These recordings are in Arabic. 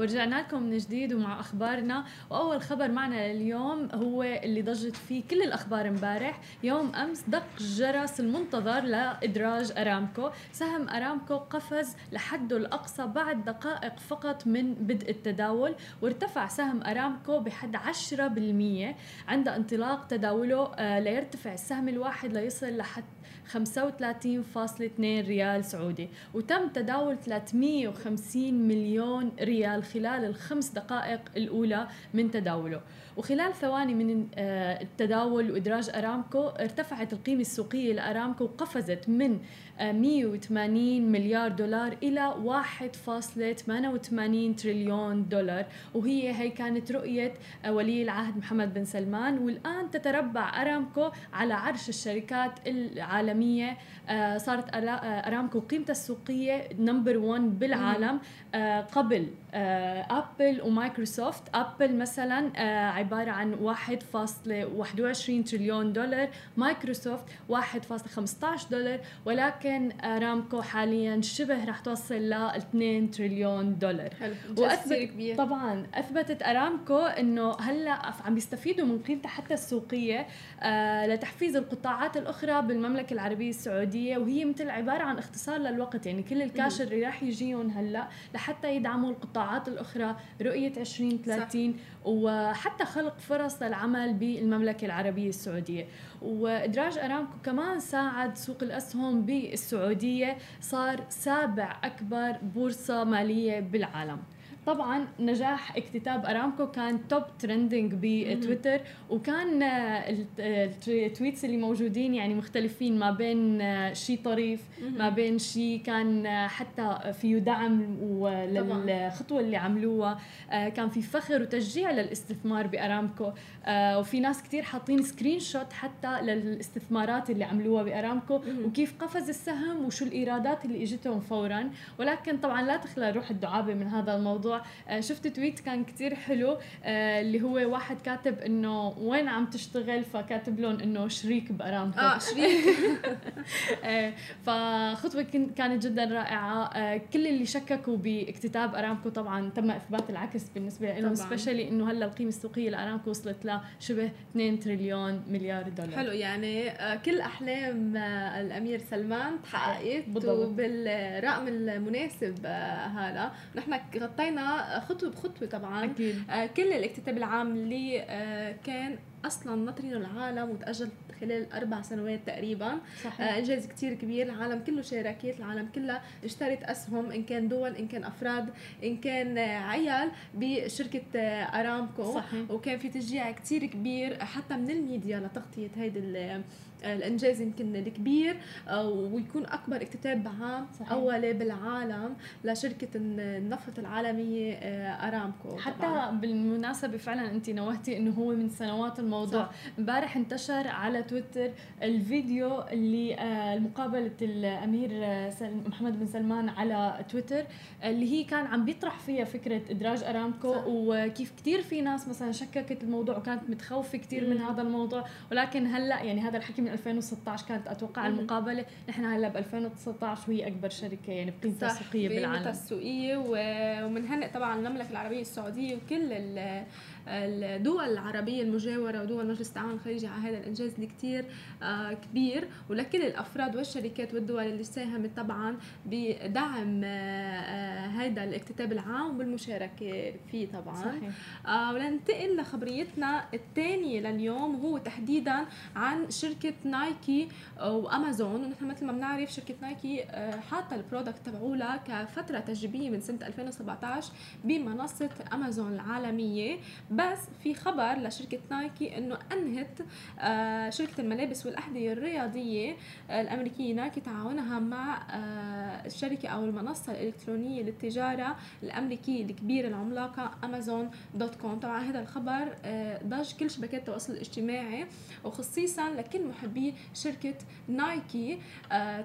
ورجعنا لكم من جديد ومع أخبارنا. وأول خبر معنا لليوم هو اللي ضجت فيه كل الأخبار امبارح. يوم أمس دق جرس المنتظر لإدراج أرامكو. سهم أرامكو قفز لحده الأقصى بعد دقائق فقط من بدء التداول وارتفع سهم أرامكو بحد 10% عند انطلاق تداوله آه، ليرتفع السهم الواحد ليصل لحد 35.2 ريال سعودي. وتم تداول 350 مليون ريال خلال الخمس دقائق الأولى من تداوله. وخلال ثواني من آه، التداول وإدراج أرامكو ارتفعت القيمة السوقية لأرامكو وقفزت من 180 مليار دولار إلى 1.88 تريليون دولار. وهي هي كانت رؤية ولي العهد محمد بن سلمان. والآن تتربع أرامكو على عرش الشركات العالمية. آه، صارت أرامكو قيمتها السوقية number 1 بالعالم. آه، قبل أبل ومايكروسوفت. أبل مثلا عبارة عن 1.21 تريليون دولار مايكروسوفت 1.15 دولار ولكن ارامكو حاليا شبه رح توصل ل 2 تريليون دولار. حلو. واثبت كبير طبعا أثبتت أرامكو إنه هلأ عم بيستفيدوا من قيمتها حتى السوقية آه لتحفيز القطاعات الأخرى بالمملكة العربية السعودية وهي مثل عبارة عن اختصار للوقت. يعني كل الكاش اللي راح يجيهم هلأ لحتى يدعموا القطاعات الأخرى رؤية 2030 صح. وحتى خلق فرص للعمل بالمملكة العربية السعودية. وإدراج أرامكو كمان ساعد سوق الاسهم بالسعودية صار سابع أكبر بورصة مالية بالعالم. طبعا نجاح اكتتاب أرامكو كان top trending بتويتر وكان ال tweets اللي موجودين يعني مختلفين ما بين شيء طريف ما بين شيء كان حتى فيه دعم للخطوه اللي عملوها آه، كان في فخر وتشجيع للاستثمار بأرامكو آه، وفي ناس كثير حاطين screenshot حتى للاستثمارات اللي عملوها بأرامكو وكيف قفز السهم وشو الإيرادات اللي إجتهم فورا. ولكن طبعا لا تخلى روح الدعابة من هذا الموضوع. آه، شفت تويت كان كتير حلو آه، اللي هو واحد كاتب إنه وين عم تشتغل؟ فكاتب لهم إنه شريك بأرامكو. آه شريك. آه، فخطوة كانت جدا رائعة. كل اللي شككوا باكتتاب أرامكو طبعا تم إثبات العكس بالنسبة لهم سبيشلي إنه هلأ القيمة السوقية لأرامكو وصلت لشبه 2 تريليون مليار دولار. حلو يعني كل أحلام الأمير سلمان تحققت وبالرقم المناسب هذا نحن غطينا خطوه بخطوه طبعا. أكيد. آه كل الاكتتاب العام اللي آه كان أصلا ناطرينه العالم وتاجل خلال أربع سنوات تقريبا. صحيح. آه إنجاز كتير كبير. العالم كله شركات العالم كلها اشترت أسهم إن كان دول إن كان أفراد إن كان عيال بشركة أرامكو. صحيح. وكان في تشجيع كتير كبير حتى من الميديا لتغطية هيدي الإنجاز يمكن الكبير آه، ويكون أكبر اكتتاب عام صحيح. أولي بالعالم لشركة النفط العالمية آه، أرامكو حتى طبعاً. بالمناسبة فعلا أنت نوهتي إنه هو من سنوات الموضوع امبارح انتشر على تويتر الفيديو اللي آه، مقابله الأمير محمد بن سلمان على تويتر اللي هي كان عم بيطرح فيها فكرة إدراج أرامكو صح. وكيف كثير في ناس مثلا شككت الموضوع وكانت متخوفة كثير من هذا الموضوع ولكن هلأ يعني هذا الحكي من 2016 كانت أتوقع مم. المقابلة نحن هلا ب 2019 وهي أكبر شركة يعني بقيمتها السوقية بالعالم السوقية ومنهنئ طبعا المملكة العربية السعودية وكل الدول العربية المجاورة ودول مجلس التعاون الخليجي على هذا الإنجاز اللي كتير آه، كبير. ولكل الأفراد والشركات والدول اللي ساهمت طبعا بدعم هذا آه، الاكتتاب العام والمشاركة فيه طبعا. صحيح. آه، ولننتقل لخبريتنا الثانية لليوم. وهو تحديدا عن شركة نايكي وأمازون. ونحن مثل ما بنعرف شركة نايكي حاطة البرودكت تبعولها كفترة تجريبية من سنة 2017 بمنصة أمازون العالمية. بس في خبر لشركة نايكي إنه أنهت آه، شركة الملابس والأحذية الرياضية آه، الأمريكية نايكي تعاونها مع آه، الشركة أو المنصة الإلكترونية للتجارة الأمريكية الكبيرة العملاقة أمازون dot com. طبعا هذا الخبر ضج كل شبكات التواصل الاجتماعي وخصيصا لكل محبي شركة نايكي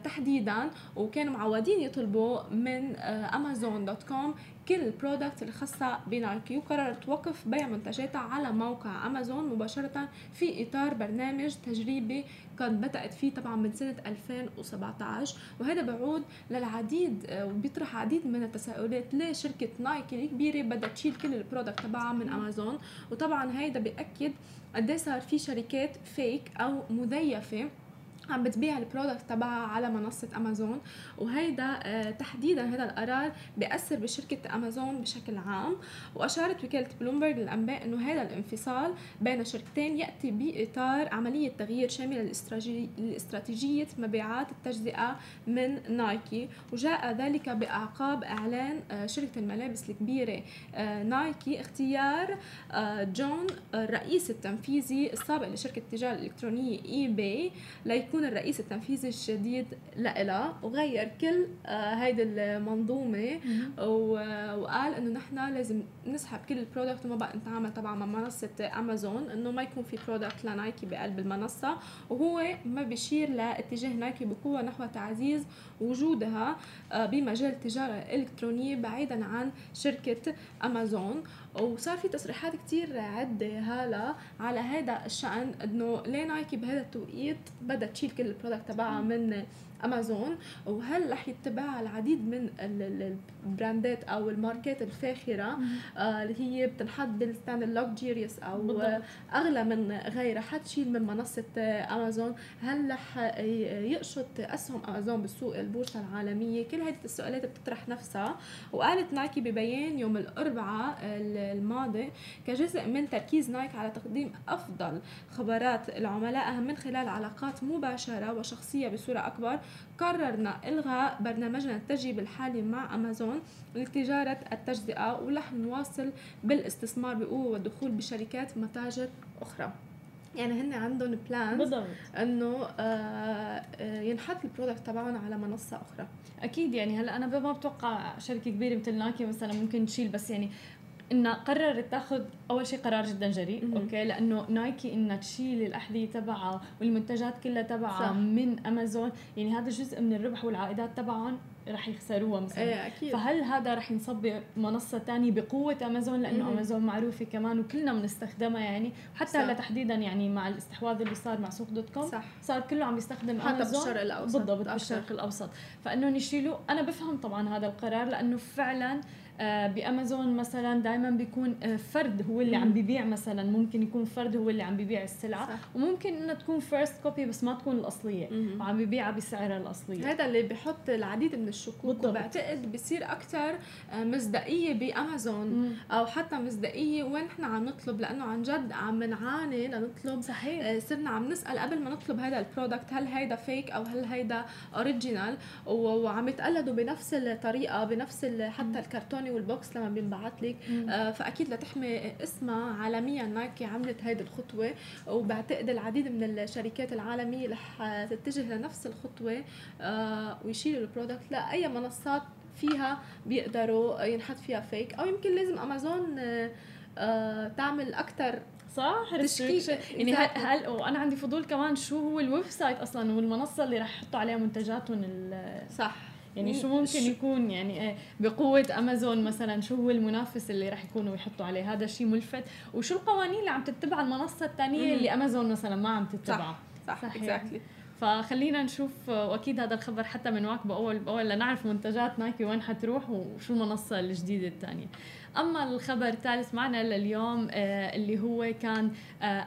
تحديدا وكانوا معودين يطلبوا من أمازون dot com كل ال product الخاصة بنايكي. وقررت وقف بيع منتجاتها على موقع أمازون مباشرة في إطار برنامج تجريبي قد بدأت فيه طبعا من سنة 2017 وهذا بعود العديد آه، وبيطرح عديد من التساؤلات ليه شركه نايكي الكبيرة. بدها تشيل كل ال product تبعها من أمازون. وطبعا هيدا بيأكد قد إيه صار في شركات fake أو مزيفه عم بتبيع ال product تبعها على منصة أمازون وهيدا آه، تحديدا هذا القرار بيأثر بشركة أمازون بشكل عام. وأشارت وكالة بلومبرج للأنباء أنه هذا الانفصال بين الشركتين يأتي بإطار عملية تغيير شاملة لاستراتيجية مبيعات التجزئة من نايكي. وجاء ذلك بأعقاب إعلان آه، شركة الملابس الكبيرة آه، نايكي اختيار جون الرئيس التنفيذي السابق لشركة التجارة الإلكترونية إي باي ليكون يكون الرئيس التنفيذي الجديد لإلها وغير كل آه، هيدي المنظومة وقال إنه نحن لازم نسحب كل ال product وما بقى نتعامل طبعا مع منصة امازون إنه ما يكون في product لنايكي بقلب المنصة وهو ما بيشير لاتجاه نايكي بقوة نحو تعزيز وجودها آه، بمجال التجارة الإلكترونية بعيدا عن شركة أمازون وصار في تصريحات كتير عدة هلا على هذا الشأن إنه ليه نايكي بهذا التوقيت بدها تشيل كل ال product تبعها من أمازون وهل رح يتبعها العديد من ال brandات أو الماركات الفاخرة آه اللي هي بتنحط بال stand ال luxurious أو بالضبط. أغلى من غيرها حتشيل من منصة أمازون. هل رح يقشط أسهم أمازون بالسوق البورصة العالمية؟ كل هذه السؤالات بتطرح نفسها. وقالت نايكي ببيان يوم الأربعاء الماضي كجزء من تركيز نايك على تقديم أفضل خبرات لعملائها من خلال علاقات مباشرة وشخصية بصورة أكبر. قررنا إلغاء برنامجنا التجريبي الحالي مع أمازون لتجارة التجزئة ورح نواصل بالاستثمار بقوة والدخول بشركات متاجر أخرى. يعني هن عندهم plan بالضبط. إنه آه, آه، ينحط ال product تبعهم على منصة أخرى. أكيد يعني هلأ أنا ما بتوقع شركة كبيرة مثل نايكي مثلا ممكن تشيل بس يعني انها قررت تأخذ أول شيء قرار جدا جريء م-م. okay؟ لأنه نايكي انها تشيل الاحذيه تبعها والمنتجات كلها تبعها من أمازون يعني هذا جزء من الربح والعائدات تبعهم رح يخسروها مثلا. إيه أكيد. فهل هذا رح ينصب بمنصه ثانية بقوة أمازون؟ لأنه م-م. أمازون معروفة كمان وكلنا بنستخدمها يعني. وحتى هلا تحديدا يعني مع الاستحواذ اللي صار مع سوق dot com صح. صار كله عم يستخدم حتى أمازون. بالشرق الأوسط. بالضبط بالشرق الأوسط. فإنه يشيلوا أنا بفهم طبعا هذا القرار لأنه فعلا بأمازون مثلا دائما بيكون آه، فرد هو اللي عم بيبيع مثلا. ممكن يكون فرد هو اللي عم بيبيع السلعة. صح. وممكن إنها تكون first copy بس ما تكون الأصلية. وعم بيبيعها بسعرها الأصلية. هذا اللي بحط العديد من الشكوك. بالضبط. وبعتقد بصير أكثر آه، مصداقية بأمازون. أو حتى مصداقية وين نحن عم نطلب. لأنه عن جد عم نعاني لنطلب صحيح. صرنا عم نسأل قبل ما نطلب هذا ال product هل هيدا fake أو هل هيدا original وعم يتقلدوا بنفس الطريقة بنفس حتى الكرتون الإلكتروني وال box لما بينبعث لك آه فأكيد لتحمي اسمها عالميا. نايكي عملت هيدي الخطوة وبعتقد العديد من الشركات العالمية رح تتجه لنفس الخطوة آه ويشيلوا ال product لأي منصات فيها بيقدروا ينحط فيها fake أو يمكن لازم امازون آه, تعمل أكثر صح يعني هل وأنا عندي فضول كمان شو هو ال website أصلا والمنصة اللي رح يحطوا عليها منتجاتهم صح. يعني شو ممكن يكون يعني آه، بقوة أمازون مثلا شو هو المنافس اللي راح يكونوا يحطوا عليه؟ هذا الشيء ملفت. وشو القوانين اللي عم تتبع المنصة الثانية اللي أمازون مثلا ما عم تتبعها صح صح, صح exactly. فخلينا نشوف وأكيد هذا الخبر حتى بنواكبه أول باول لنعرف منتجات نايكي وين حتروح وشو المنصة الجديدة الثانية. أما الخبر الثالث معنا لليوم آه، اللي هو كان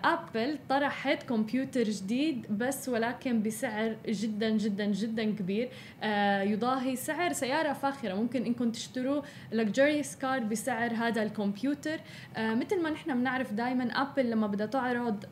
ابل آه، طرحت كمبيوتر جديد بس ولكن بسعر جدا جدا جدا كبير. آه، يضاهي سعر سيارة فاخرة. ممكن إنكم تشتروا luxurious car بسعر هذا الكمبيوتر. مثل ما نحن بنعرف دائما ابل لما بدها تعرض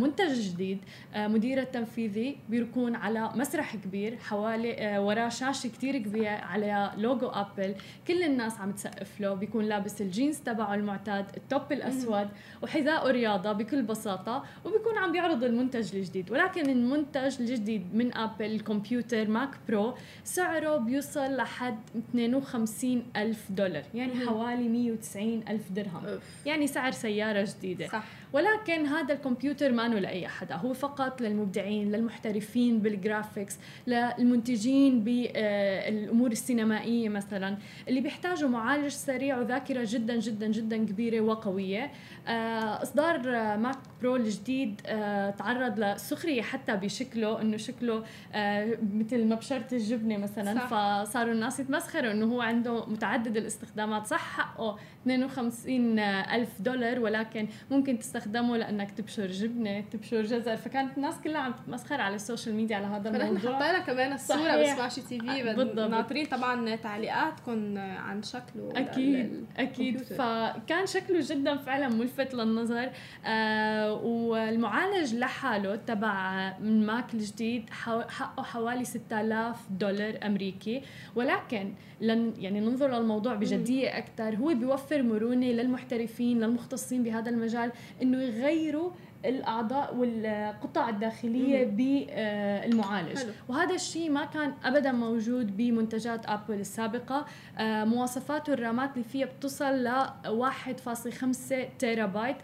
منتج جديد مدير التنفيذي بيكون على مسرح كبير حوالي وراه شاشة كثير كبيرة على لوجو ابل كل الناس عم تسقف له بيكون لابس الجينز تبعه المعتاد ال top الأسود وحذاء رياضه بكل بساطة وبيكون عم بيعرض المنتج الجديد. ولكن المنتج الجديد من ابل الكمبيوتر ماك برو سعره بيوصل لحد 52 ألف دولار يعني حوالي 190 ألف درهم. يعني سعر سيارة جديدة. صح. ولكن هذا الكمبيوتر ما لأي حدا هو فقط للمبدعين للمحترفين بال graphics للمنتجين بالامور السينمائية مثلا. اللي بيحتاجوا معالج سريع وذاكرة جدا جدا جدا كبيرة وقوية. آه، إصدار ماك برو الجديد آه، تعرض لسخرية حتى بشكله إنه شكله آه، مثل مبشره الجبنة مثلا. صح. فصاروا الناس يتمسخروا إنه هو عنده متعدد الاستخدامات. صح حقه 52 ألف دولار ولكن ممكن تستخدمه لأنك تبشر جبنة تبشر جزر. فكانت الناس كلها عم تتمسخر على ال social media على هذا الموضوع. فنحن حطينا كمان الصورة ب Smashi TV. بالضبط. ناطرين طبعا تعليقاتكم عن شكله أكيد أكيد. فكان شكله جدا فعلا ملفت للنظر. آه والمعالج لحاله تبع ماك الجديد حقه حوالي 6000 دولار أمريكي. ولكن لن يعني ننظر للموضوع بجدية أكثر هو بيوفر مرونة للمحترفين للمختصين بهذا المجال إنه يغيروا الأعضاء والقطع الداخلية بالمعالج. وهذا الشيء ما كان ابدا موجود بمنتجات أبل السابقة. آه، مواصفات الرامات اللي فيها بتصل ل 1.5 تيرا بايت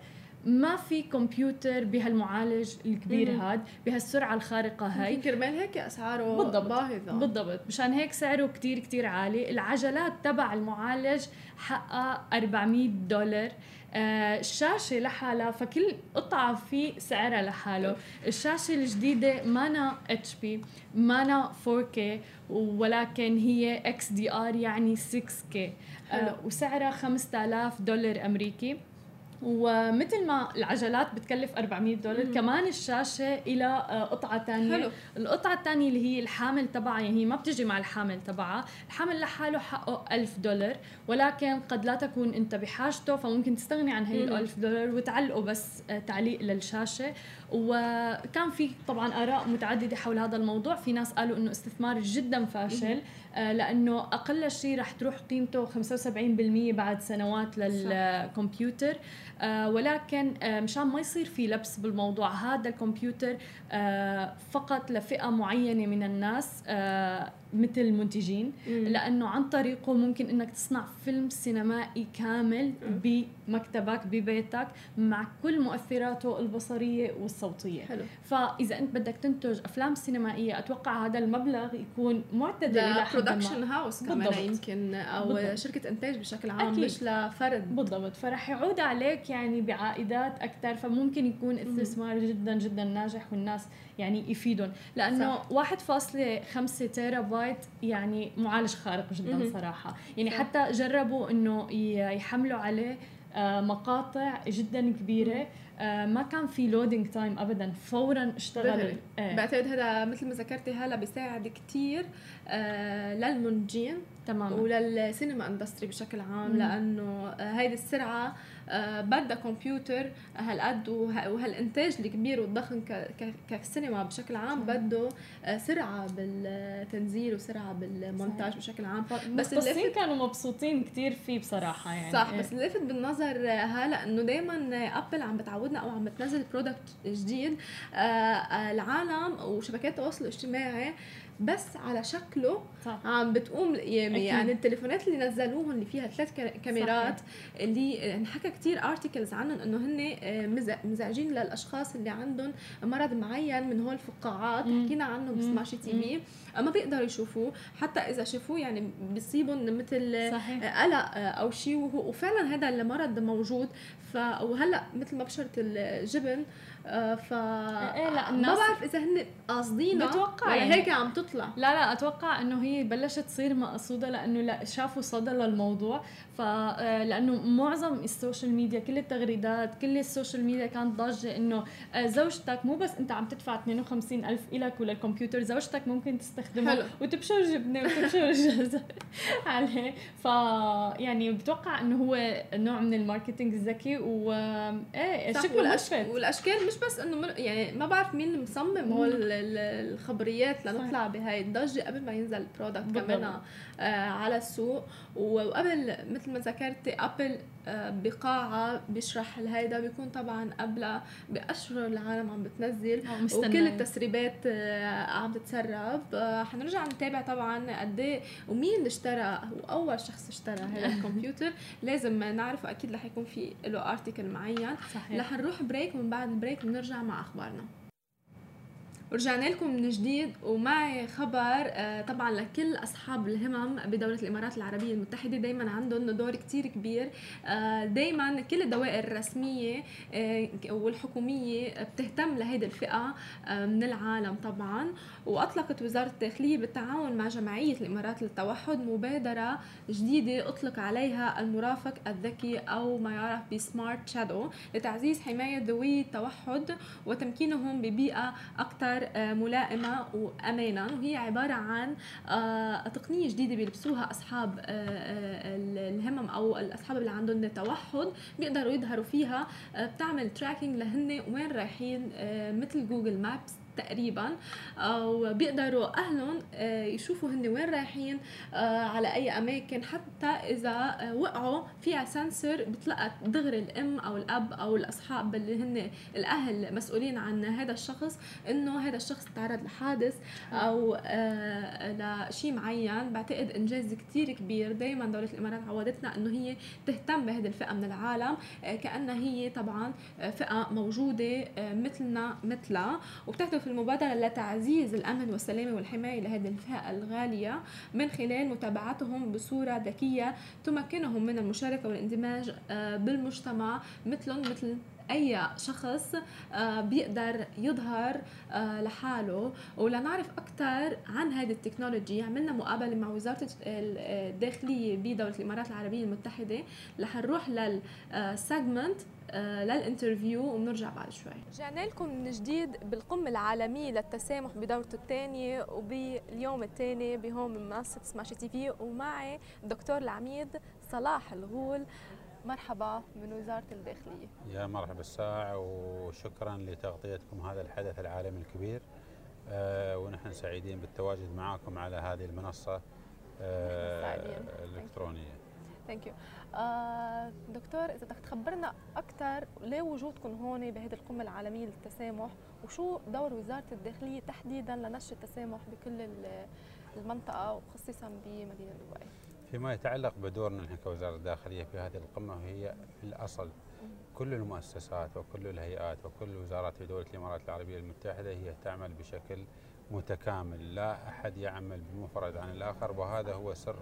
ما في كمبيوتر بهالمعالج الكبير هاد بهالسرعة الخارقة هاي. كرمال هيك أسعاره بالضبط باهظة. بالضبط. مشان هيك سعره كتير كتير عالي. العجلات تبع المعالج حقها 400 دولار. آه الشاشة لحالها فكل قطعة في سعرها لحاله. الشاشة الجديدة مانا HD مانا 4K ولكن هي XDR يعني 6K آه وسعرها 5000 دولار أمريكي. ومثل ما العجلات بتكلف 400 دولار مم. كمان الشاشة إلى آه، قطعة ثانية حلو. القطعة الثانية اللي هي الحامل تبعها يعني هي ما بتجي مع الحامل تبعها. الحامل لحاله حقه 1000 دولار ولكن قد لا تكون أنت بحاجته فممكن تستغني عن هي ال 1000 دولار وتعلقه بس آه، تعليق للشاشة. وكان في طبعا آراء متعددة حول هذا الموضوع. في ناس قالوا إنه استثمار جدا فاشل آه، لأنه أقل شيء رح تروح قيمته 75% بعد سنوات للكمبيوتر. آه، ولكن آه، مشان ما يصير في لبس بالموضوع هذا الكمبيوتر فقط لفئة معينة من الناس مثل المنتجين لأنه عن طريقه ممكن إنك تصنع فيلم سينمائي كامل بمكتبك ببيتك مع كل مؤثراته البصرية والصوتية. حلو. فإذا أنت بدك تنتج أفلام سينمائية أتوقع هذا المبلغ يكون معتدل إلى برودكشن هاوس كمان يمكن أو بالضبط. شركة إنتاج بشكل عام أكيد. مش لفرد. بالضبط. فرح يعود عليك يعني بعائدات أكثر فممكن يكون استثمار جدا جدا ناجح والناس يعني يفيدهم. لأنه 1.5 تيرا بايت يعني معالج خارق جدا صراحة. يعني صح. حتى جربوا إنه يحملوا عليه آه، مقاطع جدا كبيرة آه، ما كان في loading time ابدا فورا اشتغل إيه. بعتقد هذا مثل ما ذكرتي هلا بيساعد كثير آه للمنتجين. تمام ولل cinema industry بشكل عام مم. لأنه هيدي السرعة آه، بدها كمبيوتر هالقد وهالإنتاج الكبير والضخم كسينما بشكل عام بده آه، سرعة بالتنزيل وسرعة بالمونتاج بشكل عام. بس اللي كانوا مبسوطين كثير فيه بصراحة يعني. صح بس اللي لفت بالنظر هلا إنه دائما أبل عم بتعودنا أو عم بتنزل product جديد آه، العالم وشبكات التواصل الاجتماعي بس على شكله صح. عم بتقوم القيامة يعني التليفونات اللي نزلوهم اللي فيها ثلاث كاميرات صحيح. اللي انحكى كتير articles عنهم إنه هن آه، مزعجين للأشخاص اللي عندهم مرض معين من هول الفقاعات حكينا عنه ب Smashi TV. ما بيقدروا يشوفوه. حتى إذا شافوه يعني بيصيبهم مثل صحيح. قلق آه، أو شيء وفعلا هذا المرض موجود. ف وهلأ مثل ما بشرت الجبن آه، ف إيه لا ما بعرف إذا هن قاصدين بتوقع ولا يعني. هيك عم تطلع. لا لا أتوقع إنه هي بلشت تصير مقصودة لأنه لا شافوا صدى للموضوع. ف آه، معظم ال social media كل التغريدات كل ال social media كانت ضاجه إنه آه، زوجتك مو بس أنت عم تدفع 52 ألف لك وللكمبيوتر زوجتك ممكن تستخدمه حلو. وتبشر جبنة وتبشر جزر. عليه. ف يعني بتوقع إنه هو نوع من ال marketing الذكي و إيه شكله ملفت والأشكال مش بس إنه يعني ما بعرف مين مصمم هو الخبريات لنطلع بهاي الضجة قبل ما ينزل ال product كمان آه على السوق. وقبل مثل ما ذكرتي أبل آه، بقاعة بيشرح هيدا بيكون طبعا قبل بأشهر العالم عم بتنزل وكل التسريبات عم تتسرب. حنرجع نتابع طبعا قد إيه ومين اللي اشترى وأول شخص اشترى هذا الكمبيوتر. لازم نعرفه أكيد رح يكون في له article معين. صحيح. رح نروح break ومن بعد ال break بنرجع مع أخبارنا. ورجعنا لكم من جديد ومعي خبر آه، طبعا لكل أصحاب الهمم بدولة الإمارات العربية المتحدة دائما عندهم دور كتير كبير. آه، دائما كل الدوائر الرسمية آه، والحكومية بتهتم لهيدي الفئة من العالم طبعا. وأطلقت وزارة الداخلية بالتعاون مع جمعية الإمارات للتوحد مبادرة جديدة أطلق عليها المرافق الذكي أو ما يعرف بسمارت شادو لتعزيز حماية ذوي التوحد وتمكينهم ببيئة أكثر أكثر آه، ملائمة وامانا وهي عبارة عن آه، تقنية جديدة بيلبسوها أصحاب آه، الهمم أو الأصحاب اللي عندهم توحد بيقدروا يظهروا فيها بتعمل tracking لهن وين رايحين مثل Google Maps تقريبا وبيقدروا اهلهم آه، يشوفوا هن وين رايحين آه، على أي أماكن. حتى إذا آه، وقعوا فيها sensor بتلقى دغري الأم أو الأب أو الأصحاب اللي هن الأهل مسؤولين عن هذا الشخص إنه هذا الشخص تعرض لحادث أو لشيء معين. بعتقد إنجاز كتير كبير. دائما دولة الإمارات عودتنا إنه هي تهتم بهذه الفئة من العالم. كأنها هي طبعا فئة موجودة مثلنا مثلها. وبتهدف المبادرة لتعزيز الأمن والسلامة والحماية لهذه الفئة الغالية من خلال متابعتهم بصورة ذكية تمكنهم من المشاركة والاندماج آه، بالمجتمع مثلهم مثل أي شخص آه، بيقدر يظهر آه، لحاله. ولنعرف أكثر عن هذه technology عملنا مقابلة مع وزارة الداخلية بدولة الإمارات العربية المتحدة رح نروح لل segment لل interview وبنرجع بعد شوي. رجعنا لكم من جديد بالقمة العالمية للتسامح بدورته الثانية وباليوم الثاني بهون من منصة سماشي تي في. ومعي الدكتور العميد صلاح الغول. مرحبا من وزارة الداخلية. يا مرحبا الساعة وشكرا لتغطيتكم هذا الحدث العالمي الكبير. آه ونحن سعيدين بالتواجد معكم على هذه المنصة آه الإلكترونية. ثانك يو آه دكتور إذا بدك تخبرنا أكثر ليه وجودكم هون بهذه القمة العالمية للتسامح؟ وشو دور وزارة الداخلية تحديدا لنشر التسامح بكل المنطقة وخصيصا بمدينة دبي؟ فيما يتعلق بدورنا نحن كوزارة الداخلية في هذه القمة وهي في الأصل كل المؤسسات وكل الهيئات وكل الوزارات في دولة الإمارات العربية المتحدة هي تعمل بشكل متكامل. لا أحد يعمل بمفرد عن الآخر وهذا هو سر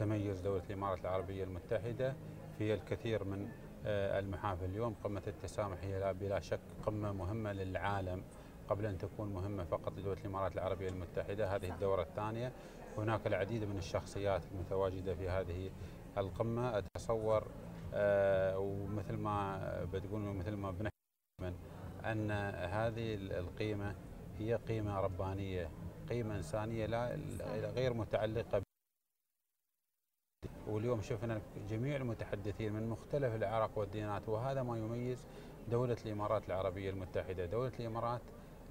تميز دولة الإمارات العربية المتحدة في الكثير من آه، المحافل اليوم. قمة التسامح هي بلا شك قمة مهمة للعالم قبل أن تكون مهمة فقط لدولة الإمارات العربية المتحدة. هذه الدورة الثانية. هناك العديد من الشخصيات المتواجدة في هذه القمة. أتصور آه، ومثل ما بتقول مثل ما بنحكي أن هذه القيمة هي قيمة ربانية قيمة إنسانية لا غير متعلقة واليوم شفنا جميع المتحدثين من مختلف الأعراق والديانات وهذا ما يميز دولة الإمارات العربية المتحدة. دولة الإمارات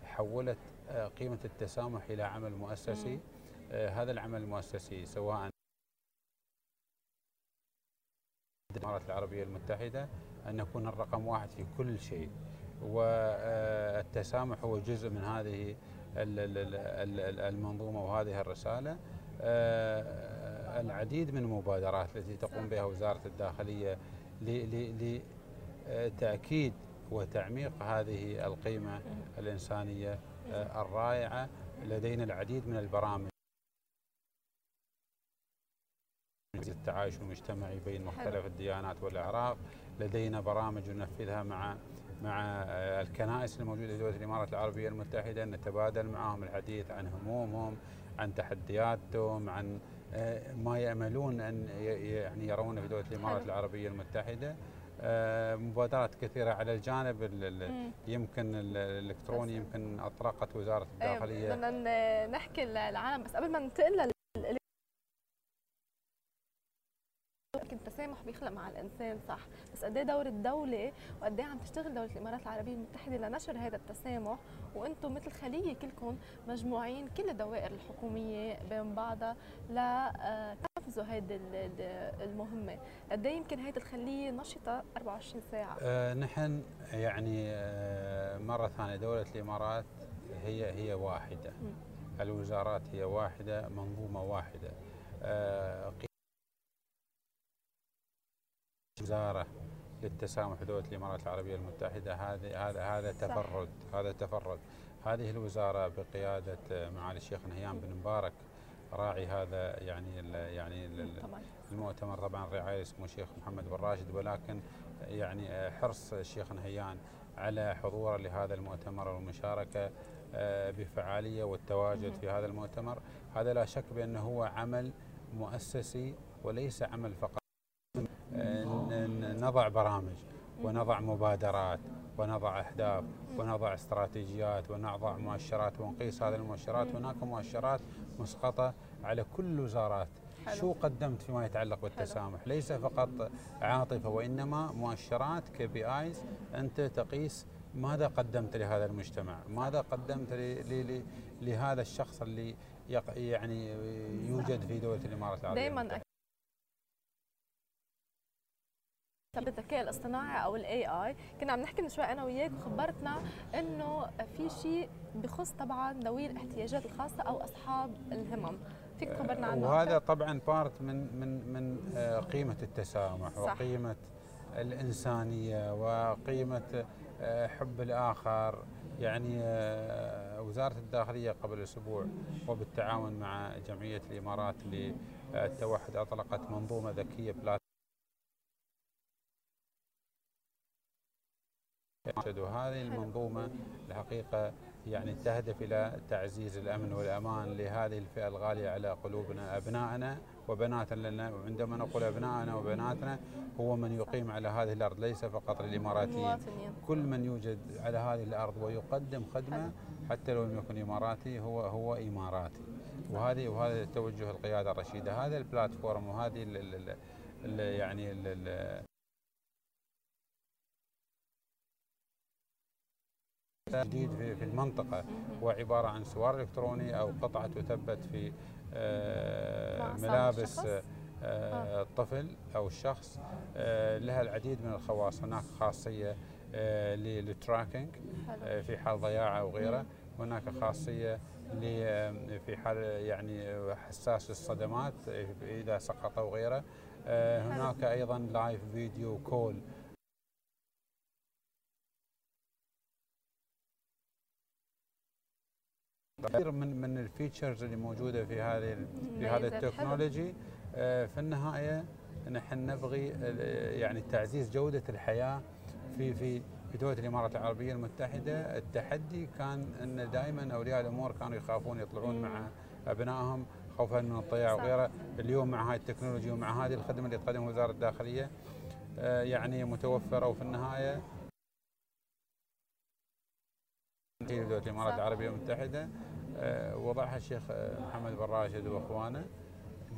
حولت آه، قيمة التسامح إلى عمل مؤسسي. آه، هذا العمل المؤسسي سواء الإمارات العربية المتحدة أن نكون الرقم واحد في كل شيء. والتسامح هو جزء من هذه المنظومة وهذه الرسالة. آه، العديد من المبادرات التي تقوم بها وزارة الداخلية لتأكيد وتعميق هذه القيمة الإنسانية آه، الرائعة لدينا العديد من البرامج التعايش المجتمعي بين مختلف الديانات والأعراق لدينا برامج ننفذها مع مع آه، الكنائس الموجودة في دولة الإمارات العربية المتحدة نتبادل معهم الحديث عن همومهم عن تحدياتهم عن آه، ما يأملون أن يعني يرونه في دولة الإمارات العربية المتحدة. آه، مبادرات كثيرة على الجانب يمكن الإلكتروني يمكن أطلقت وزارة أيوة، الداخلية. بدنا نحكي للعالم بس قبل ما ننتقل يمكن التسامح بيخلق مع الإنسان صح. بس قد إيه دور الدولة وقد إيه عم تشتغل دولة الإمارات العربية المتحدة لنشر هذا التسامح؟ وأنتم مثل خليه كلكم مجموعين كل الدوائر الحكومية بين بعضها ل آه، ينفذوا هيدي المهمة. قد إيه يمكن هيدي تخليه نشطة 24 ساعة؟ آه نحن يعني آه مرة ثانية دولة الإمارات هي هي واحدة. م. الوزارات هي واحدة منظومة واحدة. آه وزاره للتسامح دولة الإمارات العربية المتحدة هذا هذا هذا تفرد هذا تفرد. هذه الوزارة بقيادة معالي الشيخ نهيان بن مبارك راعي هذا يعني ال يعني ال المؤتمر. طبعا رعاية سمو الشيخ محمد بن راشد ولكن يعني حرص الشيخ نهيان على حضوره لهذا المؤتمر والمشاركة آه، بفعالية والتواجد في هذا المؤتمر. هذا لا شك بأنه هو عمل مؤسسي وليس عمل فقط. نضع برامج ونضع مبادرات ونضع أهداف ونضع استراتيجيات ونضع مؤشرات ونقيس هذه المؤشرات هناك مؤشرات مسقطة على كل الوزارات حلو. شو قدمت فيما يتعلق بالتسامح؟ حلو. ليس فقط عاطفة وإنما مؤشرات KPIs أنت تقيس ماذا قدمت لهذا المجتمع؟ ماذا قدمت لهذا الشخص اللي يعني يوجد في دولة الإمارات العربية؟ دائما بالذكاء الاصطناعي أو ال AI كنا عم نحكي من شوي أنا وياك وخبرتنا إنه في شيء بخص طبعا ذوي الاحتياجات الخاصة أو أصحاب الهمم. فيك تخبرنا عنه وهذا طبعا بارت من من من آه، قيمة التسامح صح. وقيمة الإنسانية وقيمة آه، حب الآخر. يعني آه، وزارة الداخلية قبل أسبوع وبالتعاون مع جمعية الإمارات للتوحد أطلقت منظومة ذكية بلات وهذه المنظومة الحقيقة يعني تهدف إلى تعزيز الأمن والأمان لهذه الفئة الغالية على قلوبنا أبنائنا وبناتنا لأن عندما نقول أبنائنا وبناتنا هو من يقيم على هذه الأرض ليس فقط للإماراتيين كل من يوجد على هذه الأرض ويقدم خدمة حتى لو لم يكن إماراتي هو هو إماراتي. وهذه وهذا توجه القيادة الرشيدة. هذا البلاتفورم وهذه ال ال ال يعني ال جديد في المنطقة. هو عبارة عن سوار إلكتروني أو قطعة تثبت في آه، ملابس آه، الطفل أو الشخص آه، لها العديد من الخواص. هناك خاصية لل tracking في حال ضياع أو غيره. هناك خاصية في حال يعني حساس للصدمات إذا سقط أو غيره. هناك أيضا live video call كثير من من ال features اللي موجودة في هذه في هذا ال technology آه، في النهاية نحن نبغي يعني تعزيز جودة الحياة في في في دوله الإمارات العربية المتحدة. التحدي كان إن دائما أولياء الأمور كانوا يخافون يطلعون مع أبنائهم خوفا من الضياع وغيره. اليوم مع هاي التكنولوجيا ومع هذه الخدمة اللي تقدمها وزارة الداخلية آه، يعني متوفرة. وفي النهاية في دوله الامارات العربيه المتحده آه، وضعها الشيخ آه، محمد بن راشد وإخوانه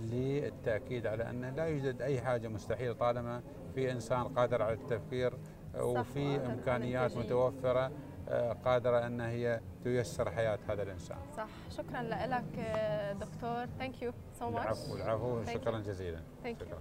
للتأكيد على ان لا يوجد أي حاجة مستحيلة طالما في إنسان قادر على التفكير وفي إمكانيات متوفرة آه، قادرة أن هي تيسر حياة هذا الإنسان. صح، شكرا لك دكتور، thank you so much. العفو العفو شكرا جزيلا. شكرا.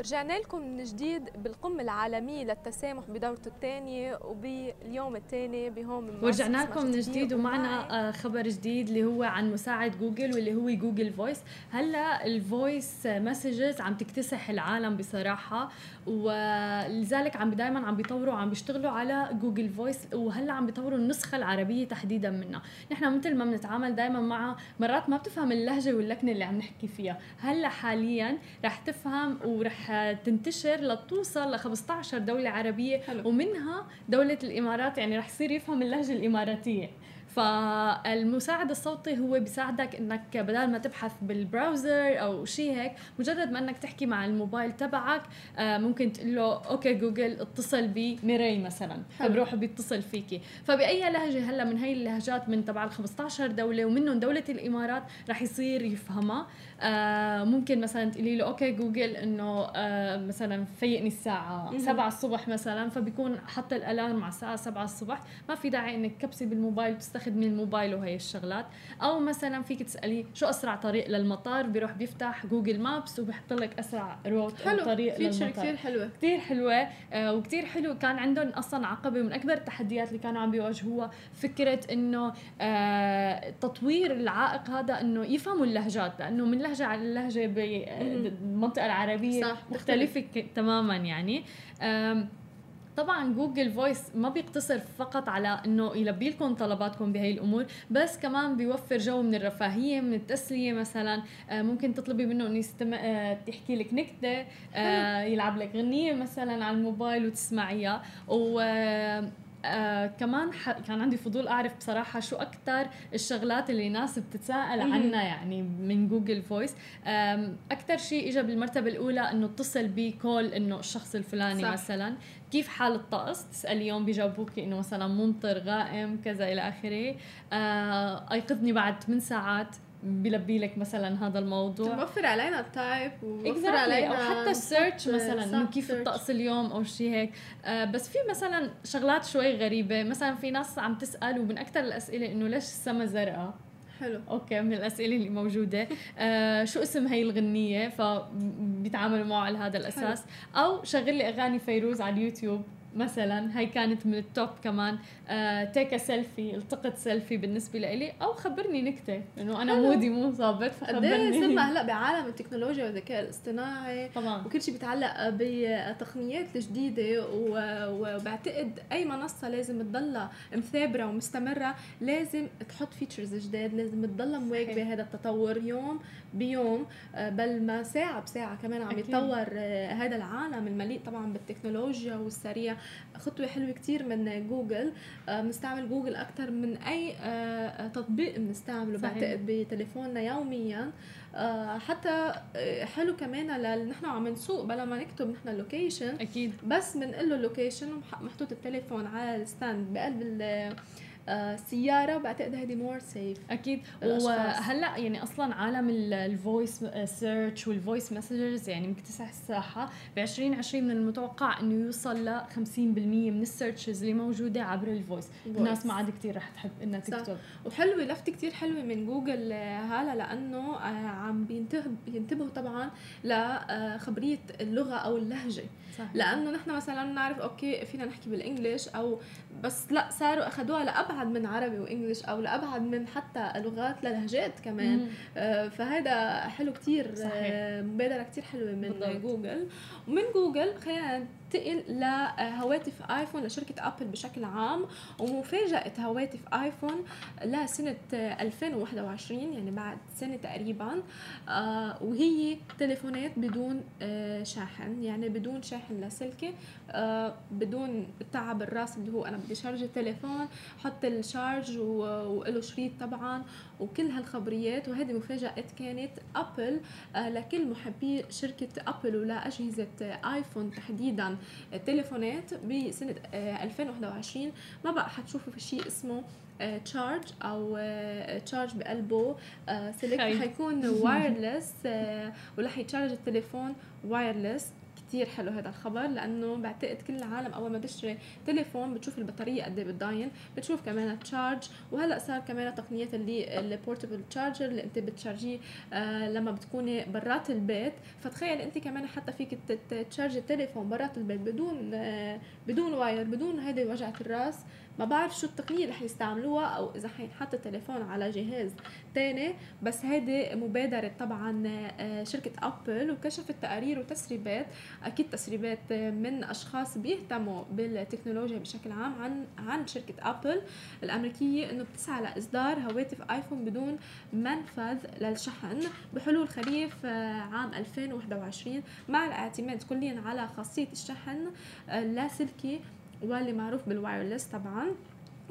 رجعنا لكم من جديد بالقمة العالمية للتسامح بدورته الثانية وباليوم الثاني بهون ورجعنا لكم من جديد ومعنا آه، خبر جديد اللي هو عن مساعد جوجل واللي هو Google Voice. هلا ال voice messages عم تكتسح العالم بصراحة ولذلك عم دائما عم بيطوروا عم بيشتغلوا على Google Voice وهلا عم بيطوروا النسخة العربية تحديدا منها. نحن مثل ما بنتعامل دائما مع مرات ما بتفهم اللهجة واللكنة اللي عم نحكي فيها. هلا حاليا رح تفهم ورح تنتشر لتوصل ل 15 دولة عربية حلو. ومنها دولة الإمارات يعني رح يصير يفهم اللهجة الإماراتية. فالمساعد الصوتي هو بيساعدك إنك بدل ما تبحث بال browser أو شيء هيك مجرد ما إنك تحكي مع الموبايل تبعك آه، ممكن تقول له okay Google اتصل بميري مثلا فبروح بيتصل فيكي. فبأي لهجة هلأ من هي اللهجات من تبع ال 15 دولة ومنهم دولة الإمارات رح يصير يفهمها. آه ممكن مثلا تقولي له okay Google إنه آه مثلا فيقني الساعة 7 الصبح مثلا فبيكون حط ال alarm على الساعة 7 الصبح. ما في داعي إنك تكبسي بالموبايل تستخدمي الموبايل وهي الشغلات. أو مثلا فيك تساليه شو أسرع طريق للمطار بيروح بيفتح Google Maps وبيحط لك أسرع route حلو. طريق feature للمطار. كثير حلوة. كثير حلوة. آه وكثير حلو. كان عندهم أصلا عقبة من أكبر التحديات اللي كانوا عم بيواجهوها فكرة إنه آه تطوير العائق هذا إنه يفهموا اللهجات لأنه من لهجه على لهجه بالمنطقة العربية صح مختلفة تماما يعني. طبعا Google Voice ما بيقتصر فقط على إنه يلبي لكم طلباتكم بهي الأمور بس كمان بيوفر جو من الرفاهية من التسلية مثلا. آه، ممكن تطلبي منه إنه يستمع آه، يحكي لك نكتة آه، يلعب لك غنية مثلا على الموبايل وتسمعيها. و آه كمان كان عندي فضول أعرف بصراحة شو أكثر الشغلات اللي ناس بتتساءل عنها يعني من Google Voice. أكثر شيء اجى بالمرتبة الأولى إنه اتصل ب call إنه الشخص الفلاني صح. مثلا. كيف حال الطقس؟ تساليهم بيجاوبوك إنه مثلا ممطر غائم كذا إلى آخره. آه أيقظني بعد 8 ساعات. بيلبي لك مثلا هذا الموضوع. موفر علينا ال type ووفر علينا أو حتى ال search مثلا إنه كيف الطقس اليوم أو شيء هيك. آه بس في مثلا شغلات شوي غريبة. مثلا في ناس عم تسأل ومن أكثر الأسئلة إنه ليش السما زرقاء؟ حلو. okay من الأسئلة اللي موجودة. آه شو اسم هي الغنية؟ فبيتعاملوا معه على هذا الأساس. حلو. أو شغل لي أغاني فيروز على اليوتيوب. مثلا هاي كانت من ال top كمان. آه take selfie التقط سيلفي بالنسبة لإلي أو خبرني نكتة. إنه أنا mood ي مو ظابط فخبرني. صرنا هلا بعالم التكنولوجيا والذكاء الاصطناعي طبعا. وكل شيء بيتعلق بالتقنيات الجديدة وبعتقد أي منصة لازم تضلها مثابرة ومستمرة. لازم تحط features جداد لازم تضلها مواكبة هذا التطور يوم بيوم. آه، بل ما ساعة بساعة كمان عم يتطور آه، هذا العالم المليء طبعا بالتكنولوجيا والسريع. خطوة حلوة كتير من جوجل. آه، بنستعمل جوجل أكثر من أي تطبيق بنستعمله بعتقد بتليفوننا يوميا. حتى حلو كمان نحن عم نسوق بلا ما نكتب نحن ال location. أكيد. بس بنقول له ال location محطوط التليفون على ال stand بقلب السياره بعتقد هذه more safe أكيد. وهلأ يعني أصلا عالم الفويس سيرش والفويس مسجز يعني مكتسح الساحه ب 2020 من المتوقع إنه يوصل ل 50% من ال searches اللي موجودة عبر ال voice الناس ما عاد كثير رح تحب إنها تكتب. وحلوة لفته كثير حلوة من جوجل آه، هلا لأنه آه، عم بينتبهوا طبعا لخبريه اللغة أو اللهجة. صح. لأنه نحن مثلا بنعرف okay فينا نحكي بال English أو بس لأ صاروا اخذوها لأبعد من عربي و English أو لأبعد من حتى لغات للهجات كمان. آه فهذا حلو كتير آه مبادرة كتير حلوة من بالضبط. جوجل. ومن جوجل خلينا ننتقل لهواتف آيفون لشركة أبل بشكل عام. ومفاجأة هواتف آيفون لسنة 2021 يعني بعد سنة تقريبا آه وهي تليفونات بدون آه شاحن. يعني بدون شاحن لاسلكي آه بدون تعب الراس اللي هو أنا بدي charge التليفون حط ال charge وله شريط طبعا وكل هالخبريات وهذه مفاجاه كانت أبل آه لكل محبي شركة أبل ولاجهزه آيفون تحديدا التليفونات بسنة 2021 آه، ما بقى حتشوفوا في شيء اسمه charge آه، أو charge بقلبه. سلك حيكون wireless ولا حيت charge التليفون wireless كتير حلو هذا الخبر لأنه بعتقد كل العالم أول ما تشتري تليفون بتشوف البطارية قد إيه بتضاين بتشوف كمان charge وهلأ صار كمان تقنيات اللي ال portable charger اللي أنت بت charge يه آه لما بتكوني برات البيت. فتخيل أنت كمان حتى فيك charge التليفون برات البيت بدون آه بدون wire بدون هيدي وجعة الرأس. ما بعرف شو التقنية اللي حيستعملوها أو إذا حينحط التليفون على جهاز تاني بس هيدي مبادرة طبعا آه، شركة ابل وكشفت تقارير وتسريبات أكيد تسريبات من أشخاص بيهتموا بالتكنولوجيا بشكل عام عن عن شركة ابل الأمريكية إنه بتسعى لإصدار هواتف آيفون بدون منفذ للشحن بحلول خريف آه، عام 2021 مع الاعتماد كليا على خاصية الشحن اللاسلكي آه، واللي معروف بال wireless طبعا.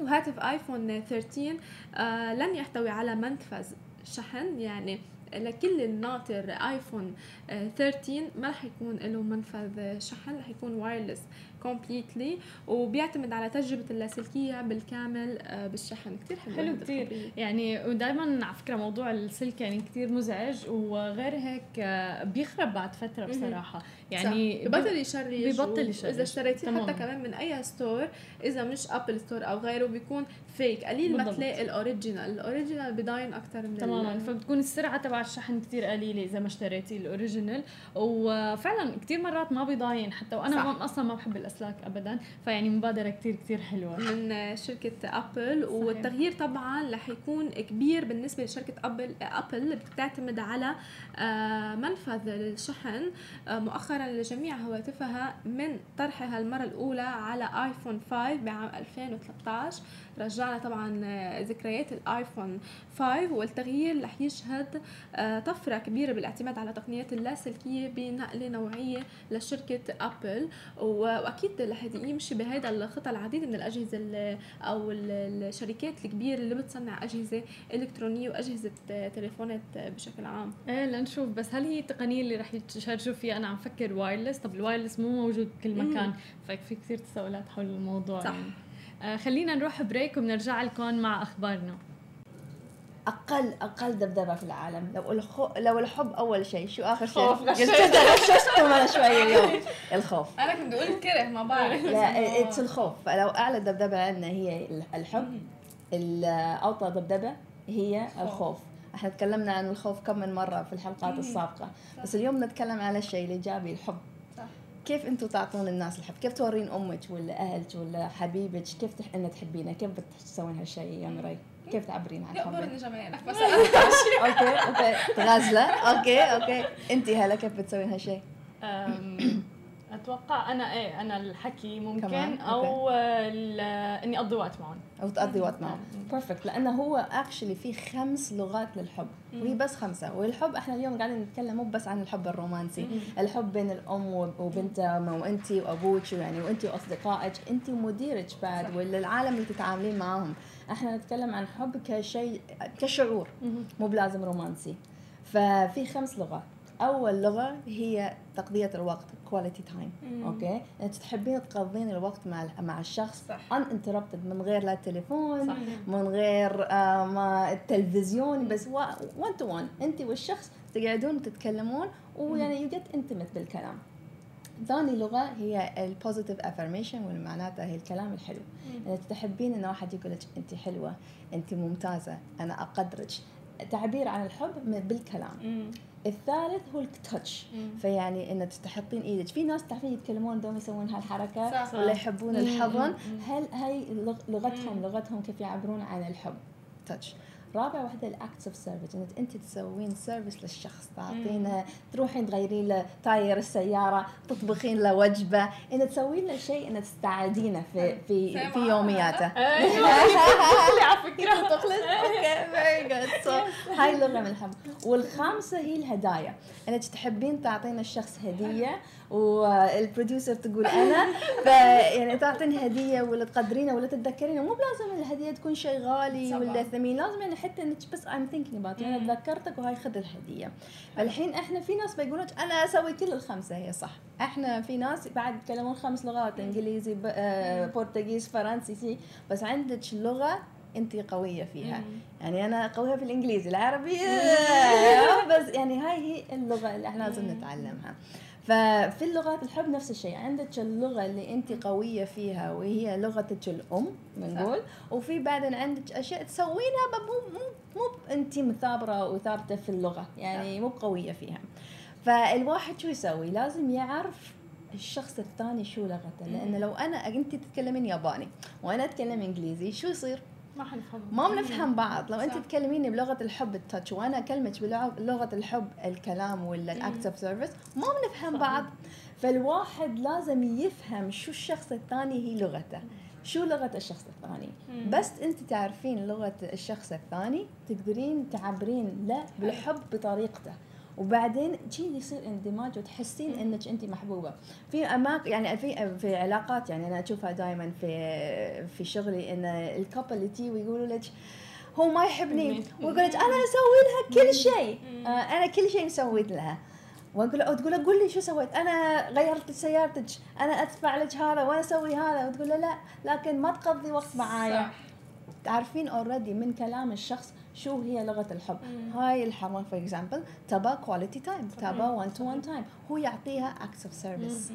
وهاتف آيفون 13 آه لن يحتوي على منفذ شحن. يعني لكل الناطر آيفون 13 ما رح يكون له منفذ شحن رح يكون wireless completely وبيعتمد على تجربة اللاسلكية بالكامل آه، بالشحن. كثير حلو حلو كثير يعني ودائما على فكرة موضوع السلك يعني كثير مزعج. وغير هيك آه، بيخرب بعد فترة بصراحة. يعني ببطل يشرج ببطل يشرج. اذا اشتريتيه حتى كمان من أي store إذا مش ابل store أو غيره بيكون فيك قليل ما تلاقي ال original ال original بضاين أكثر من تماما. فبتكون السرعة تبع الشحن كثير قليلة إذا ما اشتريتي ال original وفعلا كثير مرات ما بضاين حتى وأنا صح. أصلا ما بحب الأسلاك ابدا. فيعني مبادرة كثير كثير حلوة. من شركة ابل صحيح. والتغيير طبعا رح يكون كبير بالنسبة لشركة ابل ابل بتعتمد على آه، منفذ الشحن آه، مؤخرا لجميع هواتفها من طرحها المرة الأولى على ايفون 5 بعام 2013 رجعنا طبعا آه، ذكريات الآيفون 5 والتغيير رح يشهد آه، طفرة كبيرة بالاعتماد على تقنيات اللاسلكية بنقله نوعيه لشركة أبل. وأكيد رح يمشي بهذا الخطى العديد من الأجهزة أو الشركات الكبيرة اللي بتصنع أجهزة إلكترونية وأجهزة آه، تليفونات بشكل عام. إيه لنشوف. بس هل هي التقنية اللي رح يت charge وا فيها؟ أنا عم فكر wireless طب ال wireless مو موجود بكل مكان ففي كثير تساؤلات حول الموضوع صح. يعني. آه خلينا نروح break وبنرجع لكم مع أخبارنا. أقل أقل ذبذبه في العالم. لو الخو... لو الحب أول شيء شو آخر شيء؟ خوف غششتكم أنا شوي اليوم. الخوف. أنا كنت بقول الكره ما بعرف. لا it's الخوف. فلو أعلى ذبذبه عندنا هي الحب الاوطى ذبذبه هي الخوف. إحنا تكلمنا عن الخوف كم من مرة في الحلقات السابقة. بس اليوم نتكلم على الشيء الايجابي الحب. كيف أنتم تعطون الناس الحب؟ كيف تورين أمك ولا أهلك ولا حبيبك؟ كيف تح... ان تحبينها كيف بتسوين هالشيء يا مري؟ كيف تعبرين عن حبك بس okay okay. غازله okay okay. انت هلا كيف بتسوين هالشيء؟ أتوقع أنا إيه أنا الحكي ممكن أو إني أقضي وقت معهم. أو تقضي وقت معهم. perfect لأنه هو actually في خمس لغات للحب. وهي بس خمسة. والحب إحنا اليوم قاعدين نتكلم مو بس عن الحب الرومانسي. الحب بين الأم وبنتها وانت وأبوك يعني وانت وأصدقائك. انت ومديرك بعد ولا العالم اللي تتعاملين معاهم. إحنا نتكلم عن حب كشيء كشعور. مو بلازم رومانسي. ففي خمس لغات. أول لغه هي تقضية الوقت quality time okay؟ انت تحبين تقضين الوقت مع مع الشخص uninterrupted من غير لا تليفون صح. من غير آه ما التلفزيون بس 1 to 1 انت والشخص تقعدون تتكلمون ويعني you get intimate بالكلام. ثاني لغة هي ال positive affirmation واللي معناتها هي الكلام الحلو. انك تحبين إن واحد يقول لك انت حلوة انت ممتازة أنا أقدرك. تعبير عن الحب بالكلام. مم. الثالث هو ال touch فيعني انك تحطين إيدك. في ناس تعرفين يتكلمون دوم يسوون هالحركة صح. ولا يحبون الحضن. هل هاي لغتهم لغتهم كيف يعبرون عن الحب؟ touch رابع وحدة ال acts of service إنك أنت تسوين service للشخص تعطينه تروحين تغيرين له tire السيارة تطبخين له وجبة ان تسوين له شيء ان تستعدينه في في في يومياته. أيوة. على فكرة. تخلص okay very good هاي لغه من الحب والخامسة هي الهدايا. إنك تحبين تعطين الشخص هدية وال producer تقول أنا. فيعني تعطين هدية ولا تقدرينه ولا تتذكرينه مو بلازم الهدية تكون شيء غالي ولا ثمين. لازم يعني حتى إنك بس I'm thinking about أنا تذكرتك وهاي خذ الهدية. فالحين إحنا في ناس بيقولون أنا أسوي كل الخمسة. هي صح. إحنا في ناس بعد يتكلمون خمس لغات إنجليزي آه، برتغيز فرنسي بس عندك لغة أنت قوية فيها. يعني أنا قوية في الإنجليزي. العربي. بس يعني هاي هي اللغة اللي إحنا لازم نتعلمها. ففي اللغات الحب نفس الشيء. عندك اللغة اللي انت قوية فيها وهي لغتك الأم بنقول. وفي بعدين عندك أشياء تسوينها مو مو مو انت مثابرة وثابتة في اللغة. يعني مو قوية فيها. فالواحد شو يسوي؟ لازم يعرف الشخص الثاني شو لغته. لأن لو أنا انت تتكلمين ياباني وأنا أتكلم إنجليزي شو يصير؟ ما حنفهم ما بنفهم بعض. لو أنت تكلميني بلغة الحب التاتش وأنا أكلمك بلغه الحب الكلام ولا ال act of service ما بنفهم بعض. فالواحد لازم يفهم شو الشخص الثاني هي لغته. شو لغة الشخص الثاني. بس أنت تعرفين لغة الشخص الثاني تقدرين تعبرين له بالحب بطريقته. وبعدين شيء يصير اندماج وتحسين إنك انت محبوبة. في اماكن يعني في في علاقات يعني أنا أشوفها دائما في في شغلي إن ال couple اللي تي ويقولوا لك هو ما يحبني ويقول لك أنا أسوي لها كل شيء. آه، أنا كل شيء مسويت لها. واقول له تقول قول لي شو سويت. أنا غيرت سيارتك. أنا أدفع لك هذا وأنا أسوي هذا. وتقول له لا لكن ما تقضي وقت معايا. صح. تعرفين already من كلام الشخص شو هي لغة الحب. هاي الحرمه for example تبى quality time تبى 1 to 1 time هو يعطيها acts of service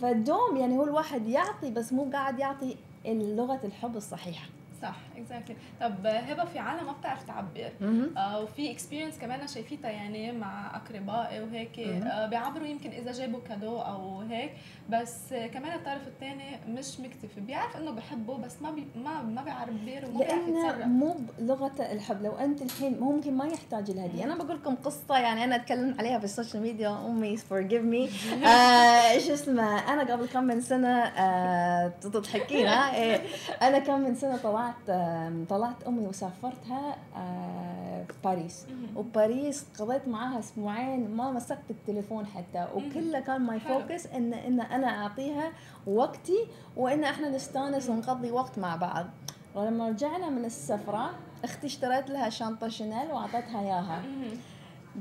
فالدوم يعني هو الواحد يعطي بس مو قاعد يعطي لغة الحب الصحيحة. صح exactly طب هبة في عالم ما بتعرف تعبر. آه وفي experience كمان شايفيتها يعني مع أقربائي وهيك. آه بيعبروا يمكن إذا جابوا cadeau أو هيك. بس كمان الطرف الثاني مش مكتفي. بيعرف إنه بحبه بس ما بي ما ما بيعبر وما بيعرف يتصرف. مو لغة الحب. لو أنت الحين ممكن ما يحتاج الهديه أنا بقول لكم قصة يعني أنا أتكلم عليها في ال social media أمي forgive me آه شو اسمه؟ أنا قبل كم من سنة آه تضحكين ها؟ إيه. أنا كم من سنة طلعت آه طلعت أمي وسافرتها آه باريس. وباريس قضيت معاها أسبوعين ما مسكت التليفون حتى وكله كان my. focus إن إن أنا أعطيها وقتي وإن إحنا نستانس ونقضي وقت مع بعض ولما رجعنا من السفرة أختي اشتريت لها شنطه شانيل وأعطتها إياها.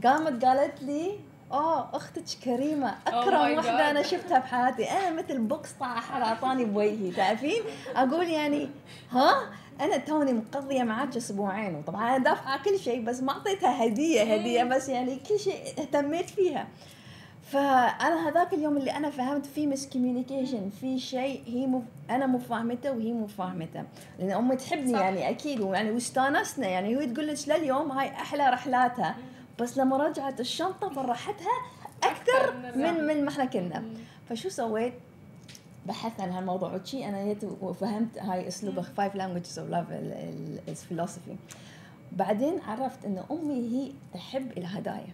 قامت قالت لي أوه أختك كريمة أكرم my وحدة. أنا شفتها بحياتي. أنا مثل box طاع احد أعطاني بوجهي تعرفين؟ أقول يعني ها؟ أنا توني مقضية معاك أسبوعين وطبعا أنا دافعة كل شيء بس ما أعطيتها هدية هدية بس يعني كل شيء اهتميت فيها. فأنا هذاك اليوم اللي أنا فهمت في miscommunication في شيء هي مو أنا مو فاهمته وهي مو فاهمته لأن أمي تحبني صح. يعني أكيد ويعني واستانسنا يعني هي تقول لك لليوم هاي أحلى رحلاتها. بس لما رجعت الشنطة فرحتها أكثر من من ما إحنا كنا فشو سويت؟ بحثت عن هالموضوع وشي أنا جيت وفهمت هاي أسلوب five languages of love الفلسفي بعدين عرفت ان أمي هي تحب الهدايا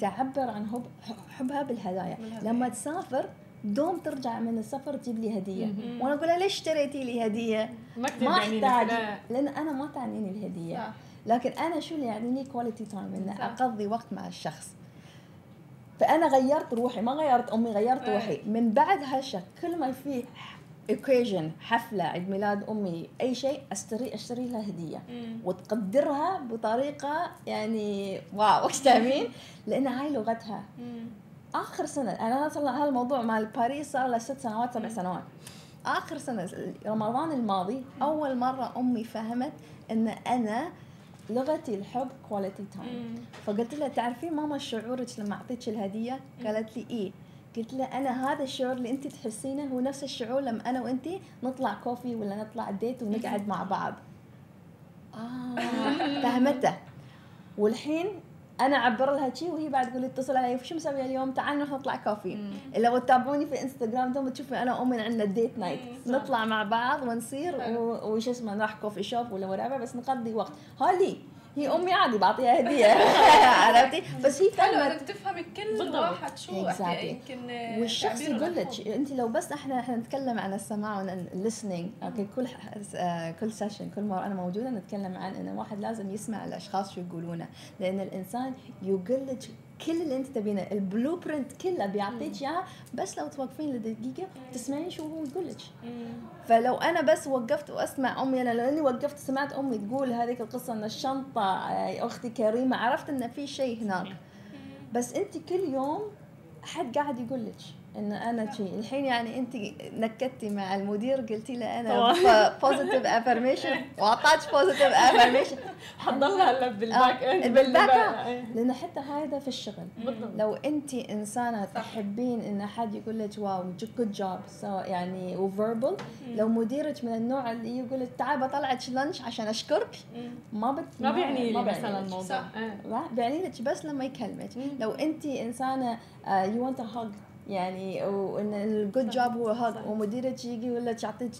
تعبر عن حب حبها بالهدايا. لما تسافر دوم ترجع من السفر تجيب لي هدية. وأنا أقول لها ليش اشتريتي لي هدية؟ ما ما أحتاج لا. لأن أنا ما تعنيني الهدية صح. لكن أنا شو اللي يعنيني quality time ان. أقضي وقت مع الشخص فأنا غيرت روحي ما غيرت أمي غيرت إيه. روحي من بعد هالشيء كل ما في occasion حفلة عيد ميلاد أمي أي شيء أشتري أشتري لها هدية. وتقدرها بطريقة يعني wow فاهمين؟ لأن هاي لغتها. آخر سنة أنا صار هذا الموضوع مال باريس صار له ست سنوات سبع. سنوات آخر سنة رمضان الماضي أول مرة أمي فهمت إن أنا لغتي الحب quality time. فقلت لها تعرفين ماما شعورك لما اعطيتك الهدية؟ قالت لي إيه. قلت لها أنا هذا الشعور اللي أنت تحسينه هو نفس الشعور لما أنا وأنت نطلع coffee ولا نطلع date ونقعد مع بعض. آه. فهمته والحين أنا أعبر لها شيء وهي بعد تقول اتصل علي شو مسويه اليوم؟ تعال نروح نطلع coffee لو تتابعوني في إنستغرام دوم تشوفي أنا وأمي عندنا date night. نطلع مع بعض ونصير وش اسمه نروح coffee shop ولا whatever بس نقضي وقت. هالي هي أمي عادي بعطيها هدية عرفتي بس هي حلو فهمت إنك تفهمي كل. واحد شو Exactly. يمكن والشخص يقول لك. إنت لو بس إحنا إحنا نتكلم عن السماع وعن ال listening okay كل آه، كل session كل مرة أنا موجودة نتكلم عن ان الواحد لازم يسمع الأشخاص شو يقولونه لأن الإنسان يقول لك كل اللي انت تبينه ال blueprint كله بيعطيك إياها بس لو توقفين لدقيقة تسمعين شو هو يقول لك. فلو أنا بس وقفت وأسمع أمي أنا لو إني وقفت سمعت أمي تقول هذيك القصة إن الشنطة آه، أختي كريمة عرفت إن في شيء هناك. بس أنت كل يوم حد قاعد يقول لك إن أنا شيء الحين يعني انت نكدتي مع المدير قلتي له أنا positive affirmation وأعطاك positive affirmation حتضلها هلا بالباك آه، إند بالباك اند لأن حتى هذا في الشغل. بالضبط. لو انت إنسانة. تحبين إن حد يقول لك واو جود جوب يعني وفيربل لو مديرك من النوع اللي يقول لك تعال بطلعك لانش عشان أشكرك. ما بت ما بيعني لي بيعني مثلا لك. الموضوع. صح. لا بيعني لك بس لما يكلمك. لو انت إنسانة يو ونت هاج يعني وإن الجود صح. جوب هو هاج صح. ومديرك يجي يعطيك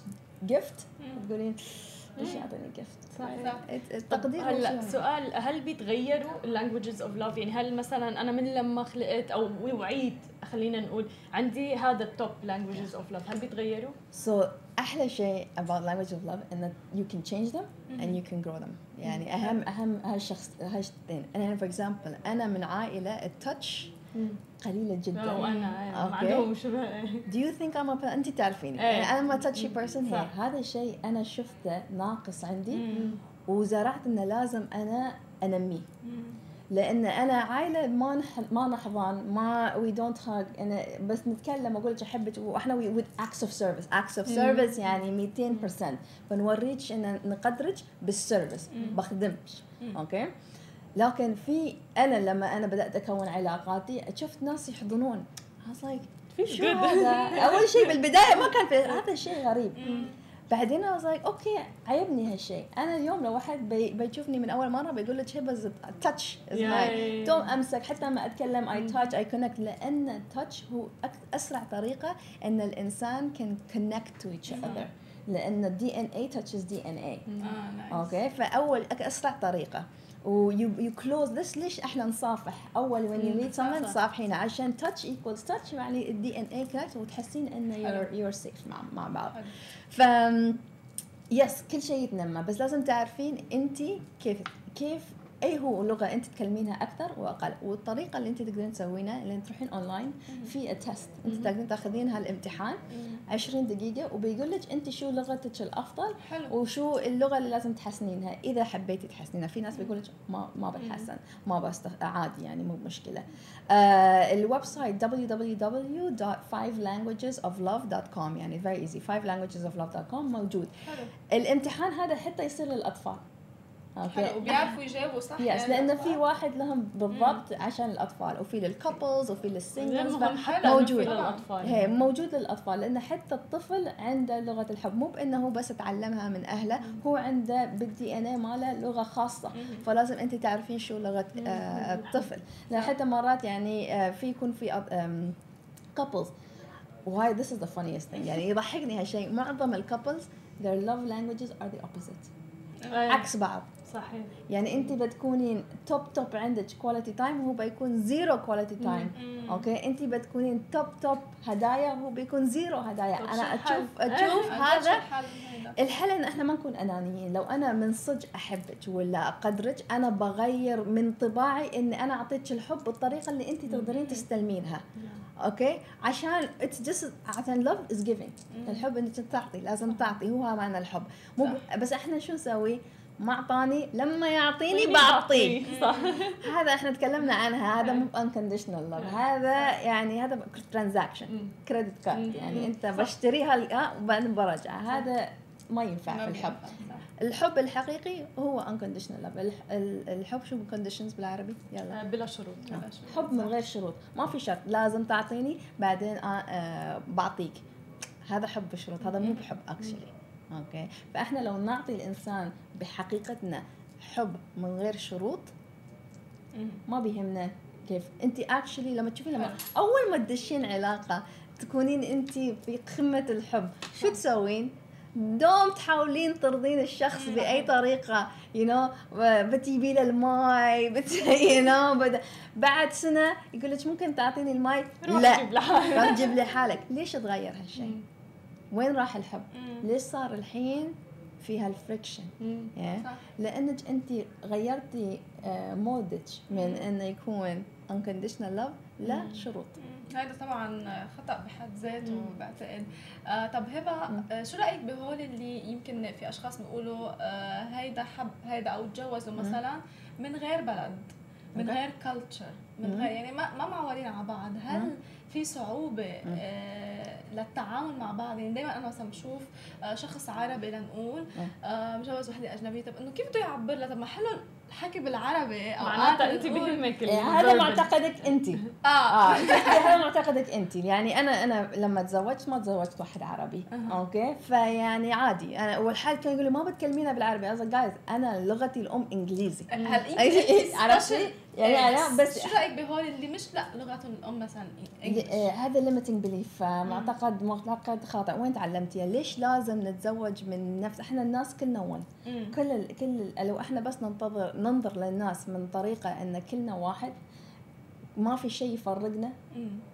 gift مم. تقولين ليش يعطيني جيفت صحيح صح. التقدير هو هلا. سؤال هل بيتغيروا ال languages of love يعني هل مثلا أنا من لما خلقت أو وعيت خلينا نقول عندي هذا ال top languages of love هل بيتغيروا؟ So أحلى شيء about language of love إن you can change them and you can grow them يعني أهم أهم هالشخص هالشيئين أنا for example أنا من عائلة ال touch قليلة جدا. وأنا ما. عندهم شبه. Do you think I'm a أنت تعرفيني. أنا ما touchy person هي صح. هذا الشيء أنا شفته ناقص عندي. مم. وزرعت إنه لازم أنا أنميه. مم. لأن أنا عائلة ما نح ما نحضن ما we don't hug أنا بس نتكلم أقول لك أحبك. وإحنا with acts of service acts of service يعني 200% بنوريك إن نقدرك بال service بخدمك. okay؟ لكن في أنا لما أنا بدأت أكون علاقاتي شفت ناس يحضنون. I like شو هذا؟ أول شيء بالبداية ما كان في هذا شيء غريب. بعدين was like okay عيبني هالشيء. أنا اليوم لو واحد بي بيشوفني من أول مرة بيقول لك هبه touch. دوم أمسك. حتى ما أتكلم I touch I connect لأن ال touch هو أسرع طريقة إن الإنسان can connect to each other لأن ال DNA touches DNA okay فأول أسرع طريقة. و you you close this ليش إحنا نصافح أول وين you meet someone صح. تصافحين عشان touch equals touch يعني ال DNA connect وتحسين انه you're. you're safe مع مع بعض. ف yes كل شيء يتنمى بس لازم تعرفين انت كيف كيف أي هو لغة أنت تكلمينها أكثر وأقل والطريقة اللي أنت تقدرين تسوينها اللي تروحين اونلاين في test أنت تقدرين تاخذين هالامتحان 20 دقيقة وبيقول لك أنت شو لغتك الأفضل حلو. وشو اللغة اللي لازم تحسنينها. إذا حبيتي تحسنينها. في ناس بيقول لك ما ما بتحسن ما بست عادي يعني مو مشكلة. آه ال website www.5languagesoflove.com يعني very easy 5languagesoflove.com موجود. حلو. الامتحان هذا حتى يصير للأطفال. وبيعرفوا يجاوبوا صح؟ yes يعني لأن في؟ واحد لهم بالضبط عشان الأطفال وفي لل couples وفي لل singles حتى موجود. للأطفال. هي موجود للأطفال لأن حتى الطفل عنده لغة الحب. مو بإنه هو بس تعلمها من أهله هو عنده بال DNA ماله لغة خاصة. فلازم أنت تعرفين شو لغة آه الطفل. لأن حتى مرات يعني آه في يكون في couples وهاي this is the funniest thing. يعني يضحكني هالشيء. معظم ال couples their love languages are the opposite. عكس بعض. صحيح. يعني انت بتكونين top top عندك quality time وهو بيكون zero quality time okay؟ انت بتكونين top top هدايا وهو بيكون zero هدايا. أنا الحل؟ أشوف أشوف هذا الحل إن إحنا ما نكون أنانيين. لو أنا من صدق أحبك ولا أقدرك أنا بغير من طباعي إني أنا أعطيك الحب بالطريقة اللي أنت تقدرين تستلمينها. okay؟ عشان it's just عشان love is giving الحب إنك تعطي لازم تعطي. هو معنى الحب. مو بس إحنا شو نسوي؟ ما أعطاني لما يعطيني بعطيه. صح. هذا إحنا تكلمنا عنها هذا مو unconditional love. هذا يعني هذا transaction credit card يعني أنت بشتريها ال- وبعدين برجع. هذا ما ينفع في الحب. الحب الحقيقي هو unconditional love. الح- ال- الحب شو conditions بالعربي؟ يلا. آه، بلا شروط بلا شروط. حب من غير شروط. ما في شرط. لازم تعطيني بعدين آه آه بعطيك. هذا حب بشروط. هذا مو بحب actually okay؟ فإحنا لو نعطي الإنسان بحقيقتنا حب من غير شروط. ما بيهمنا كيف. أنت actually لما تشوفين لما أول ما تدشين علاقة تكونين أنت في قمة الحب. شو تسوين؟ دوم تحاولين ترضين الشخص بأي طريقة you you know, بتجيبي له الماي بت you know, بعد سنة يقول لك ممكن تعطيني الماي؟ لا. جيب لحالك. روح جيب لحالك ليش تغير هالشيء وين راح الحب مم. ليش صار الحين في هال friction. صح. لأنك أنت غيرتي آه، mode ك من إنه يكون unconditional love لا شروط. هذا طبعا خطأ بحد ذاته بعتقد آه طب هبة آه شو رأيك بهول اللي يمكن في أشخاص بيقولوا آه هيدا حب هيدا أو تجوزوا مثلا من غير بلد من. غير كلتشر من. غير يعني ما ما معولين على بعض هل. في صعوبة آه للتعامل مع بعض. يعني دائما أنا مثلا بشوف آه شخص عربي لنقول آه مجوز وحدة أجنبية. طب إنه كيف بده يعبر لها؟ طب ما حلو الحكي بالعربي أو معناتها انت بيهمك إيه، هذا. معتقدك انت. آه. آه. شفتي هذا معتقدك انت. يعني أنا أنا لما تزوجت ما تزوجت واحد عربي. أها. okay؟ فيعني عادي. أنا والحال كان يقول لي ما بتكلمينها بالعربي. قصدي جايز أنا لغتي الأم إنجليزي. هل عرفتي؟ يعني أنا بس شو رأيك بهول اللي مش لا لغتهم الأم مثلا آه، هذا limiting belief معتقد معتقد خاطئ. وين تعلمتيها؟ ليش لازم نتزوج من نفس؟ إحنا الناس كلنا ون. كل. كل. لو إحنا بس ننتظر ننظر للناس من طريقة إن كلنا واحد ما في شيء يفرقنا.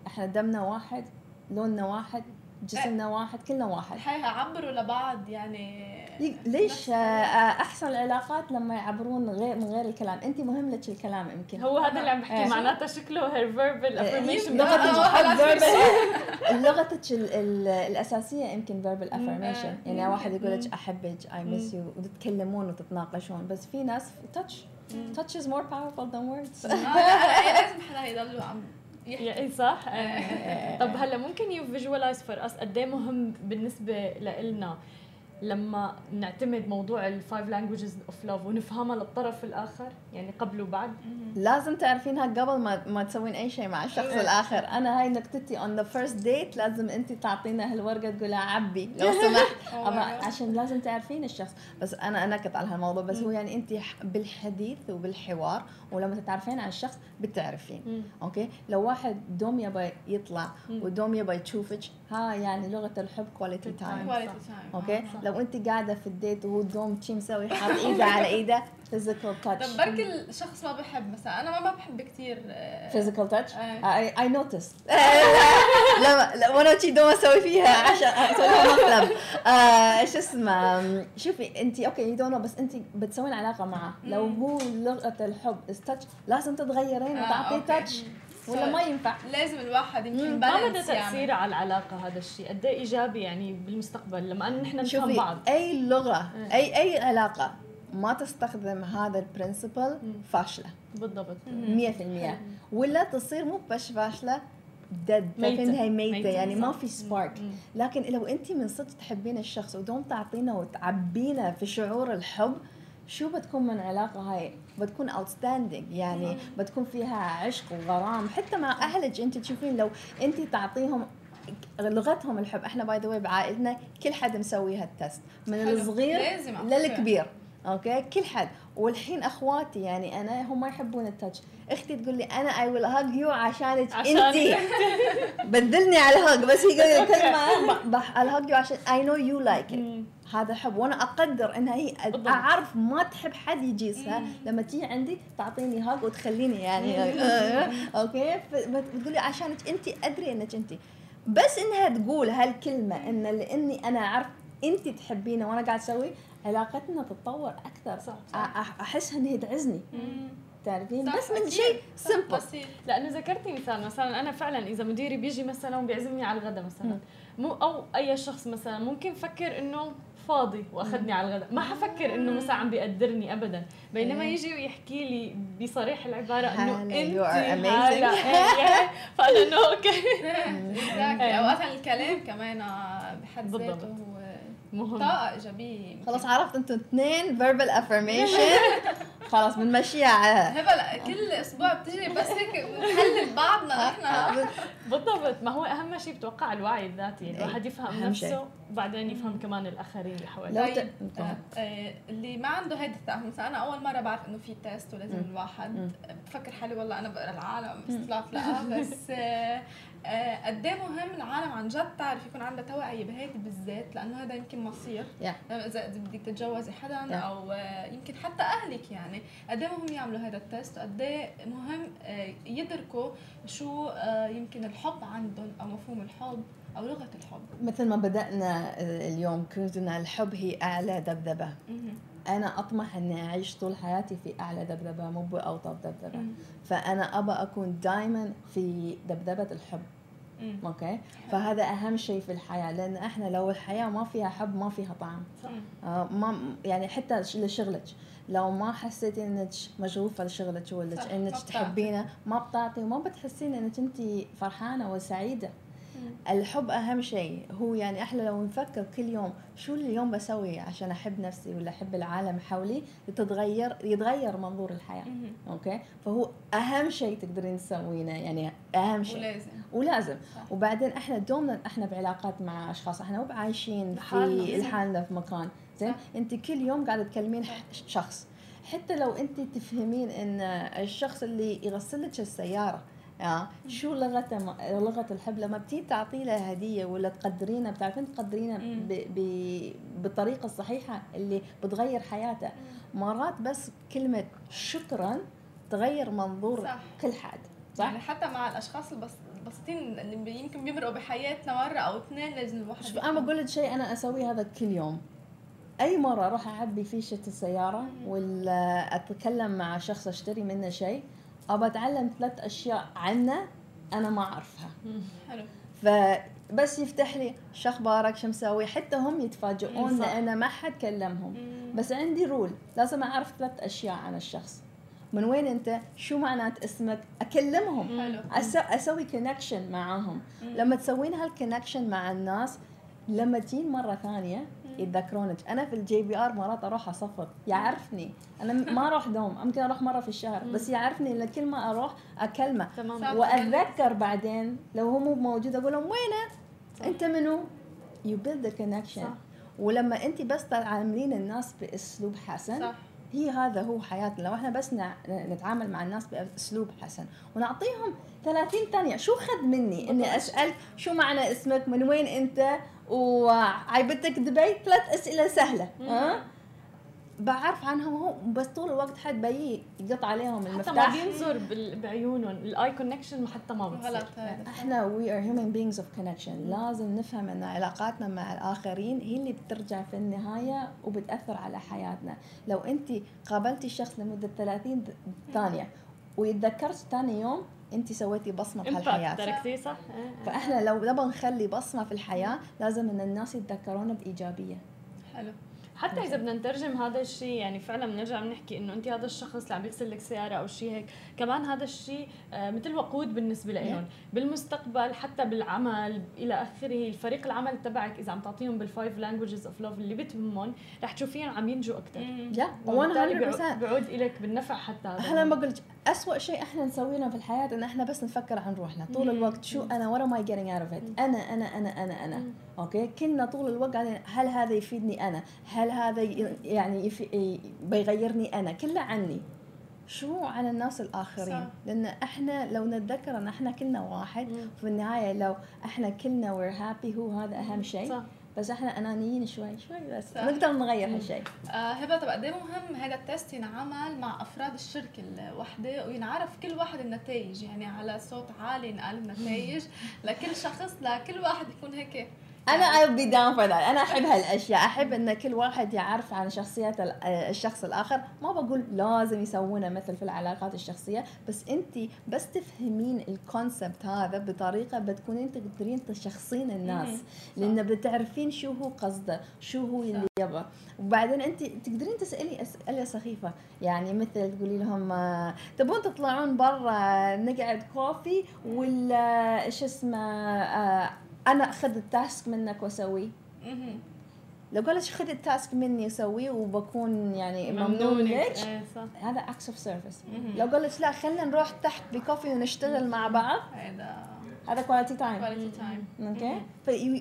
إحنا دمنا واحد لوننا واحد جسمنا واحد كلنا واحد. الحقيقة عبروا لبعض يعني ليش آه، آه، أحسن العلاقات لما يعبرون غير من غير الكلام؟ انت مهم لك الكلام يمكن. هو هذا اللي عم بحكي إيه. معناتها شكله her verbal affirmation آه، لغتك ال- ال- الأساسية يمكن verbal affirmation. آه. يعني واحد يقول لك. أحبك I miss you وتتكلمون وتتناقشون. بس في ناس touch. touch is more powerful than words. آه، لا، لا، لازم حدا يضلوا عم إي صح. آه. طب هلا ممكن you visualize for us قد إيه مهم بالنسبة لنا لما نعتمد موضوع ال five languages of love ونفهمها للطرف الآخر يعني قبل وبعد. لازم تعرفينها قبل ما ما تسوين أي شيء مع الشخص الآخر. أنا هاي نكتتي on the first date لازم انت تعطينا هالورقة تقولها عبيها لو سمحت. Oh. عشان لازم تعرفين الشخص. بس أنا أنكت على هالموضوع بس هو يعني انت بالحديث وبالحوار ولما تتعرفين على الشخص بتعرفين. مم. أوكي؟ لو واحد دوم يبى يطلع مم. ودوم يبى يشوفك ها يعني لغة الحب quality time quality time okay؟ صح. لو أنت قاعدة في ال date وهو دوم شي مسوي حاط إيده على إيده physical touch طب بركي الشخص ما بحب مثلا أنا ما بحب كثير physical touch. I notice لا لا وأنا شي دوم أسوي فيها عشان اسويها مطلب. آه، شو اسمه؟ شوفي أنت okay you don't بس أنت بتسوين علاقة معه. لو هو لغة الحب is touch لازم تتغيرين آه، وتعطيه okay. touch ولا ما ينفع. لازم الواحد يمكن مم. ما مدى balance تاثيره يعمل على العلاقة هذا الشيء. قد إيه إيجابي يعني بالمستقبل لما نحن نفهم شوفي بعض. أي لغة. أي أي علاقة ما تستخدم هذا ال principle. فاشلة. بالضبط. 100% ولا تصير مو بس فاشلة دد ميتة. تعرفين هي ميتة. ميتة، يعني ما. في spark. لكن لو انت من صدق تحبين الشخص ودوم تعطينا وتعبينا في شعور الحب شو بتكون من علاقة هاي؟ بتكون outstanding يعني بتكون فيها عشق وغرام. حتى مع أهلك أنت تشوفين لو أنت تعطيهم لغتهم الحب. إحنا by the بعائلتنا كل حد مسوي هال test من. الصغير. للكبير. okay؟ كل حد. والحين أخواتي يعني أنا هم ما يحبون ال touch أختي تقول لي أنا I will hug you عشانك. أنت. بدلني على الهاج بس هي كلمه الهاج يو عشان I know you like. هذا حب. وأنا أقدر انها هي. أعرف ما تحب حد يجيسها. لما تيجي عندي تعطيني هاج وتخليني يعني. okay؟ بتقول لي عشانك أنت أدري إنك أنت. بس إنها تقول هالكلمة إن لإني أنا أعرف أنت تحبينه وأنا قاعد أسوي علاقتنا تتطور أكثر صح، أح- أحسها إنها تعزني. تعرفين صح، بس من. شيء صح، سمبل بسيط لأنه ذكرتي مثال مثلا أنا فعلا إذا مديري بيجي مثلا وبيعزمني على الغداء مثلا مو أو أي شخص مثلا ممكن فكر إنه فاضي وأخذني على الغداء ما حفكر إنه مثلا عم بيقدرني ابدا بينما إيه. يجي ويحكي لي بصريح العبارة إنه انت. هلا إيه، فأنا إنه أوكي. إيه. أوقات الكلام كمان بحد بالضبط. ذاته هو مهم. طاقة إيجابية خلاص عرفت أنتوا اثنين verbal affirmation. خلاص بنمشيها على هبل كل أسبوع بتجي بس هيك بنحلل بعضنا نحن. بالضبط. ما هو أهم شيء بتوقع الوعي الذاتي إيه، الواحد يفهم أهم شيء. نفسه وبعدين يفهم كمان الآخرين اللي حواليه. طيب آه، آه، اللي ما عنده هيدا التأهل مثلا أنا أول مرة بعرف إنه في تيست ولازم. الواحد. بفكر حالي والله أنا بقرأ العالم بس طلعت لا بس آه، آه، قد إيه مهم العالم عن جد تعرف يكون عندها توعية بهيدي بالذات؟ لأنه هذا يمكن مصير. Yeah. يعني إذا بدك تتجوزي حدا Yeah. أو آه، يمكن حتى أهلك يعني. قد إيه مهم يعملوا هذا ال test وقد إيه مهم آه، يدركوا شو آه، يمكن الحب عندهم أو مفهوم الحب أو لغة الحب. مثل ما بدأنا اليوم كنزنا الحب هي أعلى دبدبة. مهم. أنا أطمح إني أعيش طول حياتي في أعلى دبدبة مو بأوطى دبدبة مم. فأنا أبى أكون دائما في دبدبة الحب مم. okay فهذا أهم شيء في الحياة لأن إحنا لو الحياة ما فيها حب ما فيها طعم. آه، ما يعني حتى لشغلك لو ما حسيتي إنك مشغوفه لشغلك ولا إنك. تحبينه ما بتعطي وما بتحسين إنك انت فرحانة وسعيدة. الحب أهم شيء. هو يعني إحنا لو نفكر كل يوم شو اليوم بسوي عشان أحب نفسي ولا أحب العالم حولي تتغير يتغير منظور الحياة. أوكي؟ فهو أهم شيء تقدرين تسوينه. يعني أهم شيء. ولازم. ولازم. صح. وبعدين إحنا دومنا إحنا بعلاقات مع أشخاص. إحنا مو بعايشين. في لحالنا. في مكان. زين. أنت كل يوم قاعدة تكلمين شخص. حتى لو أنت تفهمين إن الشخص اللي يغسل لك السيارة آه. شو لغته م- لغة الحب لما بتيجي تعطي له هدية ولا تقدرينه بتعرفين تقدرينه مم. ب... ب... بالطريقة الصحيحة اللي بتغير حياته مرات بس كلمة شكرا تغير منظور صح. كل حد صح؟ يعني حتى مع الأشخاص البس- البسيطين اللي يمكن بيمرقوا بحياتنا مرة أو اثنين لازم الواحد شوف أنا بقول لك شيء أنا أسوي هذا كل يوم. أي مرة أروح أعبي فيشة السيارة ولا أتكلم مع شخص أشتري منه شيء ابى اتعلم ثلاث أشياء عنه أنا ما أعرفها. حلو. فبس يفتح لي شو أخبارك شو مسوي؟ حتى هم يتفاجئون. لأن ما حد كلمهم. بس عندي rule لازم أعرف ثلاث أشياء عن الشخص. من وين أنت؟ شو معنات اسمك؟ أكلمهم. حلو. أسو- أسوي connection معاهم. لما تسوين هال connection مع الناس لما تجين مرة ثانية يتذكرونك. أنا في ال JBR مرات أروح اصفر يعرفني. أنا ما أروح دوم يمكن أروح مرة في الشهر بس يعرفني إن كل ما أروح أكلمه. وأتذكر بعدين لو هو مو موجود أقول لهم وينه؟ أنت منو؟ you build a connection. ولما أنت بس تعاملين الناس بأسلوب حسن صح. هي هذا هو حياتنا. لو إحنا بس نتعامل مع الناس بأسلوب حسن ونعطيهم 30 ثانية. شو خذ مني إني اسالك شو معنى اسمك؟ من وين أنت؟ وعيبتك دبي؟ ثلاث أسئلة سهلة. ها؟ بعرف عنهم هو بس طول الوقت حد بيجي يقط عليهم حتى ما المفتاح. بينظر بعيونهم. ال eye connection حتى ما بتصير. غلط إحنا we are human beings of connection لازم نفهم إن علاقاتنا مع الآخرين هي اللي بترجع في النهاية وبتأثر على حياتنا. لو انت قابلتي الشخص لمدة 30 د- ثانية ويتذكرت ثاني يوم انت سويتي بصمة في الحياة تركتيه صح؟ إيه، إيه. فأحنا لو نبغى نخلي بصمة في الحياة لازم إن الناس يتذكرونا بإيجابية. حلو. حتى إذا بدنا نترجم هذا الشيء يعني فعلا بنرجع بنحكي إنه انت هذا الشخص اللي عم يغسل لك سيارة أو شيء هيك كمان هذا الشيء آه، مثل وقود بالنسبة لهم بالمستقبل حتى بالعمل إلى آخره الفريق العمل تبعك إذا عم تعطيهم بال five languages of love اللي بتهمهم رح تشوفيهم عم ينجوا أكثر يا وبالتالي 100% بيعود- لك بالنفع حتى هذا. إحنا بقول اسوء شيء إحنا نسويه في الحياة إن إحنا بس نفكر عن روحنا. طول الوقت شو أنا am I getting out of it أنا أنا أنا أنا أنا. أوكي؟ كنا طول الوقت قاعدين هل هذا يفيدني أنا؟ هل هذا يعني يفي بيغيرني أنا؟ كله عني. شو عن الناس الآخرين؟ صح. لأن إحنا لو نتذكر إن إحنا كلنا واحد. في النهاية لو إحنا كلنا we're happy هو هذا أهم شيء. صح. بس إحنا انانيين شوي شوي بس. نقدر نغير هالشيء آه هبة طب قد إيه مهم هذا التست ينعمل مع أفراد الشركة الوحدة وينعرف كل واحد النتائج؟ يعني على صوت عالي ينقال النتائج لكل شخص لكل واحد يكون هيك أنا I'll be down for that. أنا أحب هالأشياء. أحب إن كل واحد يعرف عن شخصيات ال- الشخص الآخر. ما بقول لازم يسوونه مثل في العلاقات الشخصية بس أنت بس تفهمين الكونسبت هذا بطريقة بتكونين أنت تقدرين تشخصين الناس. مم. لأن بتعرفين شو هو قصده شو هو اللي يبغى. وبعدين أنت تقدرين تسألي أسئلة سخيفة. يعني مثل تقولي لهم آه، تبون تطلعون برا نقعد coffee ولا شو اسمه آه، أنا أخذ ال task منك وأسويه. لو قالت خذ ال task مني أسويه وبكون يعني ممنون. لك إيه، هذا acts of service. لو قالت لا خلينا نروح تحت ب coffee ونشتغل مع بعض. هذا هذا quality time quality time okay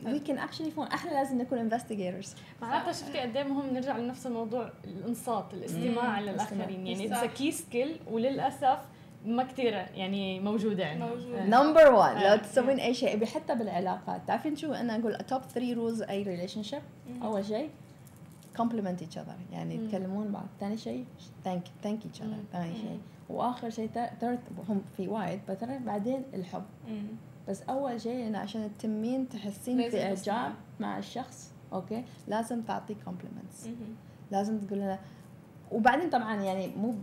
we can actually فون أحنا لازم نكون investigators معناتها شفتي قد إيه مهم نرجع لنفس الموضوع الانصات الاستماع. للآخرين. يعني. it's key skill وللأسف ما كثير يعني موجودة موجودة. إيه. number 1 لو آه. تسوين أي شيء حتى بالعلاقات تعرفين شو أنا أقول top 3 rules أي relationship أول شيء compliment each other يعني مم. يتكلمون بعض ثاني شيء thank thank each مم. other ثاني شيء وآخر شيء third هم في وايد بس بعدين الحب مم. بس أول شيء انه عشان تتمين تحسين باعجاب تسمع. مع الشخص أوكي لازم تعطيه compliments مهم. لازم تقول له وبعدين طبعا يعني مو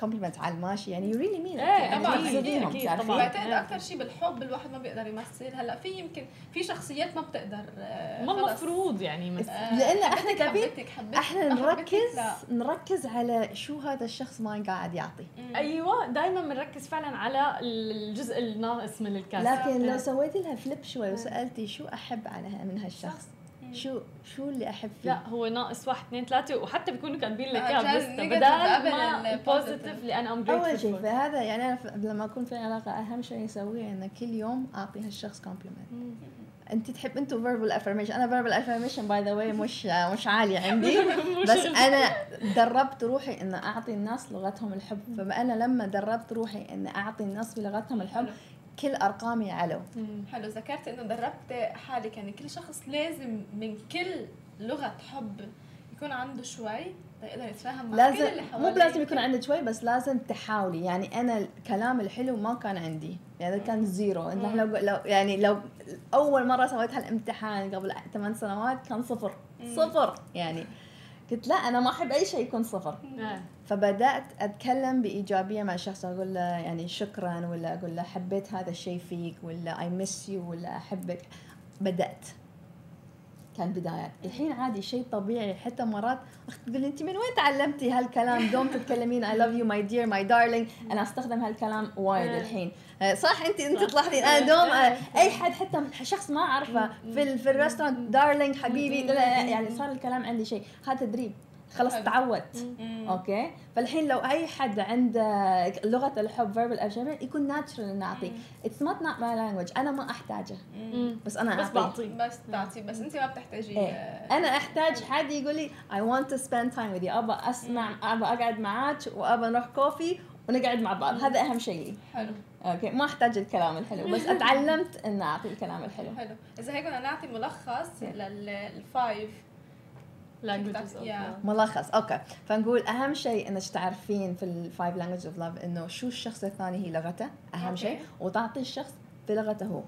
compliment على الماشي يعني you really mean إيه، طبعاً، أكيد، أكيد، طبعاً. بعتقد. أكثر شيء بالحب الواحد ما بيقدر يمثل هلأ في يمكن في شخصيات ما بتقدر آه، ما. المفروض يعني مثلا حبيتك إحنا ما حبيتك، نركز لا. نركز على شو هذا الشخص ما قاعد يعطي. أيوه دائما بنركز فعلا على الجزء الناقص من الكاس لكن لو. سويتي لها flip شوي وسألتي شو أحب على من هالشخص. شو شو اللي أحب فيه؟ لا هو ناقص واحد اثنين ثلاثة وحتى بيكونوا كاتبين لك آه، إياها بدال قبل ما ال ال positive لأن ام أول شيء فهذا يعني أنا لما اكون في علاقة أهم شيء اسويه ان كل يوم اعطي هالشخص compliment. أنت تحب أنتوا verbal affirmation أنا verbal affirmation by the way مش مش عالية عندي بس أنا دربت روحي ان أعطي الناس لغتهم الحب. فأنا لما دربت روحي ان أعطي الناس بلغتهم الحب. كل أرقامي علوا مم. حلو ذكرت إنه دربت حالك يعني كل شخص لازم من كل لغة حب يكون عنده شوي ليقدر يتفاهم مع كل اللي لازم مو بلازم يكون عندك شوي بس لازم تحاولي. يعني أنا الكلام الحلو ما كان عندي. يعني كان zero. لو لو يعني لو أول مرة سويت هالامتحان قبل ثمان سنوات كان صفر. مم. صفر. يعني قلت لا أنا ما أحب أي شيء يكون صفر. آه. فبدأت أتكلم بإيجابية مع الشخص أقول له يعني شكرا ولا أقول له حبيت هذا الشيء فيك ولا I miss you ولا أحبك. بدأت. كان بدايات الحين عادي شيء طبيعي. حتى مرات أخت تقول أنت من وين تعلمتي هالكلام؟ دوم تتكلمين I love you my dear my darling أنا أستخدم هالكلام وايد آه. الحين. صح انت انت تلاحظين. أنا دوم آه، أي حد حتى شخص ما أعرفه في في ال restaurant darling حبيبي يعني صار الكلام عندي شيء. هذا تدريب خلاص. تعودت. أوكي؟ فالحين لو أي حد عنده لغة الحب verbal affirmation يكون natural إنه أعطي. it's not not my language أنا ما أحتاجه. بس أنا بس أعطيه. بعطي بس تعطي بس أنت ما بتحتاجي إيه. آه، أنا أحتاج حد يقول لي I want to spend time with you. أبى أسمع أبى أقعد معاك وأبى نروح coffee ونقعد مع بعض. هذا أهم شيء. لي حلو. أوكي ما أحتاج الكلام الحلو بس أتعلمت ان أعطي الكلام الحلو. حلو. إذا هيك بدنا نعطي ملخص. لل five languages of Yeah. love. ملخص أوكي. فنقول أهم شيء إنك تعرفين في ال five language of love إنه شو الشخص الثاني هي لغته أهم. شيء. وتعطي الشخص بلغته هو.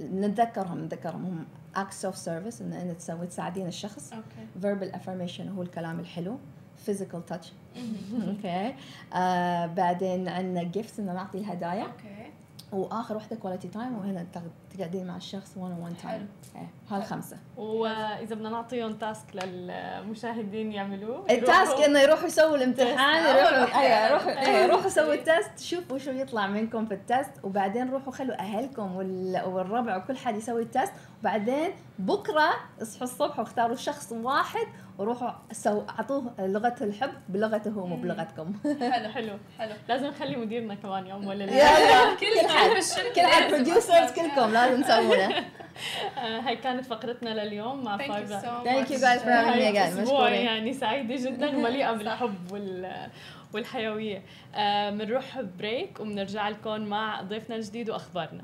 نتذكرهم نتذكرهم. هم acts of service ان انت تسوي تساعدين الشخص. أوكي verbal affirmation هو الكلام الحلو. Physical touch. أوكي بعدين عندنا gifts إن نعطي الهدايا. أوكي وآخر وحدة quality time وهنا تق- تقعدين مع الشخص 1 on 1 حلو. time هالخمسه وإذا بدنا نعطيهم task للمشاهدين يعملوه ال task يروحوا- إنه يروحوا يسووا الامتحان يروحوا وحدة. أيوه يروحوا أيوة. أيوه. يروحوا سووا ال test شوفوا شو يطلع منكم في ال test وبعدين روحوا خلوا أهلكم وال- والربع وكل حد يسوي ال test وبعدين بكرة اصحوا الصبح واختاروا شخص واحد وروحوا so أعطوه لغة الحب بلغته هو مو. بلغتكم. حلو حلو حلو. لازم نخلي مديرنا كمان يوم ولا لا كل كل حد. كل حد producers. كلكم لازم تسوونه آه، هاي كانت فقرتنا لليوم مع Thank you five so Thank you much. guys for having me هاي again. أسبوع مشكورين. يعني سعيدة جدا ومليئه بالحب وال والحيوية. آه، بنروح break وبنرجع لكم مع ضيفنا الجديد وأخبارنا.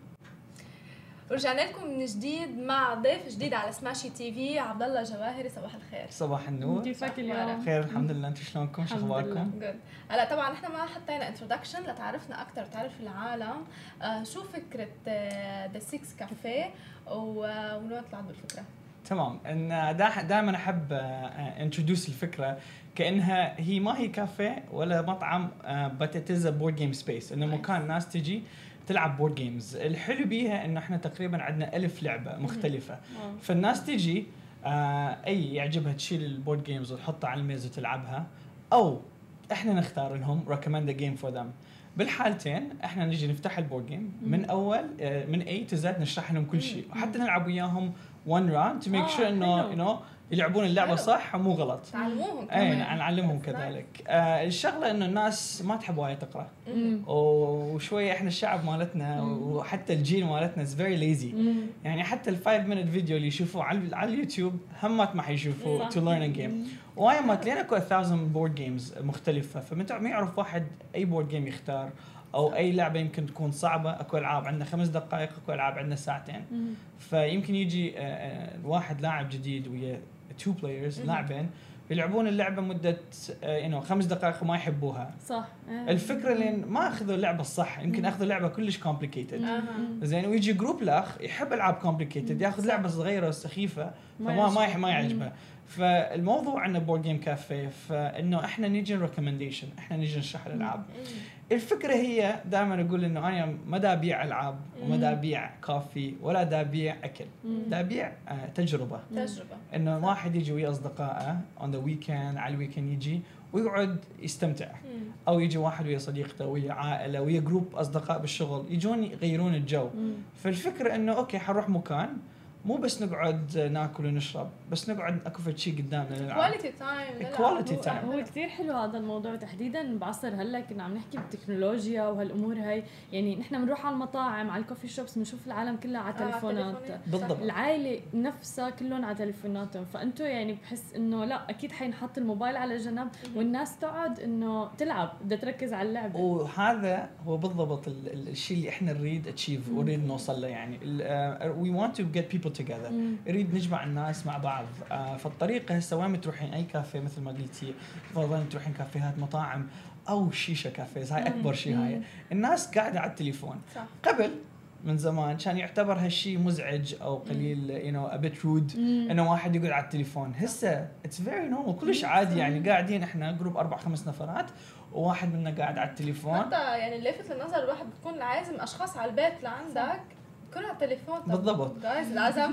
ورجعنا لكم من جديد مع ضيف جديد على سماشي تي في عبد الله جواهري صباح الخير. صباح النور. كيفك اليوم؟ بخير الحمد لله. أنتم شلونكم؟ شو أخباركم؟ جود هلا طبعا إحنا ما حطينا introduction لتعرفنا أكثر وتعرف العالم. آه شو فكرة the 6 كافيه ومن وين طلعت بالفكرة؟ تمام. إن دائما أحب introduce الفكرة. كأنها هي ما هي كافيه ولا مطعم but it is board game space إنه. مكان ناس تجي تلعب board games الحلو بيها إنه إحنا تقريبا عندنا ألف لعبة مختلفة. فالناس تجي آه، أي يعجبها تشيل ال board games وتحطها على الميز وتلعبها أو إحنا نختار لهم a game for them. بالحالتين إحنا نجي نفتح ال board game من أول آه، من A to Z نشرح لهم كل شيء. وحتى نلعب وياهم one round to make آه، sure إنه you know يلعبون اللعبة. صح ومو غلط تعلموهم أي. نعلمهم كذلك آه الشغلة إنه الناس ما تحب وايد تقرأ. وشويه إحنا الشعب مالتنا وحتى الجيل مالتنا is very lazy. يعني حتى ال five minute video اللي يشوفوه على على اليوتيوب همات ما حيشوفوا صح. to learn game وهمات لين اكو 1000 board games مختلفة فمتى ما يعرف واحد أي board game يختار أو أي لعبة يمكن تكون صعبة أكو ألعاب عندنا خمس دقائق أكو ألعاب عندنا ساعتين. فيمكن يجي آه، آه، واحد لاعب جديد ويا two players لاعبين يلعبون اللعبة مدة يو خمس دقائق وما يحبوها. صح. آه. الفكرة لين ما أخذوا اللعبة الصح يمكن أخذوا لعبه كلش complicated أها زين ويجي group الاخ يحب ألعاب complicated ياخذ. لعبة صغيرة وسخيفة ما فما ما ما يعجبه. فالموضوع عندنا board game كافيه فإنه إحنا نيجي recommendation إحنا نيجي نشرح الألعاب. الفكرة هي دائما أقول إنه أنا ما دا أبيع ألعاب وما دا أبيع coffee ولا دا أبيع أكل. دا أبيع آه، تجربة. تجربة. إنه واحد يجي ويا أصدقائه on the weekend على ال weekend يجي ويقعد يستمتع. مم. أو يجي واحد ويا صديقته ويا عائلة ويا group أصدقاء بالشغل يجون يغيرون الجو. مم. فالفكرة إنه okay حنروح مكان مو بس نقعد ناكل ونشرب بس نقعد أكو فد شيء قدامنا نلعب. كواليتي تايم Quality هو, time. هو كثير حلو هذا الموضوع. تحديدا بعصر هلأ كنا عم نحكي بالتكنولوجيا وهالأمور هاي. يعني نحن بنروح على المطاعم على ال coffee shops بنشوف العالم كلها على تليفونات بالضبط. العائلة نفسها كلهم على تليفوناتهم. فأنتوا يعني بحس إنه لأ أكيد حينحط الموبايل على جنب والناس تقعد إنه تلعب بدها تركز على اللعبة. وهذا هو بالضبط ال- ال- الشيء اللي إحنا نريد achieve ونريد نوصل له يعني. we want to get people together. نريد نجمع الناس مع بعض. آه، فالطريقة هسه وين تروحين؟ أي كافيه مثل ما قلتي تفضلين تروحين كافيهات مطاعم أو شيشة cafes. هاي أكبر شيء هاي. الناس قاعدة على التليفون. صح. قبل من زمان كان يعتبر هالشيء مزعج أو قليل you know a bit rude إنه واحد يقعد على التليفون. هسه it's very normal كلش عادي يعني. قاعدين إحنا group أربع خمس نفرات وواحد منا قاعد على التليفون. حتى يعني لافت للنظر الواحد بتكون عازم أشخاص على البيت لعندك كل على التليفون. بالضبط. جايز لازم.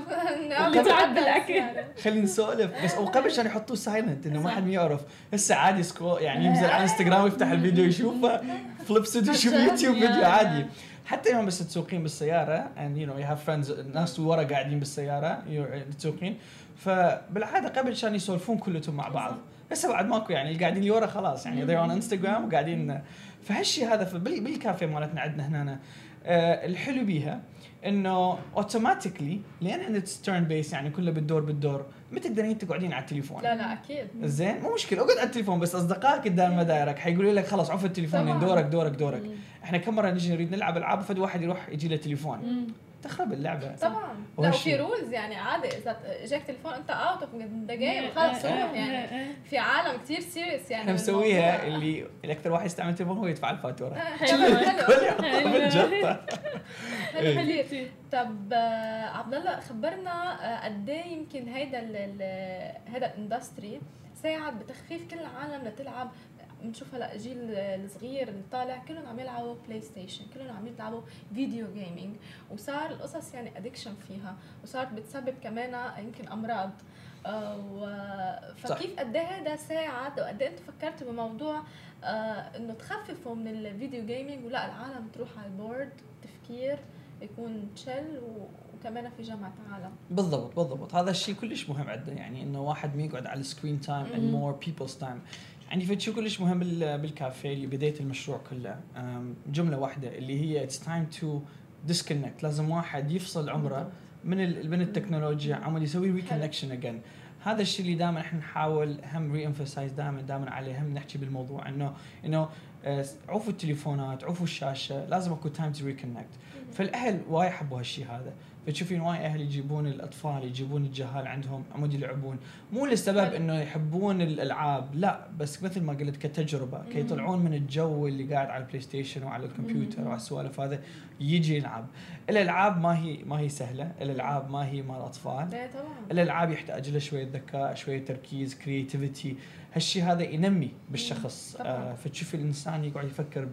وقبل الأكل. خلينا نسولف. بس وقبل كان يحطوه silent إنه ما حد يعرف. هسه عادي scroll يعني ينزل على انستغرام يفتح الفيديو يشوفه. clips يشوف يوتيوب فيديو عادي. حتى يوم بس تسوقين بالسيارة and you know you have friends الناس ورا قاعدين بالسيارة تسوقين. فبالعادة قبل كانوا يسولفون كلهم مع بعض. هسه بعد ماكو يعني اللي قاعدين اللي ورا خلاص. يعني they're on انستغرام وقاعدين. فهالشيء هذا في- بال- بالكافية مالتنا عندنا هنا آه الحلو بيها. إنه automatically لأن it's turn based يعني كله بالدور بالدور ما تقدرين تقعدين على التليفون. لا لا أكيد. زين؟ مو مشكلة. اقعد على التليفون بس أصدقائك قدام مدايريك حيقولوا لك خلاص عف التليفون. دورك دورك دورك. إحنا كم مرة نجي نريد نلعب ألعاب فد واحد يروح يجي له تليفون؟ تخرب اللعبة. طبعا. لا. وفي rules يعني عادي. إذا اجاك تليفون أنت out of the game خلص روح يعني. في عالم كثير serious يعني. إحنا مسويها. اللي الاكثر واحد يستعمل التليفون هو يدفع الفاتورة. حلو حلو. يحطها بالقطة. حلو حلو. طب آه، عبد الله خبرنا آه، قد إيه يمكن هيدا هيدا ال industry ساعد بتخفيف كل العالم لتلعب بنشوف هلأ جيل الصغير اللي طالع كلهم عم يلعبوا بلاي ستيشن كلهم عم يلعبوا video gaming وصار القصص يعني addiction فيها وصارت بتسبب كمان يمكن أمراض. آه، و-. فكيف قد إيه هذا ساعد وقد إيه أنتم فكرتوا بموضوع إنه تخففوا من ال video gaming ولا العالم تروح على ال board تفكير؟ يكون chill وكمان في جمعة عالم بالضبط بالضبط. هذا الشيء كلش مهم عندنا يعني إنه واحد ما يقعد على ال screen time and more people's time يعني في شيء كلش مهم بال- بالكافيه اللي بديت المشروع كله. جملة واحدة اللي هي it's time to disconnect لازم واحد يفصل عمره من من التكنولوجيا عمل يسوي reconnection again هذا الشيء اللي دائما إحنا نحاول هم ري دائما دائما عليه هم نحكي بالموضوع إنه إنه عوفوا التليفونات عوفوا الشاشة لازم اكو time to reconnect فالأهل وايد حبوا هالشيء هذا. فتشوفين وايد أهل يجيبون الأطفال يجيبون الجهال عندهم عمود يلعبون. مو لسبب حلو. إنه يحبون الألعاب لا بس مثل ما قلت كتجربة كي يطلعون من الجو اللي قاعد على البلاي ستيشن وعلى الكمبيوتر وعلى السوالف هذا يجي يلعب. الألعاب ما هي ما هي سهلة. الألعاب ما هي مال أطفال. طبعا. الألعاب يحتاج له شوية ذكاء شوية تركيز creativity هالشيء هذا ينمي بالشخص. آه فتشوف الإنسان يقعد يفكر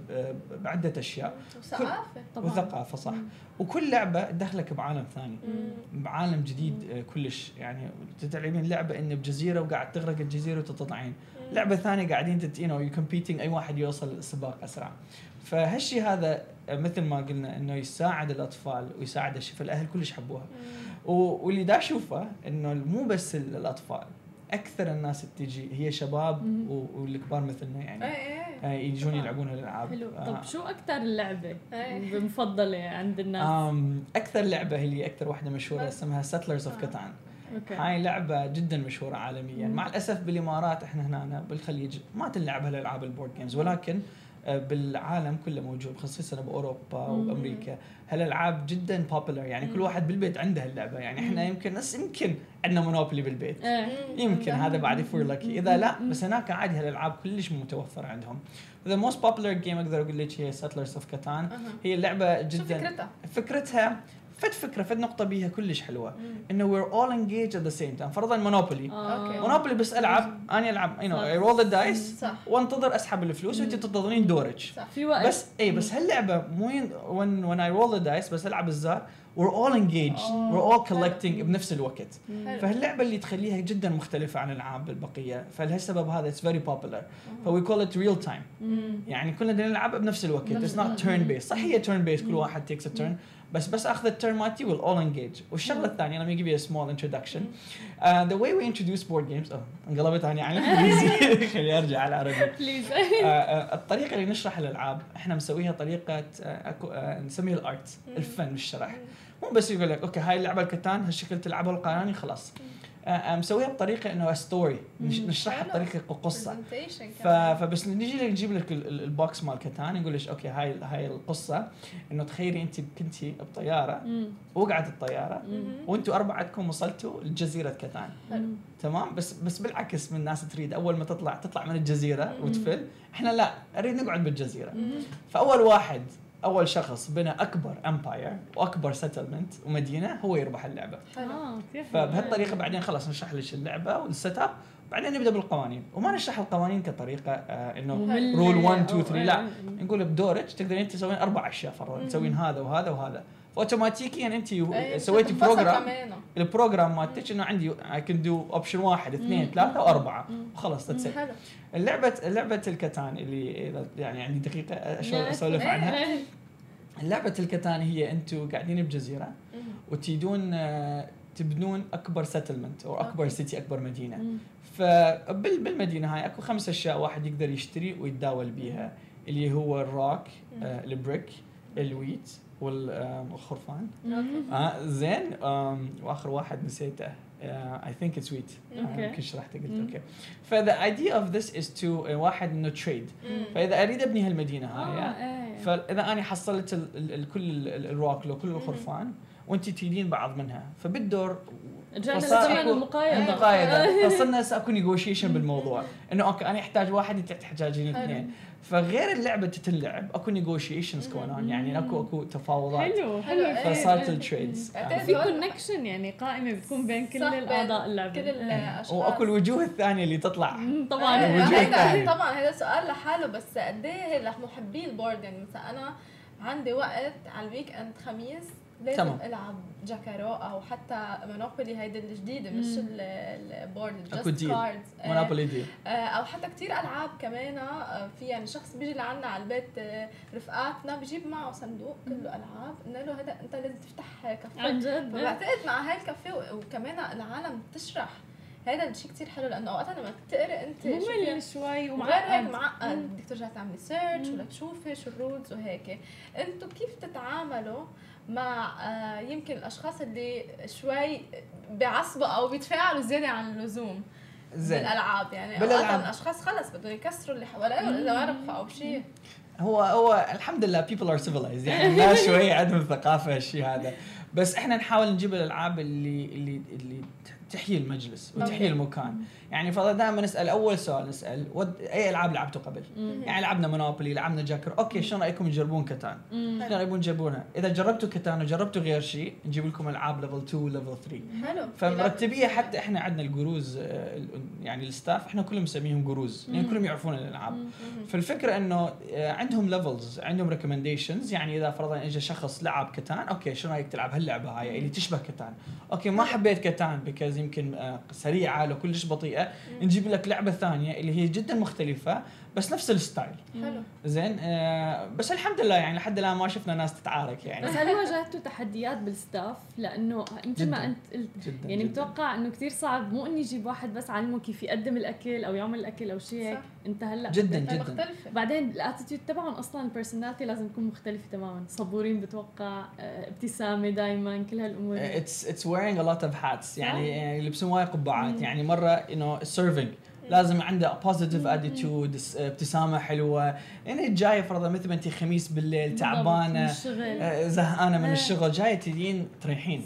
بعدة أشياء. وثقافة طبعاً. وثقافة صح. وكل لعبة تدخلك بعالم ثاني. مم. بعالم جديد آه، كلش. يعني تلعبين لعبة انه بجزيرة وقاعد تغرق الجزيرة وتطلعين لعبة ثانية قاعدين تت you competing أي واحد يوصل السباق أسرع. فهالشيء هذا آه، مثل ما قلنا إنه يساعد الأطفال ويساعد الشيء فالأهل كلش حبوها. واللي دا أشوفه إنه مو بس ال- الأطفال. أكثر الناس اللي تجي هي شباب والكبار مثلنا يعني. إيه إيه آه، يجون. يلعبون الالعاب حلو. آه، طب شو أكثر إيه. مفضلة عند الناس؟ آم، أكثر لعبة هي أكثر واحدة مشهورة بس. اسمها Settlers of. Catan okay. هاي لعبة جدا مشهورة عالميا. مم. مع الأسف بالإمارات إحنا هنا بالخليج ما تلعب هالألعاب ال board games ولكن بالعالم كله موجود خصيصا بأوروبا. وامريكا هالألعاب جدا popular يعني كل. واحد بالبيت عنده هاللعبة. يعني إحنا يمكن بس يمكن عندنا مونوبولي بالبيت. إيه. يمكن هذا بعد we're lucky. إذا لا. بس هناك عادي هالألعاب كلش متوفرة عندهم. The most popular game أقدر أقول لك هي of Catan. أها. هي اللعبه شو جدا. فكرتها؟ فكرتها فد فكرة فد نقطة بيها كلش حلوة. إنه we're all engaged at the same time. فرضا مونوبولي okay. مونوبولي بس العب أنا ألعب you know I roll the dice. صح. وانتظر أسحب الفلوس وانت تنتظرين دورك صح. في وقت. بس اي بس هاللعبة مو ين- when when I roll the dice بس ألعب الزار we're all engaged. آه. we're all حلو. collecting بنفس الوقت. فهاللعبة اللي تخليها جدا مختلفة عن الألعاب البقية. فلهالسبب هذا it's very popular we call it real time. يعني كلنا نلعب بنفس الوقت. it's not. turn based صح هي turn based كل واحد takes a turn بس بس أخذ ال turn مالتي we're all engaged والشغلة الثانية let me give you a small introduction. uh, the way we introduce board games. oh انقلبت أنا على الانجليزي خليني أرجع على العربي please آه، آه، الطريقة اللي نشرح الألعاب إحنا مسويها طريقة آه، آه، نسميها ال art الفن بالشرح مو بس يقول لك okay هاي اللعبة الكتان هالشكل تلعبها القوانين خلاص. مسويها بطريقة إنه story نشرحها. بطريقة قصه. فبس نجي لك نجيب لك ال- ال- ال box مال كتان نقول لك أوكي هاي هاي القصة إنه تخيلي انت كنتي بطيارة وقعت الطيارة وأنتم اربعتكم وصلتوا لجزيره كتان. تمام؟ بس بس بالعكس من الناس تريد أول ما تطلع تطلع من الجزيرة وتفل. إحنا لا أريد نقعد بالجزيرة. فأول واحد أول شخص بنى أكبر empire وأكبر settlement ومدينة هو يربح اللعبة. آه كيف فبهالطريقة بعدين خلاص نشرح لك اللعبة وال set up بعدين نبدأ بالقوانين. وما نشرح القوانين كطريقة آه إنه rule 1 2 أو- 3 لا. آه. نقول بدورك تقدرين تسوين أربع أشياء فرضا تسوين هذا وهذا وهذا. فأوتوماتيكيا أنت إيه، سويتي بتنفصل program. ال program مالتك انه عندي I can do option واحد اثنين ثلاثة وأربعة. وخلص that's حلو. اللعبة لعبه الكتان اللي يعني عندي دقيقة أشو- أسولف عنها. إيه. لعبه الكتان هي أنتم قاعدين بجزيرة مم. وتريدون آه، تبنون أكبر settlement أو أكبر okay. city أكبر مدينة. فبالمدينه هاي أكو خمس أشياء واحد يقدر يشتري ويتداول بيها. اللي هو الروك آه، ال brick ال wheat والخرفان okay. آه زين وآخر واحد نسيته. I think it's wheat okay. يمكن شرحته قلت. أوكي ف the idea of this is to واحد إنه تريد. فاذا أريد أبني هالمدينة هاي إيه. فاذا أنا حصلت ال ال ال كل ال- كل الخرفان وأنت تريدين بعض منها. فبالدور رجعنا لزمن المقايضة. المقايضة. فصرنا هسه اكو negotiation بالموضوع. إنه okay أنا أحتاج واحد أنت تحتاجين. اثنين. فغير اللعبة تتلعب أكو negotiations going on. يعني اكو أكو تفاوضات. حلو حلو، إيه. فصارت ال trades بعدين في connection يعني قائمة بتكون بين كل الأعضاء اللعبة. كل الأشخاص. وأكو الوجوه الثانية اللي تطلع. طبعا. إيه، الوجوه هيدا الثانية. طبعا هذا سؤال لحاله بس قد إيه لمحبي ال board؟ يعني مثلا أنا عندي وقت على ال weekend خميس لازم تمام. ألعب جاكارو أو حتى مونوبولي هيدي الجديدة مش ال board just. cards مونوبولي دي أو حتى كتير ألعاب كمان آه، في يعني شخص بيجي لعنا على البيت آه، رفقاتنا بجيب معه صندوق كله ألعاب. قلنا له هذا أنت لازم تفتح كافيه. عن جد؟ فبعتقد مع هاي الكافيه وكمان العالم تشرح هذا الشيء كتير حلو لأنه اوقات لما تقرا أنت ممل شوي وغير هيك ومعقد معقد. بدك ترجع تعملي search. ولا تشوفي شو ال rules وهيك. أنتم كيف تتعاملوا مع آه، يمكن الأشخاص اللي شوي بيعصبوا أو بيتفاعلوا زيادة عن اللزوم زين. بالألعاب. يعني بالألعاب. الأشخاص خلص بدهم يكسروا اللي حواليهم إذا غرقوا أو شيء. هو هو الحمد لله people are civilized. يعني الناس شوي عندهم ثقافة الشيء هذا. بس إحنا نحاول نجيب الألعاب اللي اللي اللي تحيي المجلس وتحيي. المكان يعني فدائما نسأل أول سؤال نسأل what أي ألعاب لعبتوا قبل؟ مم. يعني لعبنا مونوبولي لعبنا جاكر okay شنو رأيكم تجربون كتان؟ شنو رايكم تجربونها؟ إذا جربتوا كتان وجربتوا غير شيء نجيب لكم ألعاب level 2 level 3 حلو فمرتبية حتى إحنا عندنا ال gurus آه، يعني ال staff إحنا كلهم مسميهم gurus يعني. كلهم يعرفون الألعاب. فالفكرة إنه آه، عندهم levels عندهم recommendations يعني إذا فرضا اجى شخص لعب كتان okay شنو رأيك تلعب هاللعبة هاي اللي تشبه كتان okay ما حبيت كتان because يمكن آه، سريعة لو كلش بطيئه نجيب لك لعبة ثانية اللي هي جدا مختلفة. بس نفس ال style حلو زين آه بس الحمد لله يعني لحد الآن ما شفنا ناس تتعارك يعني بس هل واجهتوا تحديات بال staff؟ لأنه مثل ما. أنت قلت جدا يعني جداً. متوقع إنه كثير صعب مو اني أجيب واحد بس علمه كيف يقدم الأكل أو يعمل الأكل أو شيء هيك صح. أنت هلأ جدا جدا مختلفة بعدين ال attitude تبعهم أصلا ال personality لازم تكون مختلفه تماما صبورين بتوقع آه، ابتسامة دائما كل هالأمور. it's it's wearing a lot of hats يعني يلبسون وايد قبعات. يعني مرة انه serving لازم عنده positive attitude ابتسامة حلوة يعني جاية فرضا مثل ما انت خميس بالليل تعبانة آه، زهقانة من آه. الشغل جاية تجين تريحين.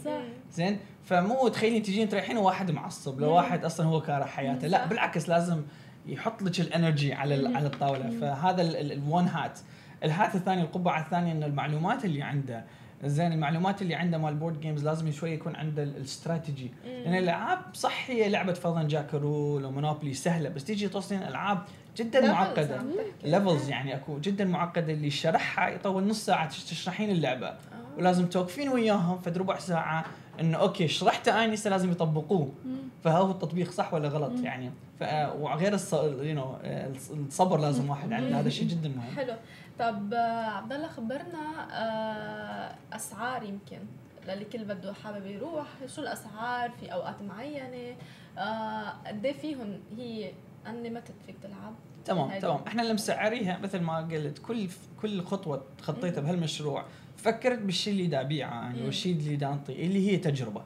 زين فمو تخيلين تجين تريحين وواحد معصب لو مم. واحد أصلا هو كاره حياته لا. بالعكس لازم يحط لك ال energy على مم. على الطاولة. فهذا ال one hat ال hat الثاني القبعة الثانية إنه المعلومات اللي عنده زين المعلومات اللي عنده مال board games لازم شوي يكون عنده ال- الاستراتيجي لأن الألعاب صح هي لعبة فرضا جاكرو ومونوبولي سهلة بس تيجي توصلين العاب جدا معقدة. levels يعني أكو جدا معقدة اللي شرحها يطول نص ساعة تش- تشرحين اللعبة. ولازم توقفين وياهم فد ربع ساعة إنه okay شرحته اني هسه لازم يطبقوه. فهو التطبيق صح ولا غلط مم. يعني؟ وغير الص... you know, الصبر لازم واحد عنده هذا شيء جدا مهم. حلو. طب آه، عبد الله خبرنا آه، أسعار يمكن للي كل بده حابب يروح. شو الأسعار في أوقات معينة؟ آه، قد إيه فيهم هي انليمتد فيك تلعب؟ تمام. تمام. إحنا اللي مسعريها مثل ما قلت كل كل خطوة خطيتها بهالمشروع. فكرت بالشيء اللي دا أبيعه يعني. والشيء اللي دا أنطيه اللي هي تجربة.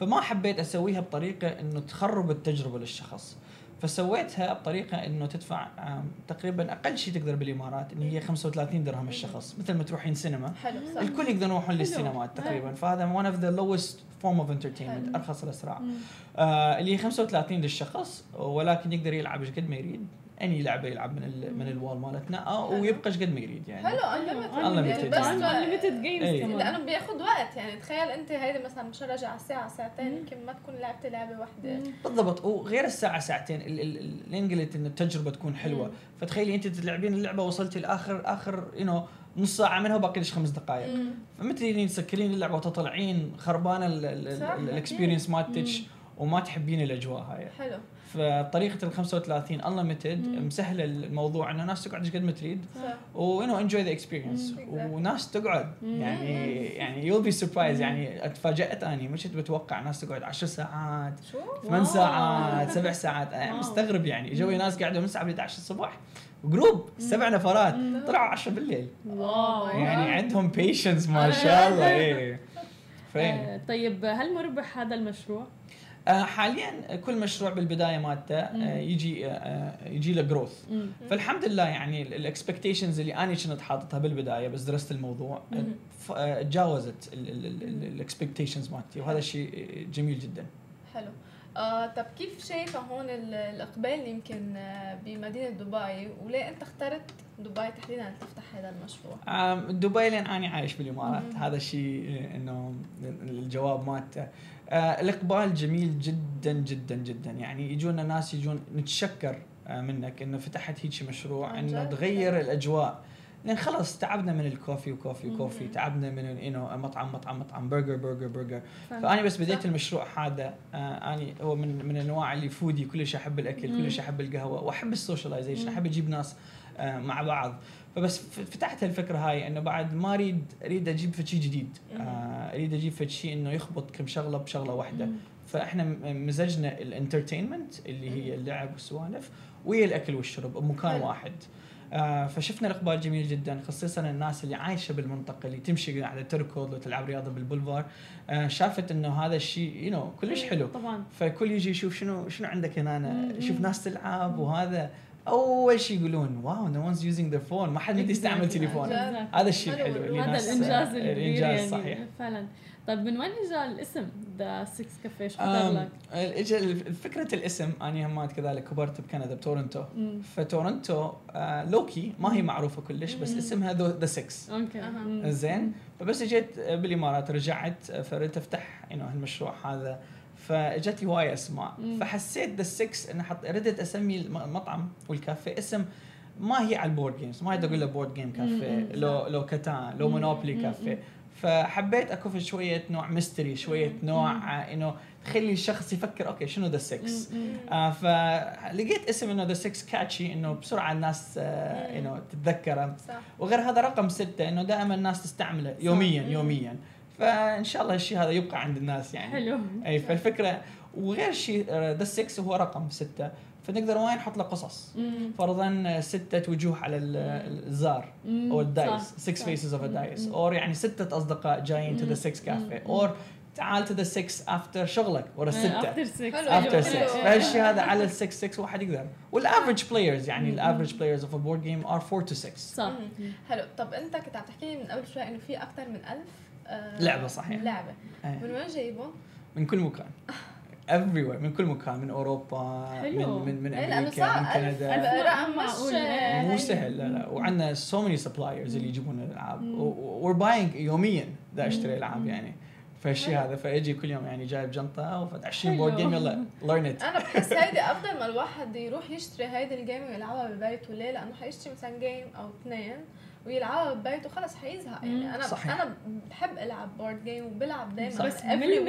فما حبيت أسويها بطريقة إنه تخرب التجربة للشخص. فسويتها بطريقة إنه تدفع تقريبا أقل شيء تقدر بالإمارات إن هي 35 درهم الشخص مثل ما تروحين سينما حلو صح الكل يقدرون يروحون. للسينمات تقريبا فهذا of the lowest form of entertainment حلو. أرخص الأسرع. آه اللي هي 35 للشخص ولكن يقدر يلعب إيش قد ما يريد اني لعبه يلعب من ال من ال wall مالتنا آه، ويبقى إيش قد ما يريد يعني. حلو unlimited. بس unlimited games إيه. كمان. لأنه بياخذ وقت يعني تخيل أنت هيدي مثلا مش راجع على ساعه ساعتين يمكن ما تكون لعبتي لعبة واحدة. بالضبط. وغير الساعة ساعتين ال- ال- ال- لين قلت إن التجربة تكون حلوة. فتخيلي أنت تلعبين اللعبة وصلتي لاخر آخر you know نص ساعة منها وباقي لك خمس دقائق فمثل تسكرين اللعبة وتطلعين خربانة صح. ال experience مالتك وما تحبين الأجواء هاي. حلو. فطريقه ال 35 unlimited مسهلة الموضوع إنه ناس تقعد إيش قد ما تريد صح. و you know enjoy the experience. Exactly. وناس تقعد يعني يعني you'll be surprised يعني تفاجأت أني مش كنت بتوقع ناس تقعد 10 ساعات شو؟ 8 wow. ساعات سبع ساعات أنا wow. مستغرب يعني. جوي ناس قاعدة من 7 ل 11 الصبح group سبع نفرات طلعوا 10 بالليل. wow. يعني عندهم patience ما شاء الله إيه. فين؟ آه، طيب هل مربح هذا المشروع؟ آه حاليا كل مشروع بالبداية مالته آه يجي آه يجي له growth. فالحمد لله يعني ال expectations اللي أنا كنت حاططها بالبداية بس درست الموضوع تجاوزت ال expectations مالتي وهذا شيء جميل جدا. حلو. آه طب كيف شايفه هون ال- الإقبال يمكن بمدينة دبي؟ وليه أنت اخترت دبي تحديدا لتفتح هذا المشروع؟ دبي لين اني عايش بالإمارات. هذا الشيء إنه الجواب مالته. الإقبال جميل جدا جدا جدا. يعني يجونا ناس يجون نتشكر آه، منك إنه فتحت هيك مشروع إنه؟ تغير الأجواء. لأن خلص تعبنا من ال coffee و coffee و coffee تعبنا من انه مطعم مطعم مطعم burger burger burger. فاني بس بديت. المشروع هذا آه اني هو من من الانواع اللي foodie كلش أحب الأكل كلش أحب القهوة وأحب ال socialization أحب أجيب ناس آه مع بعض. فبس فتحت الفكرة هاي إنه بعد ما اريد أريد أجيب شيء جديد. آه أريد أجيب شيء إنه يخبط كم شغلة بشغلة واحدة. فإحنا مزجنا ال entertainment اللي هي اللعب والسوالف ويا الأكل والشرب بمكان. واحد. آه فشفنا الاقبال جميل جدا خصيصا الناس اللي عايشة بالمنطقة اللي تمشي على تركض وتلعب رياضة بالبولفار. آه شافت إنه هذا الشيء you know كلش حلو. طبعا. فكل يجي يشوف شنو شنو عندك هنا أنا يشوف ناس تلعب وهذا أول شيء يقولون wow no one's using their phone ما حد يستعمل. تليفون. هذا الشيء حلو. الحلو اللي هذا الإنجاز الكبير الإنجاز يعني صحيح فعلا طيب من وين اجى الاسم The 6 كافيه شو لك؟ اجى فكرة الاسم اني همات كذلك كبرت بكندا بتورنتو مم. فتورنتو آه low-key ما هي معروفة كلش بس اسمها The 6 okay. زين فبس إجيت بالإمارات رجعت فردت أفتح انه هالمشروع هذا فاجت لي هواية اسماء مم. فحسيت The 6 انه حط ردت أسمي الم- المطعم والكافيه اسم ما هي على ال board games ما أقول له board game cafe. لو لو كاتان لو. مونوبولي. كافيه فحبيت أكو شوية نوع mystery شوية نوع آه، إنه تخلي الشخص يفكر okay شنو The 6 مم. آه فلقيت اسم إنه The 6 catchy إنه بسرعة الناس آه إنه تتذكره وغير هذا رقم ستة إنه دائما الناس تستعمله يوميا. يوميا فإن شاء الله الشيء هذا يبقى عند الناس يعني. حلو. أي فالفكرة وغير شيء The 6 هو رقم ستة. فنقدر وين نحط له قصص. فرضا ستة وجوه على ال- الزار. أو ال dice. صح، 6 صح. faces of dice. or يعني ستة أصدقاء جايين to The 6 Cafe or تعال to The 6 after شغلك. ورا الستة. after 6 حلو. after حلو. 6 فهالشيء هذا على ال 6 6 واحد يقدر. وال average players يعني. ال average players of a board game are 4 to 6 صح. حلو. طب أنت كنت عم تحكي لي من قبل شوي إنه في أكثر من ألف آه لعبة صحيح. لعبة. إيه. من وين جايبهم؟ من كل مكان. everywhere. من كل مكان. من أوروبا حلو. من من من أمريكا من كندا. معقول. مو سهل لا لا. وعندنا so many suppliers اللي يجيبون الألعاب. we're buying يوميا دا أشتري ألعاب يعني. فالشيء هذا. فاجي كل يوم يعني جايب جنطة وفد 20 حلو. board game يلا learn it أنا بحس هيدي أفضل ما الواحد يروح يشتري هيدي ال game ويلعبها ببيته. ليه؟ لأنه حيشتري مثلا game أو اثنين. ويلعبها ببيته خلص حيزهق يعني أنا صحيح. أنا بحب ألعب board game وبلعب دائما بس week.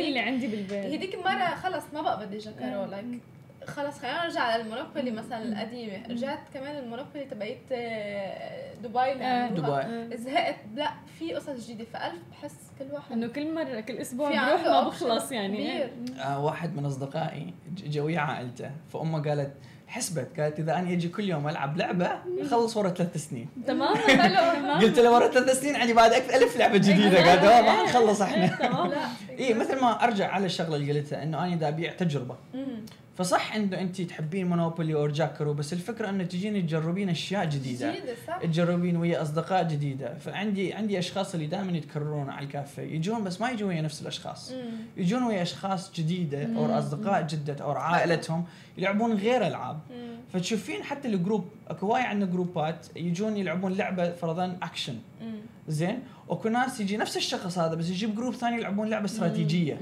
اللي عندي بالبيت. هديك المرة خلص ما بقى بدي جاكارو like خلص خلينا نرجع للمونوبولي مثلا القديمة. رجعت كمان المونوبولي تبعت آه، دبي آه، لعبوها. دبي. زهقت. لا في قصص جديدة فألف بحس كل واحد إنه كل مرة كل أسبوع بروح ما بخلص يعني. آه واحد من أصدقائي جوي عائلته. فأمه قالت حسبت قالت إذا أنا أجي كل يوم ألعب لعبة اخلص ورا ثلاث سنين. تمام قلت له ورا ثلاث سنين عندي بعد أكثر ألف لعبة جديدة. قالت "أوه، ما نخلص إحنا. تمام. لا اي مثل ما أرجع على الشغلة اللي قلتها إنه أنا دا أبيع تجربة. فصح انه انت تحبين مونوبولي أو جاكرو بس الفكرة انه تجين تجربين أشياء جديدة. جديدة صح. تجربين ويا أصدقاء جديدة. فعندي عندي أشخاص اللي دائما يتكررون على الكافيه يجون بس ما يجون ويا نفس الأشخاص. مم. يجون ويا أشخاص جديدة أو أصدقاء جدد أو عائلتهم يلعبون غير ألعاب. الالعاب فتشوفين حتى ال group أكو هواي عندنا groupات يجون يلعبون لعبة فرضا اكشن زين؟ واكو ناس يجي نفس الشخص هذا بس يجيب group ثاني يلعبون لعبة استراتيجية.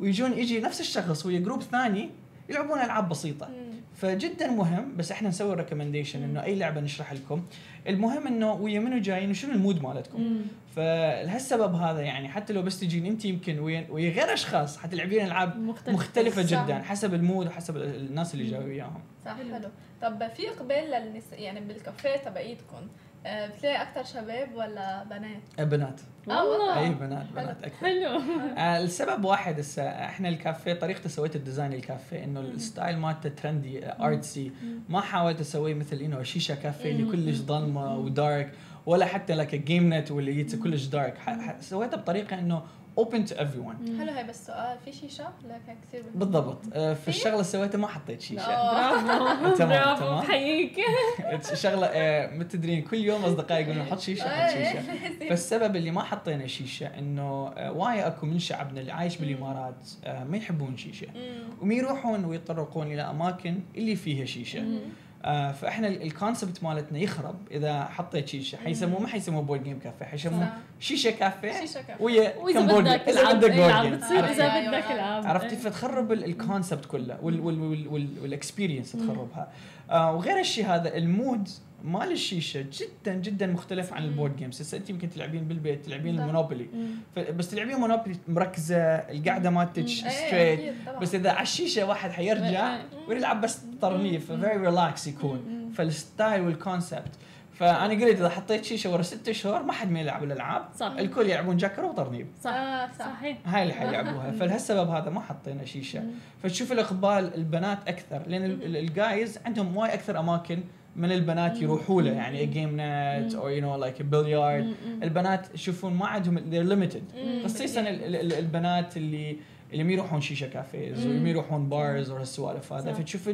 ويجون يجي نفس الشخص ويا group ثاني يلعبون ألعاب بسيطة. فجدا مهم بس إحنا نسوي recommendation إنه أي لعبة نشرح لكم. المهم إنه ويا منو جايين وشنو ال mood مالتكم. فلهالسبب هذا يعني حتى لو بس تجين أنت يمكن ويا ويا غير أشخاص حتلعبين ألعاب مختلفة. مختلفة صح. جدا حسب ال mood وحسب الناس اللي جاي وياهم. صح حلو. طب في إقبال للنساء يعني بالكافيه تبعيتكم بتلاقي أكثر شباب ولا بنات؟ بنات. آه والله. أي بنات بنات أكثر. حلو. آه، السبب واحد هسه إحنا الكافيه طريقة سويت ال design الكافيه إنه ال style مالته trendy artsy ما حاولت اسويه مثل إنه شيشة كافيه اللي كلش ظلمه و dark ولا حتى like game net واللي it's كلش dark سويتها بطريقة إنه open to everyone حلو هاي بس سؤال في شيشة؟ like هيك كثير بالضبط. آه، في الشغلة اللي سويتها ما حطيت شيشة. برافو تمام، برافو تمام. بحييك. شغلة آه، ما تدرين كل يوم أصدقائي يقولون حط شيشة حط شيشة. فالسبب اللي ما حطينا شيشة إنه آه، وايد أكو من شعبنا اللي عايش بالإمارات ما يحبون شيشة. ويروحون ويتطرقون إلى أماكن اللي فيها شيشة. آه فإحنا ال- ال concept مالتنا يخرب إذا حطيت شيشه حيسموه ما حيسموه board game café حيسموه. شيشة كافيه ويا كم board board game؟ إذا بدك. العب عرفتي فتخرب ال- ال concept كله وال- وال- وال- وال- وال experience تخربها. آه وغير الشيء هذا ال mood مال الشيشه جدا جدا مختلف عن ال board games هسه انت يمكن تلعبين بالبيت تلعبين صح. المونوبولي. بس تلعبين مونوبولي مركزة القعده مالتك إيه، straight طبعاً. بس إذا على الشيشة واحد حيرجع إيه. ويلعب بس ترنيف very relaxed يكون. فال style وال concept فأنا قلت إذا حطيت شيشة ورا ست اشهر ما حد ما يلعب الألعاب. صح. الكل يلعبون جاكر وترنيب صح. آه، صح. صحيح. هاي اللي حيلعبوها. فلهالسبب هذا ما حطينا شيشة. فتشوف الإقبال البنات أكثر. لأن ال- ال- ال guys عندهم وايد أكثر أماكن من البنات يروحوا له يعني game net أو you know like بليارد البنات يشوفون ما عندهم they're limited. خصيصا ال- ال- ال- البنات اللي اللي ما يروحون شيشة cafés وما يروحون bars وهالسوالف هذا. فتشوف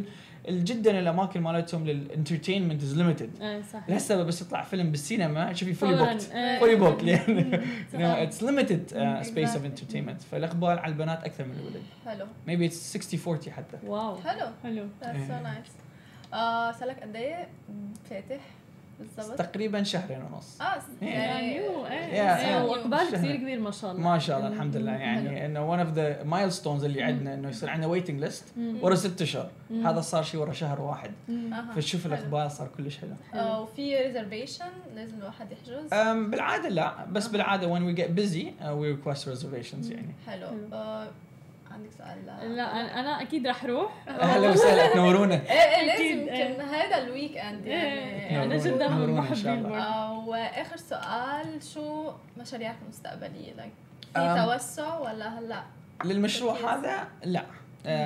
جدا الأماكن مالتهم لل entertainment is limited صح. لهالسبب بس يطلع فيلم بالسينما تشوفي fully booked إيه. fully booked لأن. it's limited space of. entertainment فالاقبال على البنات أكثر من الولد. حلو. Maybe it's 60 40 حتى. wow. حلو. حلو. That's so إيه. Nice آه صار لك قد إيه؟ فاتح بالضبط؟ تقريبا شهرين ونص. آه إيه. يعني. وأقبال. كثير كبير ما شاء الله. ما شاء الله الحمد لله. يعني إنه one of the milestones اللي عندنا إنه يصير عندنا waiting list ورا ست أشهر. هذا صار شيء ورا شهر واحد. فتشوف. الاقبال صار كلش حلو. آه، وفي reservation لازم الواحد يحجز؟ أم بالعادة لا. بس بالعادة when we get busy uh, we request reservations يعني. حلو. حلو. آه، عندك سؤال؟ لا. أنا- أنا أكيد رح روح. أهلا وسهلا. تنورونا إيه إيه لازم إيه. يمكن هذا ال weekend يعني. أنا نورونا- جدا من محبين. آه، وآخر سؤال شو مشاريعك المستقبلية؟ Like في. توسع ولا هلأ؟ للمشروع. هذا لا.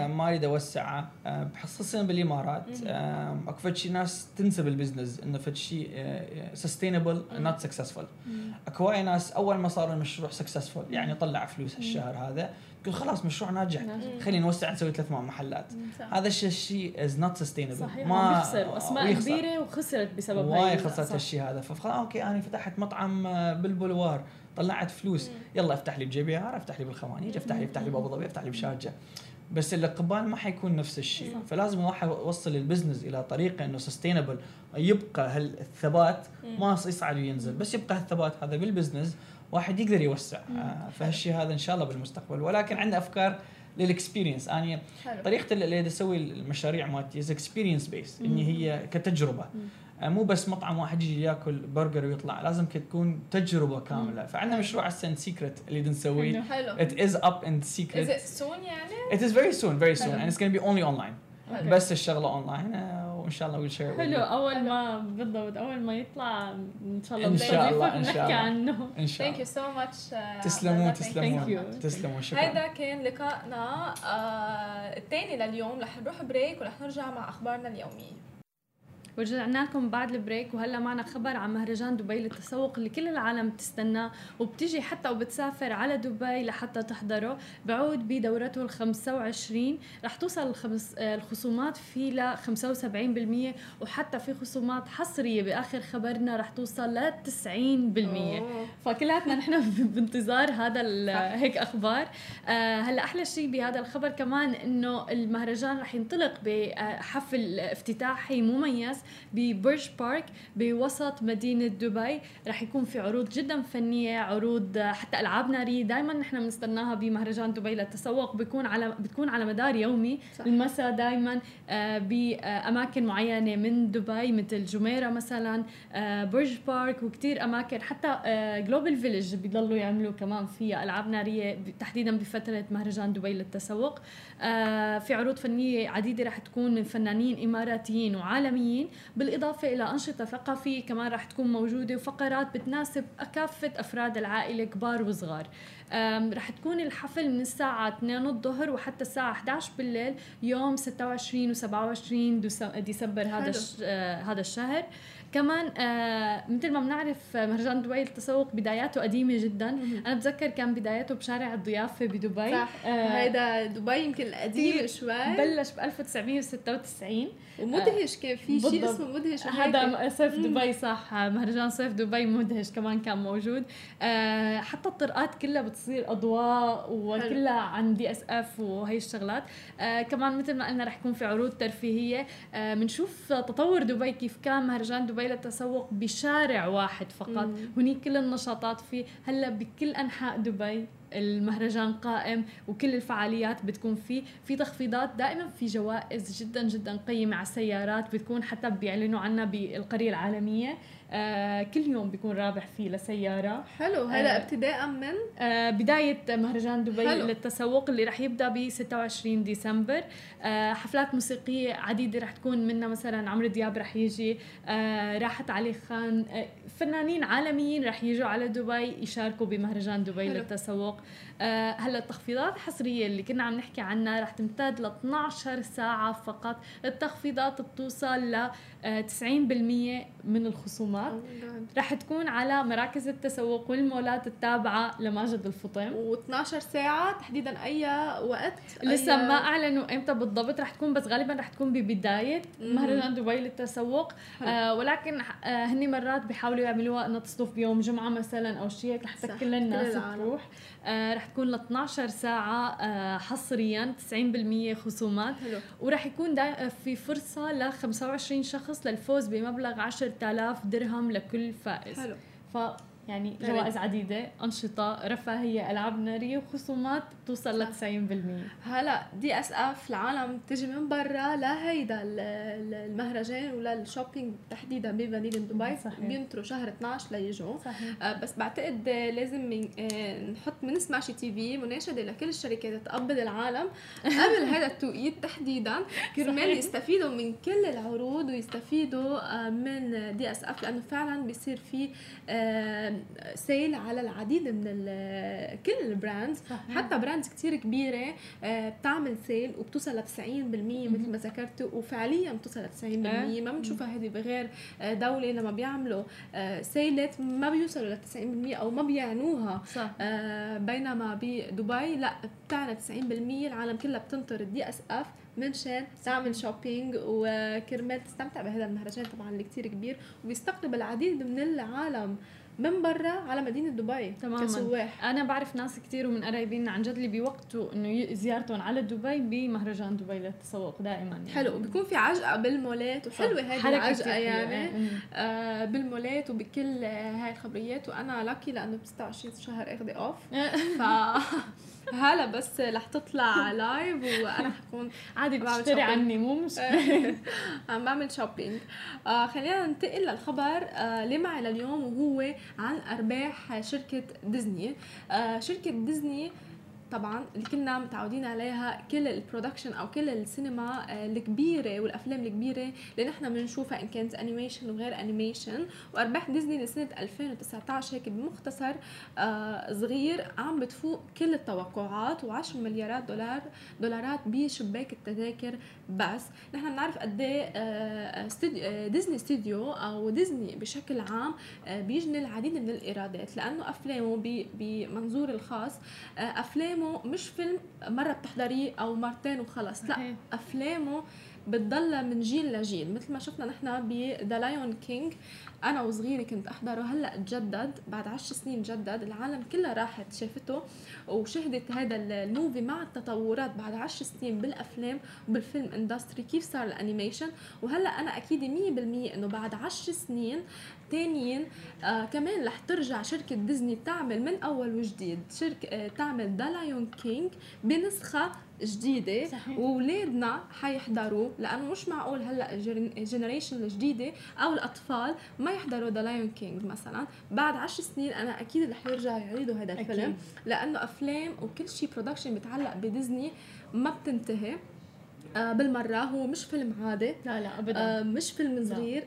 ما اريد اوسعه آه خصوصا بالإمارات. آه أكو فد شي ناس تنسب ال business إنه فد شيء sustainable not successful أكو وايد ناس أول ما صار المشروع successful يعني طلع فلوس هالشهر هذا يقول خلاص مشروع ناجح. خلينا نوسع نسوي ثلاث محلات. هذا الشيء الشيء is not sustainable صحيح. ما ويخسر. كبيرة وخسرت بسبب هاي ال- خسرت. هالشيء هذا. فخلاص أوكي أنا فتحت مطعم آه، بالبولوار طلعت فلوس. يلا افتح لي ب JBR افتح لي بالخوانيج افتح لي افتح لي بأبو ظبي افتح لي بشارجة. بس الاقبال ما حيكون نفس الشيء. فلازم الواحد يوصل ال business إلى طريقة إنه sustainable يبقى هالثبات ما يصعد وينزل. بس يبقى هالثبات هذا بال business واحد يقدر يوسع. آه، فهالشيء هذا إن شاء الله بالمستقبل. ولكن عندنا أفكار لل experience اني حلو. طريقة اللي أسوي المشاريع مالتي is experience based إني هي كتجربة. آه، مو بس مطعم واحد يجي ياكل برجر ويطلع لازم تكون تجربة كاملة. فعندنا مشروع هسه secret اللي نسويه حلو. It is up in Is secret it soon يعني؟ it is very soon very soon. حلو. and it's going to be only online. حلو. بس الشغلة اونلاين وإن شاء الله we'll share it with حلو. أول ما بالضبط أول ما يطلع إن شاء الله إن شاء الله، إن شاء الله. عنه إن شاء Thank you الله. so much. uh, تسلمون Abdullah. Thank you. تسلمون Thank you. تسلمون شكرا. هيدا كان لقائنا آه الثاني لليوم. رح نروح بريك ورح نرجع مع أخبارنا اليومية. ورجعنا لكم بعد البريك وهلا معنا خبر عن مهرجان دبي للتسوق اللي كل العالم بتستناه وبتجي حتى وبتسافر على دبي لحتى تحضره. بعود بدورته ال 25 رح توصل الخمس الخصومات فيه ل 75% وحتى في خصومات حصرية بآخر خبرنا رح توصل ل 90% فكلياتنا نحن بانتظار هذا هيك أخبار. آه هلا أحلى شيء بهذا الخبر كمان إنه المهرجان رح ينطلق بحفل افتتاحي مميز. ببرج بارك بوسط مدينة دبي. رح يكون في عروض جدا فنية عروض حتى ألعاب نارية. دائما نحن بنستناها بمهرجان دبي للتسوق. بيكون على بتكون على مدار يومي. صح. المساء دائما آه، بأماكن معينة من دبي مثل جميرة مثلا آه، برج بارك وكثير أماكن. حتى جلوبال فيليج بيضلوا يعملوا كمان فيها ألعاب نارية تحديدا بفترة مهرجان دبي للتسوق. آه، في عروض فنية عديدة رح تكون من فنانين إماراتيين وعالميين بالإضافة إلى أنشطة ثقافية كمان رح تكون موجودة وفقرات بتناسب كافه أفراد العائلة كبار وصغار. رح تكون الحفل من الساعة 2 الظهر وحتى الساعة 11 بالليل يوم 26 و 27 ديسمبر هذا آه، هذا الشهر. كمان آه مثل ما بنعرف مهرجان دبي للتسوق بداياته قديمة جدا. أنا بتذكر كان بداياته بشارع الضيافة بدبي. صح. آه هيدا دبي يمكن القديم شوي. بلش ب 1996 ومدهش كان في شيء اسمه مدهش هذا صيف دبي صح. مهرجان صيف دبي مدهش كمان كان موجود. آه حتى الطرقات كلها بتصير أضواء وكلها عن DSF وهي الشغلات. آه كمان مثل ما قلنا رح يكون في عروض ترفيهية. بنشوف آه تطور دبي كيف كان مهرجان دبي للتسوق بشارع واحد فقط. هنيك كل النشاطات فيه هلا بكل أنحاء دبي المهرجان قائم وكل الفعاليات بتكون فيه في تخفيضات دائما في جوائز جدا جدا قيمة على السيارات بتكون حتى بيعلنوا عنها بالقرية العالمية. آه كل يوم بيكون رابح فيه لسيارة. حلو. هذا آه ابتداء من؟ آه بداية مهرجان دبي حلو. للتسوق اللي رح يبدأ ب 26 ديسمبر. آه حفلات موسيقية عديدة رح تكون منها مثلا عمرو دياب رح يجي آه راحت علي خان. آه فنانين عالميين رح يجوا على دبي يشاركوا بمهرجان دبي حلو. للتسوق. آه هلا التخفيضات الحصرية اللي كنا عم نحكي عنها رح تمتد ل 12 ساعة فقط. التخفيضات بتوصل ل 90% آه، من الخصومات oh رح تكون على مراكز التسوق والمولات التابعة لماجد الفطيم. و12 ساعة تحديدا أي وقت لسه أي... ما أعلنوا إمتى بالضبط رح تكون بس غالبا رح تكون ببداية مهرجان دبي للتسوق. آه ولكن آه هني مرات بيحاولوا يعملوها انها تصدف بيوم جمعة مثلا أو شيء هيك لحتى كل الناس تروح. آه رح تكون ل 12 ساعة آه حصريا 90% خصومات حلو. ورح يكون في فرصة ل 25 شخص للفوز بمبلغ 10000 درهم لكل فائز حلو. ف يعني جوائز عديدة أنشطة رفاهية ألعاب نارية وخصومات بتوصل ل 90% هلا DSF العالم تجي من برا لهيدا المهرجان ولا ال shopping تحديدا بمدينه دبي. صحيح. بينطروا شهر 12 ليجوا. صحيح. آه بس بعتقد لازم آه نحط من سماشي TV مناشدة لكل الشركات تقبض العالم قبل هذا التوقيت تحديدا. كرمال يستفيدوا من كل العروض ويستفيدوا آه من DSF لأنه فعلا بيصير في آه sale على العديد من كل ال brands. حتى brands كتير كبيرة آه، بتعمل sale وبتوصل ل 90% مثل ما ذكرت وفعليا بتوصل ل 90% آه. ما بنشوفها هذه بغير آه، دولة لما بيعملوا سيلات ما بيوصلوا ل 90% أو ما بيعنوها صح. بينما بدبي لا بتعنى 90% العالم كلها بتنطر. ال DSF منشان تعمل shopping وكرمال تستمتع بهذا المهرجان طبعا اللي كتير كبير. وبيستقطب العديد من العالم. من برا على مدينة دبي تماما. كسواح. أنا بعرف ناس كثير ومن قرايبين عن جد اللي بيوقتوا إنه زيارتهم على دبي بمهرجان دبي للتسوق دائما يعني. حلو بيكون في عجقة بالمولات وحلوة هذه العجقة يعني. آه بالمولات وبكل هاي الخبريات وأنا lucky لأنه ب 26 شهر اخذي off ف هلا بس رح تطلع live وأنا حكون عادي بتشتري عني مو مشكله عم بعمل shopping آه خلينا ننتقل للخبر آه اللي معي لليوم وهو عن أرباح شركة ديزني. آه شركة ديزني طبعا اللي كنا متعودين عليها كل ال production أو كل السينما آه، الكبيرة والأفلام الكبيرة اللي نحن بنشوفها إن كانت animation وغير animation وأرباح ديزني لسنة 2019 هيك بمختصر آه، صغير عم بتفوق كل التوقعات و10 مليارات دولار دولارات بشباك التذاكر بس. نحن بنعرف قد إيه ديزني ستوديو أو ديزني بشكل عام بيجني العديد من الإيرادات. لأنه أفلامه بمنظوري الخاص أفلامه مش فيلم مرة بتحضريه أو مرتين وخلص لا أفلامه بتضلها من جيل لجيل. مثل ما شفنا نحن ب The Lion King أنا وصغيرة كنت أحضره هلأ تجدد بعد عشر سنين جدد العالم كلها راحت شافته وشهدت هذا ال movie مع التطورات بعد عشر سنين بالأفلام وبال film industry كيف صار ال animation؟ وهلأ أنا أكيد 100% إنه بعد عشر سنين تانيين آه كمان رح ترجع شركة ديزني تعمل من أول وجديد. شركة آه تعمل The Lion King بنسخة جديدة صحيح. وولادنا حيحضروا لأنه مش معقول هلأ ال generation الجديدة أو الأطفال ما يحضروا The Lion King مثلا. بعد عشر سنين أنا أكيد رح يرجعوا يعيدوا هذا الفيلم. أكيد. لأنه أفلام وكل شيء production بيتعلق بديزني ما بتنتهي آه بالمرة. هو مش فيلم عادي. لا لا أبدا. آه مش فيلم صغير. آه،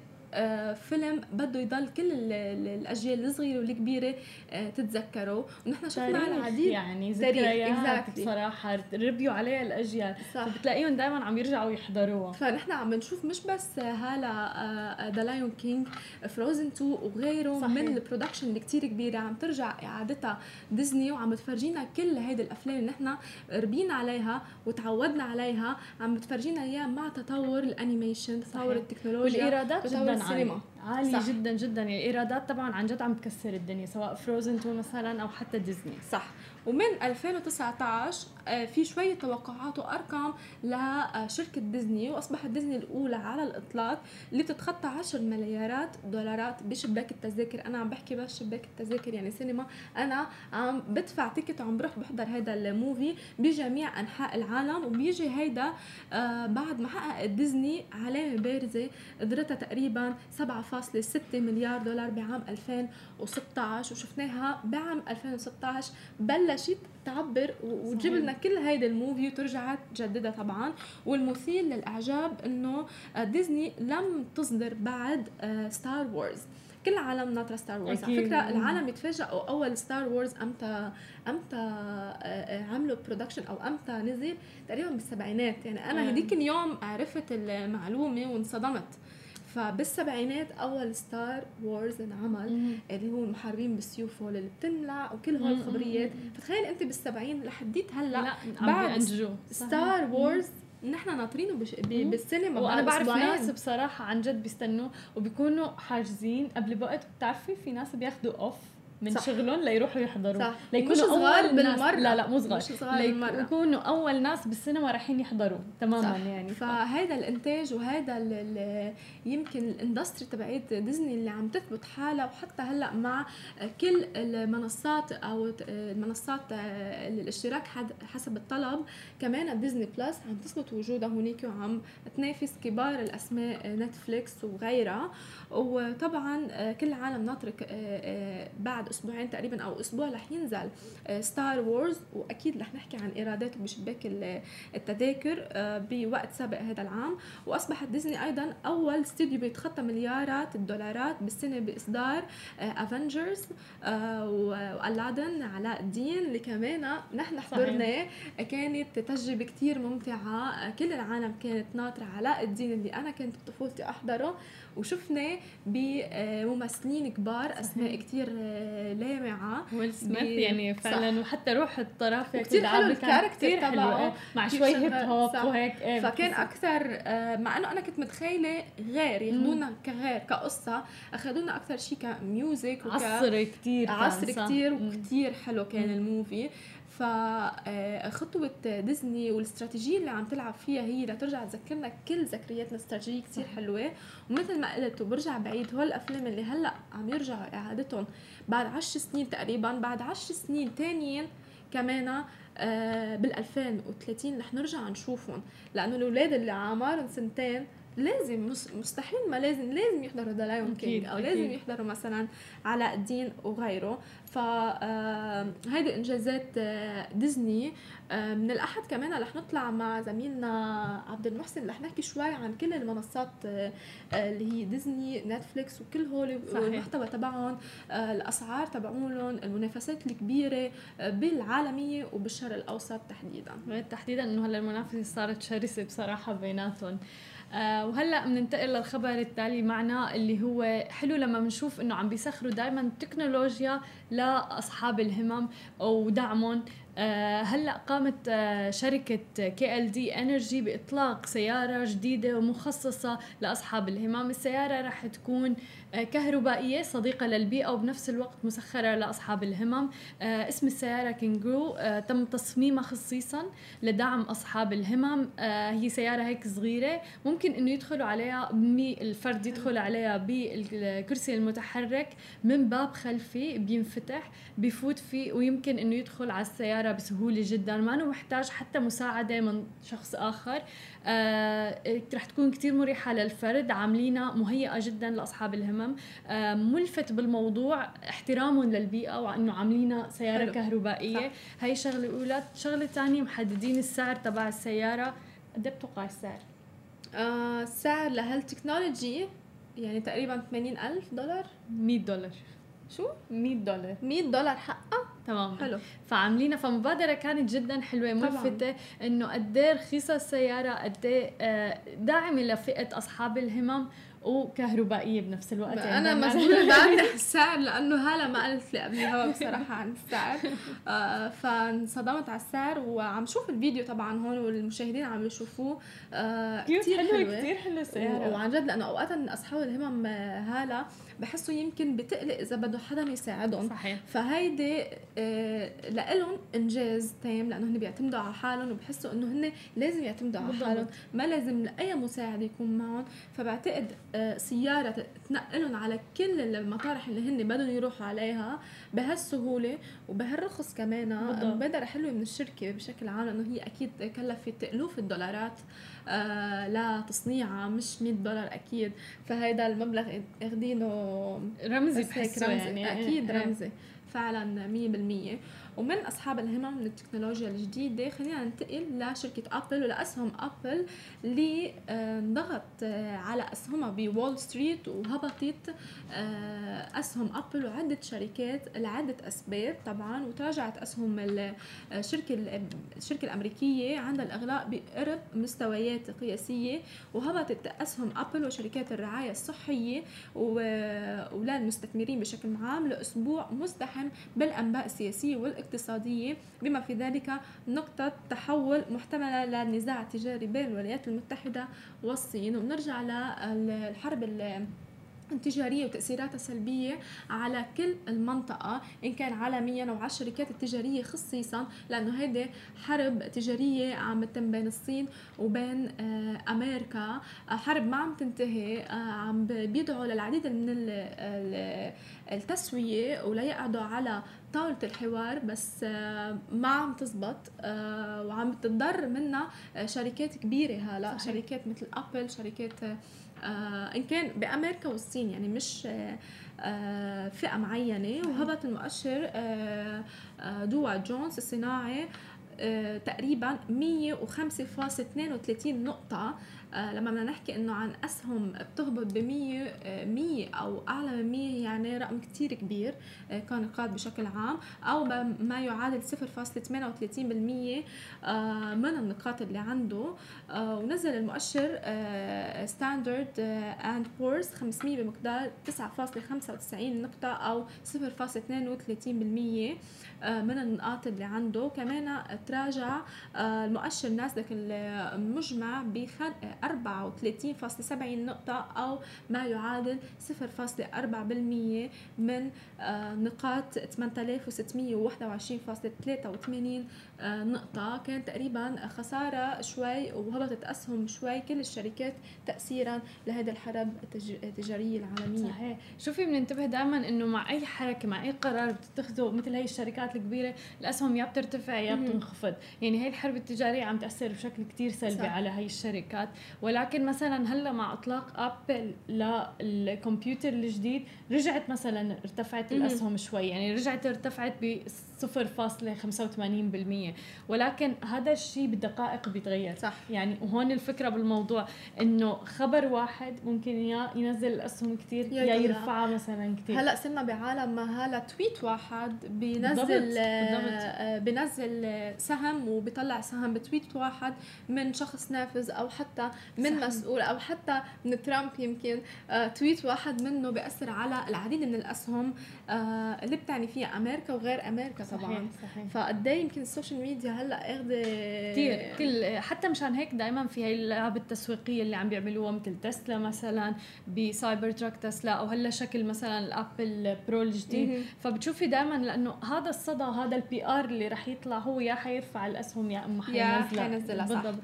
فيلم بده يضل كل الأجيال الصغيرة والكبيرة آه، تتذكره. ونحن شفنا العديد يعني ذكريات بصراحة ربيوا عليها الأجيال. صح. بتلاقيهم دائما عم يرجعوا يحضروها. فنحن عم بنشوف مش بس هلا The Lion King Frozen 2 وغيره صحيح. من ال production اللي كثير كبيرة عم ترجع إعادتها ديزني وعم تفرجينا كل هيدي الأفلام اللي نحن ربينا عليها وتعودنا عليها. عم بتفرجينا إياها مع تطور ال animation تطور التكنولوجيا والإيرادات جدا السينما. عالي. صح. جدا جدا. يعني الايرادات طبعا عن جد عم تكسر الدنيا سواء Frozen 2 مثلا أو حتى ديزني صح. ومن 2019 آه، في شوية توقعات وأرقام لشركة ديزني وأصبحت ديزني الأولى على الإطلاق اللي بتتخطى 10 مليارات دولارات بشباك التذاكر. أنا عم بحكي بس شباك التذاكر يعني سينما. أنا عم بدفع ticket وعم بروح بحضر هذا ال movie بجميع أنحاء العالم وبيجي هيدا آه، بعد ما حقق ديزني علامة بارزة قدرتها تقريبا 7.6 مليار دولار بعام 2016 وشفناها بعام 2016 بلشت تعبر وتجيب لنا كل هيدا ال movie وترجع تجددها طبعا. والمثير للإعجاب إنه آه، ديزني لم تصدر بعد Star آه، Wars كل العالم ناطرة Star Wars على فكرة العالم يتفاجئوا أول Star Wars أمتى أمتى آه، عملوا production أو أمتى نزل؟ تقريبا بالسبعينات. يعني أنا هذيك اليوم عرفت المعلومة وانصدمت. فبالسبعينات أول Star Wars انعمل اللي هو المحاربين بالسيوف اللي بتلمع وكل هول الخبريات. فتخيل أنت بالسبعين لحديت هلا بعد Star Wars نحن ناطرينه بش... بالسينما. وأنا بعرف ناس بصراحة عن جد بيستنوه وبيكونوا حاجزين. قبل بوقت بتعرفي في ناس بياخذوا off من صح. شغلهم ليروحوا يحضروا صح. ليكونوا صغار أول بالمرة. ناس لا لا مو صغار مش صغار بالمرة يكونوا أول ناس بالسينما رايحين يحضروا تماما صح. يعني فهذا الإنتاج وهذا يمكن ال industry تبعت ديزني اللي عم تثبت حالها وحتى هلأ مع كل المنصات أو المنصات الاشتراك حسب الطلب كمان Disney Plus عم تثبت وجودها هناك وعم تنافس كبار الأسماء نتفليكس وغيرها وطبعا كل العالم ناطره بعد أسبوعين تقريبا أو أسبوع رح ينزل Star آه، Wars وأكيد رح نحكي عن ايراداته بشباك التذاكر آه، بوقت سابق هذا العام. وأصبحت ديزني أيضا أول استوديو بيتخطى مليارات الدولارات بالسنة بإصدار Avengers آه، و Aladdin علاء الدين اللي كمان نحن حضرناه كانت تجربة كثير ممتعة كل العالم كانت ناطرة. علاء الدين اللي أنا كنت بطفولتي أحضره وشفنا بممثلين كبار أسماء كثير لامعة. ويل سميث يعني فعلا وحتى روح الطرافة كثير حلو ال character تبعه. مع شوي hip hop وهيك إيه فكان أكثر آه، مع إنه أنا كنت متخيلة غير ياخذونا كغير كقصة اخذونا أكثر شيء كميوزك وك عصر كثير عصر كثير وكثير حلو كان الموفي. فخطوة ديزني والاستراتيجية اللي عم تلعب فيها هي لترجع تذكرنا كل ذكرياتنا استراتيجية كثير حلوة. ومثل ما قلت وبرجع بعيد هول الأفلام اللي هلأ عم يرجعوا إعادتهم بعد عشر سنين تقريبا بعد عشر سنين تانيين كمان آه بال 2030 رح نرجع نشوفهم. لأنه الأولاد اللي عمارهم سنتين لازم مستحيل ما لازم لازم يحضروا The Lion King أو لازم يحضروا مثلا علاء الدين وغيره. فهيدي إنجازات آه، ديزني آه، من الأحد كمان رح نطلع مع زميلنا عبد المحسن رح نحكي شوي عن كل المنصات آه، اللي هي ديزني نتفليكس وكل هول المحتوى تبعهم الأسعار تبعولهم المنافسات الكبيرة بالعالمية وبالشرق الأوسط تحديدا. تحديدا إنه هلا المنافسة صارت شرسة بصراحة بيناتهم. آه وهلأ بننتقل للخبر التالي معنا اللي هو حلو لما بنشوف إنه عم بيسخروا دائما تكنولوجيا لأصحاب الهمم ودعمهم هلأ قامت آه، شركة كي إل دي إنرجي بإطلاق سيارة جديدة ومخصصة لأصحاب الهمم، السيارة رح تكون آه، كهربائية صديقة للبيئة وبنفس الوقت مسخرة لأصحاب الهمم، اسم السيارة كينجرو تم تصميمها خصيصا لدعم أصحاب الهمم، هي سيارة هيك صغيرة ممكن إنه يدخلوا عليها الفرد يدخل عليها بالكرسي المتحرك من باب خلفي بينفتح بفوت فيه ويمكن إنه يدخل على السيارة السيارة بسهولة جدا. ما أنه محتاج حتى مساعدة من شخص آخر. آه رح تكون كتير مريحة للفرد. عاملينها مهيئة جدا لأصحاب الهمم. آه ملفت بالموضوع احترامهم للبيئة وأنه عاملينها سيارة حلو. كهربائية. صح. هاي شغلة أولى. شغلة ثانية محددين السعر تبع السيارة. قد إيه بتوقع السعر؟ آه السعر لهالتكنولوجي يعني تقريبا 80 ألف دولار. 100 دولار. شو؟ 100 دولار. 100 دولار حقها؟ تمام. حلو. فعاملينها. فمبادرة كانت جدا حلوة ملفتة إنه قد إيه رخيصة السيارة قد إيه آه، داعمة لفئة أصحاب الهمم وكهربائية بنفس الوقت. يعني أنا مسؤوله بعرف السعر لأنه هلا ما قالت لي قبل الهوا بصراحة عن السعر. آه فانصدمت على السعر. وعم شوف الفيديو طبعا هون والمشاهدين عم يشوفوه. آه كثير حلوة كثير حلوة السيارة. وعن جد لأنه أوقات اصحاب الهمم هاله بحسوا يمكن بتقلق إذا بده حدا يساعدهم. صحيح. فهيدي آه لهم إنجاز تام لأنه هن بيعتمدوا على حالهم وبحسوا إنه هن لازم يعتمدوا على حالهم. ما لازم اي مساعد يكون معهم. فبعتقد آه سيارة تنقلهم على كل المطارح اللي هن بدهم يروحوا عليها بهالسهولة وبهالرخص كمان. مبادره حلوة من الشركة بشكل عام لأنه هي أكيد كلفت الوف الدولارات. لتصنيعها مش 100 دولار أكيد. فهيدا المبلغ اخذينه رمزي بحسه يعني. أكيد إيه. رمزي. فعلا 100% ومن أصحاب الهمم من التكنولوجيا الجديدة خلينا ننتقل لشركة أبل ولأسهم أبل اللي آه، انضغط آه، على أسهمها بوول ستريت وهبطت آه، أسهم أبل وعدة شركات لعدة أسباب طبعا. وتراجعت أسهم الشركة الشركة الأمريكية عند الإغلاق بقرب مستويات قياسية. وهبطت أسهم أبل وشركات الرعاية الصحية وللمستثمرين بشكل عام لأسبوع مزدحم بالأنباء السياسية والإقتصادية. الاقتصادية بما في ذلك نقطة تحول محتملة للنزاع التجاري بين الولايات المتحدة والصين. ونرجع للحرب التجارية وتأثيراتها السلبية على كل المنطقة إن كان عالميا أو على الشركات التجارية خصيصا لأنه هيدي حرب تجارية عم تتم بين الصين وبين آه، أمريكا. آه، حرب ما عم تنتهي آه، عم بيدعوا للعديد من التسوية وليقعدوا على طاولة الحوار بس ما عم تزبط وعم تتضرر منها شركات كبيرة هلا شركات مثل أبل شركات إن كان بأمريكا والصين يعني مش آه فئة معينة. وهبط المؤشر آه دوا جونز الصناعي آه تقريبا 105.32 نقطة آه لما بدنا نحكي إنه عن أسهم بتهبط ب 100 100 أو أعلى من 100 يعني رقم كتير كبير آه كنقاط بشكل عام أو ما يعادل 0.38% آه من النقاط اللي عنده. آه ونزل المؤشر ستاندرد آند بورز 500 بمقدار 9.95 نقطة أو 0.32% آه من النقاط اللي عنده. كمان تراجع آه المؤشر ناسداك المجمع ب 34.70 نقطة أو ما يعادل 0.4% من آه، نقاط 8621.83 آه، نقطة. كان تقريبا خسارة شوي وهبطت أسهم شوي كل الشركات تأثيرا لهذه الحرب التجارية العالمية. صحيح. شوفي بننتبه دائما إنه مع أي حركة مع أي قرار بتتخذه مثل هي الشركات الكبيرة الاسهم يا بترتفع يا بتنخفض يعني هي الحرب التجارية عم تأثر بشكل كتير سلبي صح. على هاي الشركات ولكن مثلا هلأ مع إطلاق ابل للكمبيوتر الجديد رجعت مثلا ارتفعت. الأسهم شوي يعني رجعت ارتفعت ب 0.85% ولكن هذا الشيء بالدقائق بيتغير صح يعني وهون الفكرة بالموضوع إنه خبر واحد ممكن يا ينزل الاسهم كثير يا يا. يرفعها مثلا كثير هلأ صرنا بعالم ما هلأ تويت واحد بينزل بالضبط. آه، بينزل سهم وبيطلع سهم ب tweet واحد من شخص نافذ أو حتى من صح. مسؤول أو حتى من ترامب يمكن آه، tweet واحد منه بيأثر على العديد من الأسهم آه، اللي بتعني فيها أمريكا وغير أمريكا طبعا. صحيح فقد إيه يمكن ال social media هلأ اخذه كثير كل حتى مشان هيك دائما في هاي الألعاب التسويقية اللي عم بيعملوها مثل تسلا مثلا بسايبر تراك تسلا أو هلأ شكل مثلا الأبل برو الجديد. فبتشوفي دائما لأنه هذا الصدى هذا ال PR اللي رح يطلع هو يا حيرفع الأسهم يا اما يا حينزلها. حينزلها،. بالضبط.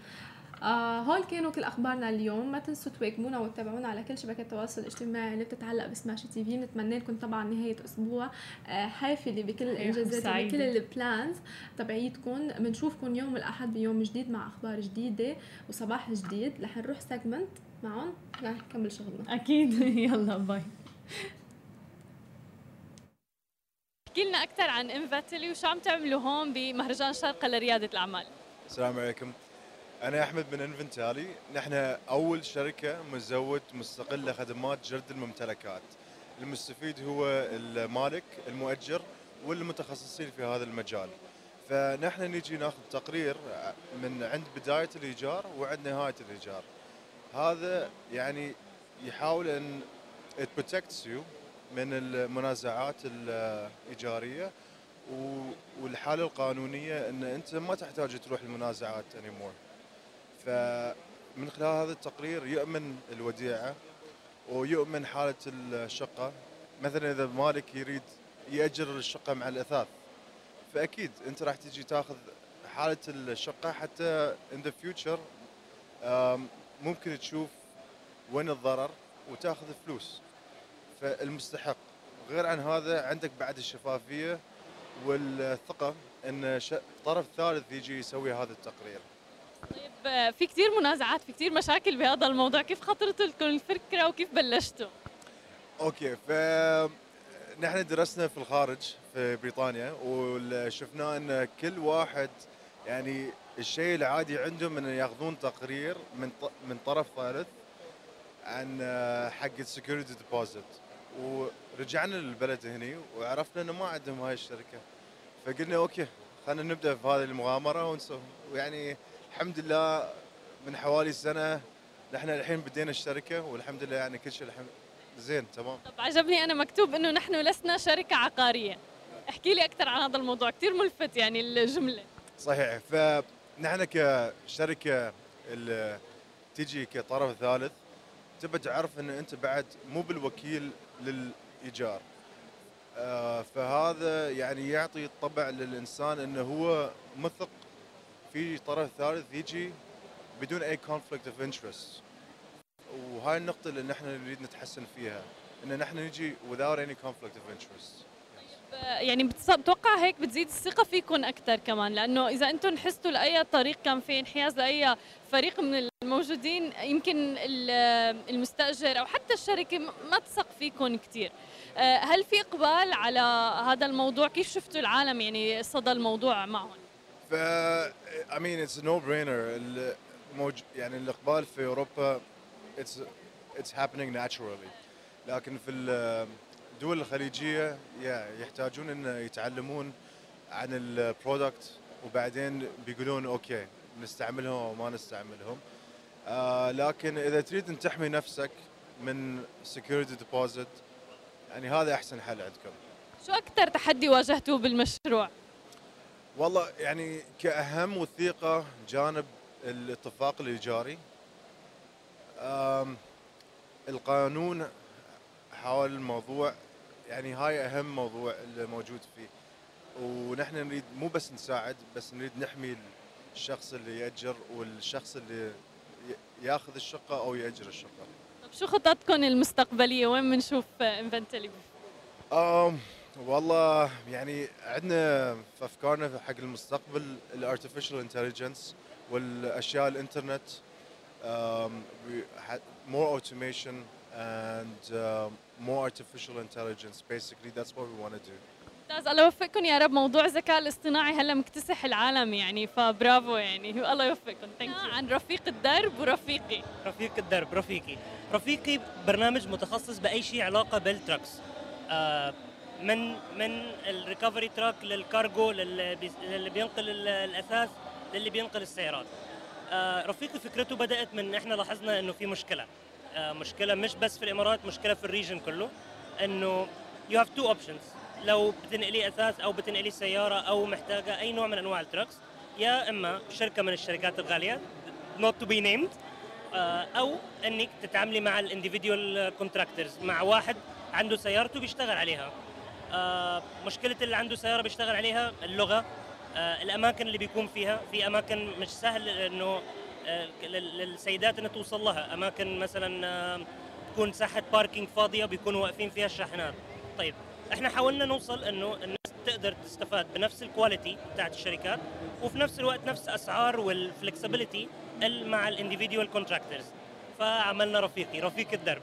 آه هول كانوا كل أخبارنا اليوم. ما تنسوا تواكبونا وتتابعونا على كل شبكات التواصل الاجتماعي اللي بتتعلق بسماشي تي في. بنتمنى لكم طبعا نهاية أسبوع آه حافله بكل الانجازات. وبكل ال plans تبعيتكم. بنشوفكم يوم الأحد بيوم جديد مع أخبار جديدة وصباح جديد. رح نروح segment معهم. رح نكمل شغلنا. أكيد. يلا bye. احكي لنا أكثر عن انفنتلي وشو عم تعملوا هون بمهرجان الشارقة لريادة الأعمال؟ السلام عليكم. أنا أحمد من إنفنتالي. نحن أول شركة مزود مستقل لخدمات جرد الممتلكات. المستفيد هو المالك المؤجر والمتخصصين في هذا المجال. فنحن نجي ناخذ تقرير من عند بداية الإيجار وعند نهاية الإيجار. هذا يعني يحاول أن it protects you من المنازعات الإيجارية والحالة القانونية أن أنت ما تحتاج تروح المنازعات anymore. فمن خلال هذا التقرير يؤمن الوديعة ويؤمن حالة الشقة. مثلا إذا مالك يريد يأجر الشقة مع الأثاث فأكيد أنت راح تجي تاخذ حالة الشقة. حتى in the future ممكن تشوف وين الضرر وتاخذ فلوس. فالمستحق. غير عن هذا عندك بعد الشفافية والثقة أن ش- طرف ثالث يجي يسوي هذا التقرير. طيب في كثير منازعات في كثير مشاكل بهذا الموضوع. كيف خطرت لكم الفكرة وكيف بلشتوا؟ أوكي ف نحن درسنا في الخارج في بريطانيا وشفنا إن كل واحد يعني الشيء العادي عندهم إن ياخذون تقرير من من طرف ثالث عن حق ال security deposit ورجعنا للبلد هني وعرفنا إنه ما عندهم هاي الشركة. فقلنا okay خلينا نبدأ في هذه المغامرة ونسوي ويعني الحمد لله من حوالي سنه نحن الحين بدينا الشركة والحمد لله يعني كل شيء الحمد زين تمام. طب عجبني أنا مكتوب إنه نحن لسنا شركة عقارية. احكي لي أكثر عن هذا الموضوع كثير ملفت يعني الجملة. صحيح فنحن كشركة اللي تجي كطرف ثالث تبى تعرف ان أنت بعد مو بالوكيل للإيجار. آه، فهذا يعني يعطي طابع للإنسان إنه هو يثق في طرف ثالث يجي بدون أي conflict of interest وهاي النقطة اللي نحن نريد نتحسن فيها إن نحن نجي without any conflict of interest. آه، يعني بتوقع هيك بتزيد الثقة فيكم أكثر كمان؟ لأنه إذا أنتم حستوا لأي طريق كان في انحياز لأي فريق من الموجودين يمكن ال- المستأجر أو حتى الشركة م- ما تثق فيكم كثير هل في إقبال على هذا الموضوع؟ كيف شفتوا العالم يعني صدى الموضوع معهم؟ ف I mean it's a no brainer الموج... يعني الإقبال في أوروبا it's it's happening naturally. لكن في الدول الخليجية yeah, يحتاجون إن يتعلمون عن ال product وبعدين بيقولون okay نستعملهم أو ما نستعملهم. آه لكن إذا تريد أن تحمي نفسك من security deposit يعني هذا أحسن حل عندكم. شو أكثر تحدي واجهتوه بالمشروع؟ والله يعني كأهم وثيقة جانب الاتفاق الإيجاري القانون حول الموضوع يعني هاي أهم موضوع اللي موجود فيه. ونحن نريد مو بس نساعد بس نريد نحمي الشخص اللي يأجر والشخص اللي ياخذ الشقة أو يأجر الشقة. طب شو خططكم المستقبلية؟ وين بنشوف انفنتلي والله يعني عندنا في أفكارنا في حق المستقبل ال artificial intelligence والأشياء الانترنت um, we had more automation and um, more artificial intelligence. Basically that's what we want to do. ممتاز الله يوفقكم يا رب. موضوع الذكاء الاصطناعي هلا مكتسح العالم يعني فبرافو يعني. الله يوفقكم. thank عن رفيق الدرب ورفيقي. رفيق الدرب رفيقي. رفيقي برنامج متخصص بأي شيء علاقة بال trucks آه من من ال recovery truck للكارجو للي بي- بينقل ال- الأثاث للي بينقل السيارات. آه رفيقي فكرته بدأت من إحنا لاحظنا إنه في مشكلة. آه مشكلة مش بس في الإمارات مشكلة في ال region كله. إنه you have two options لو بتنقلي أثاث أو بتنقلي سيارة أو محتاجة أي نوع من أنواع ال trucks يا إما شركة من الشركات الغالية to be named آه، أو إنك تتعاملي مع ال individual contractors مع واحد عنده سيارته بيشتغل عليها. مشكلة اللي عنده سيارة بيشتغل عليها اللغة آه، الأماكن اللي بيكون فيها في أماكن مش سهل إنه آه، لل- للسيدات إنها توصل لها. أماكن مثلا آه، تكون ساحة parking فاضية بيكونوا واقفين فيها الشاحنات. طيب إحنا حاولنا نوصل إنه الناس تقدر تستفاد بنفس ال quality بتاعت الشركات وفي نفس الوقت نفس أسعار وال flexibility مع ال individual contractors فعملنا رفيقي رفيق الدرب.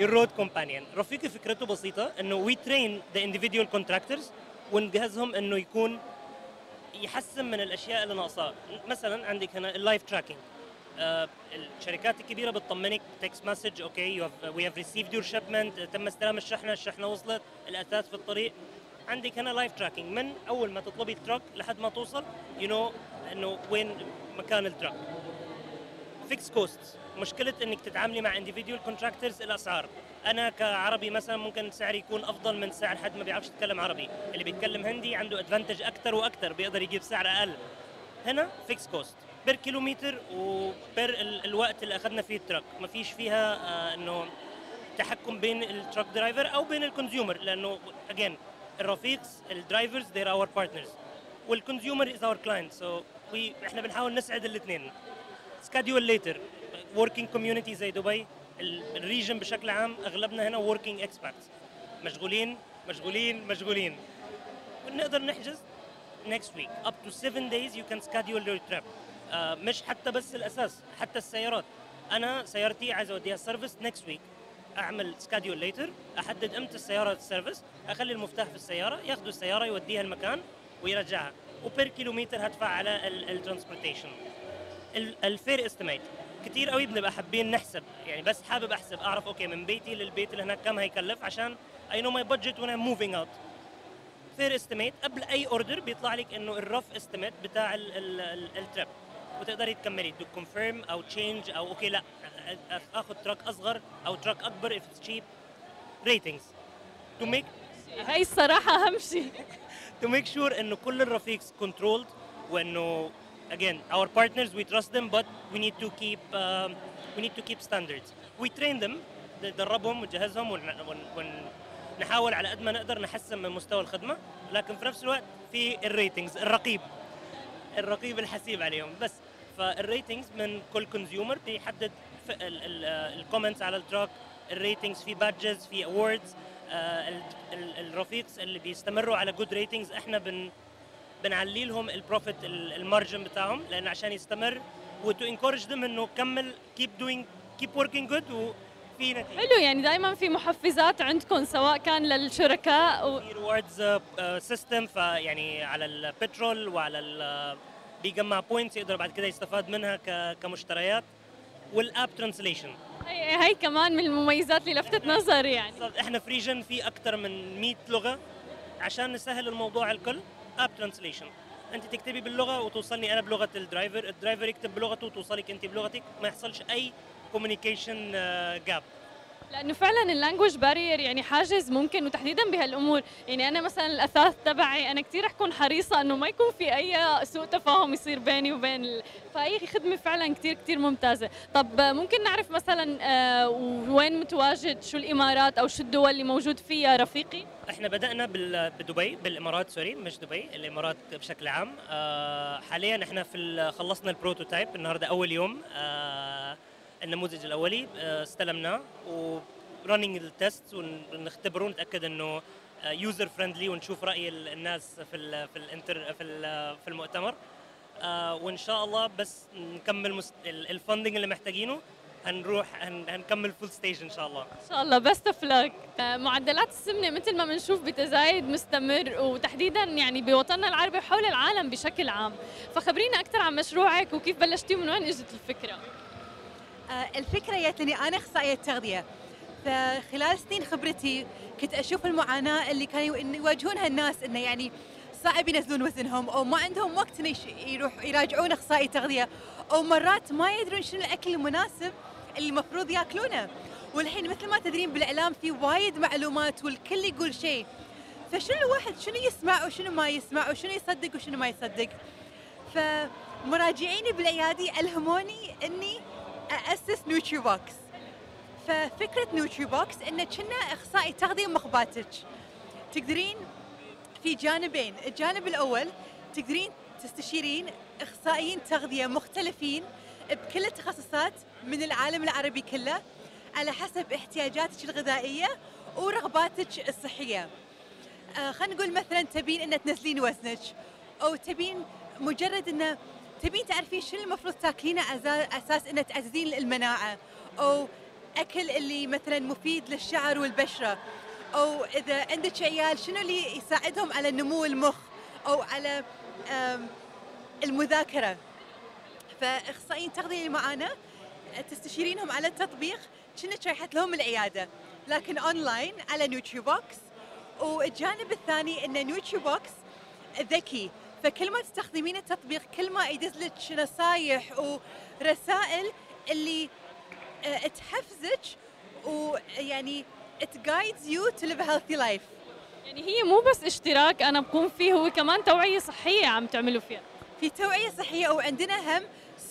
ال road companion رفيقي فكرته بسيطة إنه we train the individual contractors ونجهزهم إنه يكون يحسن من الأشياء اللي ناقصاه مثلا عندك هنا ال live tracking الشركات الكبيرة بتطمنك text message okay we have received your shipment تم استلام الشحنة الشحنة وصلت الأثاث في الطريق. عندك هنا live tracking من أول ما تطلبي ال truck لحد ما توصل you know إنه وين مكان ال truck fixed cost مشكلة إنك تتعاملي مع individual contractors الاسعار أنا كعربي مثلا ممكن سعري يكون أفضل من سعر حد ما بيعرفش يتكلم عربي. اللي بيتكلم هندي عنده advantage أكثر وأكثر بيقدر يجيب سعر أقل. هنا fixed cost per كيلومتر و per ال- الوقت اللي أخذنا فيه ال truck ما فيش فيها آه إنه تحكم بين ال truck driver أو بين ال consumer لأنه again الرفيقs ال drivers they're our partners. و ال consumer our client. So we إحنا بنحاول نسعد الاثنين schedule later working community زي دبي ال- ال region بشكل عام أغلبنا هنا working expats مشغولين مشغولين مشغولين. ونقدر نحجز next week. Up to 7 days you can schedule your trip. آه مش حتى بس الأساس حتى السيارات. أنا سيارتي عايز أوديها service next week. أعمل schedule later أحدد إمتى السيارة ال service أخلي المفتاح في السيارة ياخذوا السيارة يوديها المكان ويرجعها. و per كيلومتر هدفع على ال transportation ال fare estimate كتير قوي بنبقى حابين نحسب. يعني بس حابب أحسب أعرف okay من بيتي للبيت اللي هناك كم هيكلف عشان I know my budget وأنا moving out fare estimate قبل أي order بيطلع لك إنه ال rough estimate بتاع ال trip وتقدري تكملي. to confirm أو change أو okay لا. اخذ truck أصغر أو truck أكبر if it's cheap. Ratings. To make هاي الصراحة اهم شيء to make sure إنه كل الرفيقs controlled وإنه again our partners we trust them but we need to keep um, we need to keep standards. We train them. ندربهم ونجهزهم ون- ون- ونحاول على قد ما نقدر نحسن من مستوى الخدمة لكن في نفس الوقت في ال ratings الرقيب الرقيب الحسيب عليهم. بس ف ال ratings من كل consumer بيحدد ال comments على ال truck ال ratings في badges في awards الرفيقs اللي بيستمروا على good ratings إحنا بن بنعلي لهم ال profit ال margin بتاعهم لأن عشان يستمر و to encourage them إنه كمل keep doing keep working good وفي نتيجة. حلو يعني دائما في محفزات عندكم سواء كان للشركاء و... في rewards system فيعني على البترول وعلى ال بيجمع points يقدر بعد كده يستفاد منها كمشتريات. و ال app translation هي, هي كمان من المميزات اللي لفتت نظري يعني. إحنا في region في أكثر من 100 لغة. عشان نسهل الموضوع الكل app translation انت تكتبي باللغة وتوصلني أنا بلغة ال driver. ال driver يكتب بلغته وتوصلك انت بلغتك. ما يحصلش أي communication gap لأنه فعلا ال language barrier يعني حاجز ممكن وتحديدا بهالأمور. يعني أنا مثلا الأثاث تبعي أنا كثير اكون حريصة إنه ما يكون في أي سوء تفاهم يصير بيني وبين ال... فهي خدمة فعلا كثير كثير ممتازة. طب ممكن نعرف مثلا آه، وين متواجد؟ شو الإمارات أو شو الدول اللي موجود فيها رفيقي؟ إحنا بدأنا بدبي بالإمارات sorry مش دبي الإمارات بشكل عام. آه، حاليا إحنا في خلصنا ال prototype النهارده أول يوم. آه، النموذج الأولي آه، استلمناه و running ال test ونختبره ونتأكد إنه user friendly ونشوف رأي ال- الناس في ال في الانتر في في المؤتمر. آه، وإن شاء الله بس نكمل ال funding اللي محتاجينه هنروح هن- هنكمل full stage إن شاء الله. إن شاء الله. best of معدلات السمنة مثل ما بنشوف بتزايد مستمر وتحديدا يعني بوطننا العربي وحول العالم بشكل عام. فخبرينا أكثر عن مشروعك وكيف بلشتي ومن وين إجت الفكرة؟ آه، الفكرة جت لي أنا أخصائية تغذية فخلال سنين خبرتي كنت أشوف المعاناة اللي كانوا يواجهونها الناس إنه يعني صعب ينزلون وزنهم أو ما عندهم وقت يروح يراجعون أخصائي تغذية أو مرات ما يدرون شنو الأكل المناسب اللي المفروض يأكلونه. والحين مثل ما تدرين بالإعلام في وايد معلومات والكل يقول شيء. فشنو الواحد شنو يسمع وشنو ما يسمع وشنو يصدق وشنو ما يصدق. فمراجعيني بالعيادي ألهموني إني أسس Nutribox ففكرة Nutribox إنه كنا أخصائي تغذية مخباتك. تقدرين في جانبين. الجانب الأول تقدرين تستشيرين أخصائيين تغذية مختلفين بكل التخصصات من العالم العربي كله على حسب احتياجاتك الغذائية ورغباتك الصحية. آه خلينا نقول مثلا تبين إن تنزلين وزنك أو تبين مجرد إنه تبين تعرفين شنو المفروض تاكلينه أساس إنه تعززين المناعة أو أكل اللي مثلا مفيد للشعر والبشرة أو إذا عندك عيال شنو اللي يساعدهم على نمو المخ أو على المذاكرة. فإخصائيين تغذية معانا تستشيرينهم على التطبيق. كأنك رايحه لهم العيادة لكن اونلاين على Nutribox. والجانب الثاني إن Nutribox ذكي. فكل ما تستخدمين التطبيق كل ما يدز لك نصايح ورسائل اللي آه، تحفزك ويعني it guides you to live a healthy life. يعني هي مو بس اشتراك أنا بقوم فيه هو كمان توعية صحية عم تعملوا فيها. في توعية صحية وعندنا هم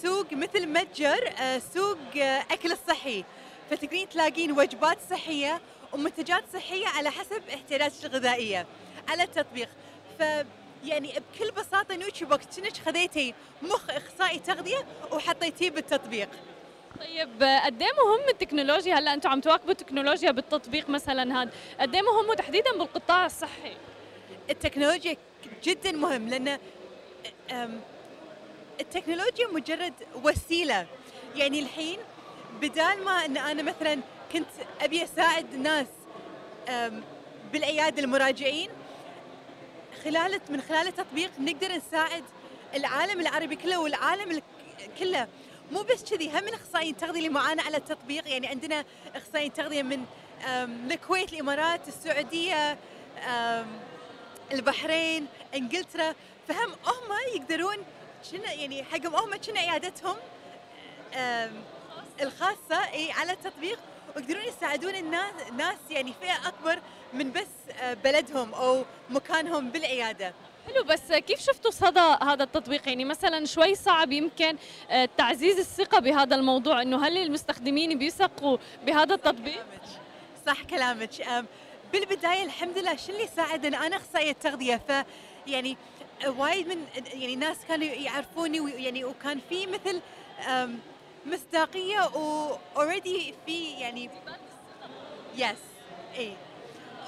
سوق مثل متجر آه، سوق آه، أكل الصحي. فتقدرين تلاقين وجبات صحية ومنتجات صحية على حسب احتياجاتك الغذائية على التطبيق. ف يعني بكل بساطة Nutribox كأنك خذيتي مخ إخصائي تغذية وحطيتيه بالتطبيق؟ طيب قد إيه مهم التكنولوجيا؟ هلأ أنتم عم تواكبوا التكنولوجيا بالتطبيق مثلا هذا قد إيه مهم وتحديدا بالقطاع الصحي؟ التكنولوجيا جدا مهم لأن التكنولوجيا مجرد وسيلة. يعني الحين بدال ما إن أنا مثلا كنت أبي أساعد ناس أم، بالعيادة المراجعين خلال من خلال التطبيق نقدر نساعد العالم العربي كله والعالم ال- كله. مو بس كذي هم من أخصائيين تغذية اللي معانا على التطبيق. يعني عندنا أخصائيين تغذية من الكويت الإمارات السعودية البحرين إنجلترا. فهم هم يقدرون شنو يعني حقهم هم شنو عيادتهم الخاصة إي على التطبيق. ويقدرون يساعدون الناس ناس يعني فئة أكبر من بس آه، بلدهم أو مكانهم بالعيادة. حلو بس كيف شفتوا صدى هذا التطبيق؟ يعني مثلا شوي صعب يمكن آه، تعزيز الثقة بهذا الموضوع إنه هل المستخدمين بيثقوا بهذا التطبيق؟ كلامك. صح كلامك. بالبداية الحمد لله شو اللي ساعدنا أنا أخصائية تغذية ف يعني وايد من يعني ناس كانوا يعرفوني ويعني وكان في مثل مصداقية و already في يعني يس اي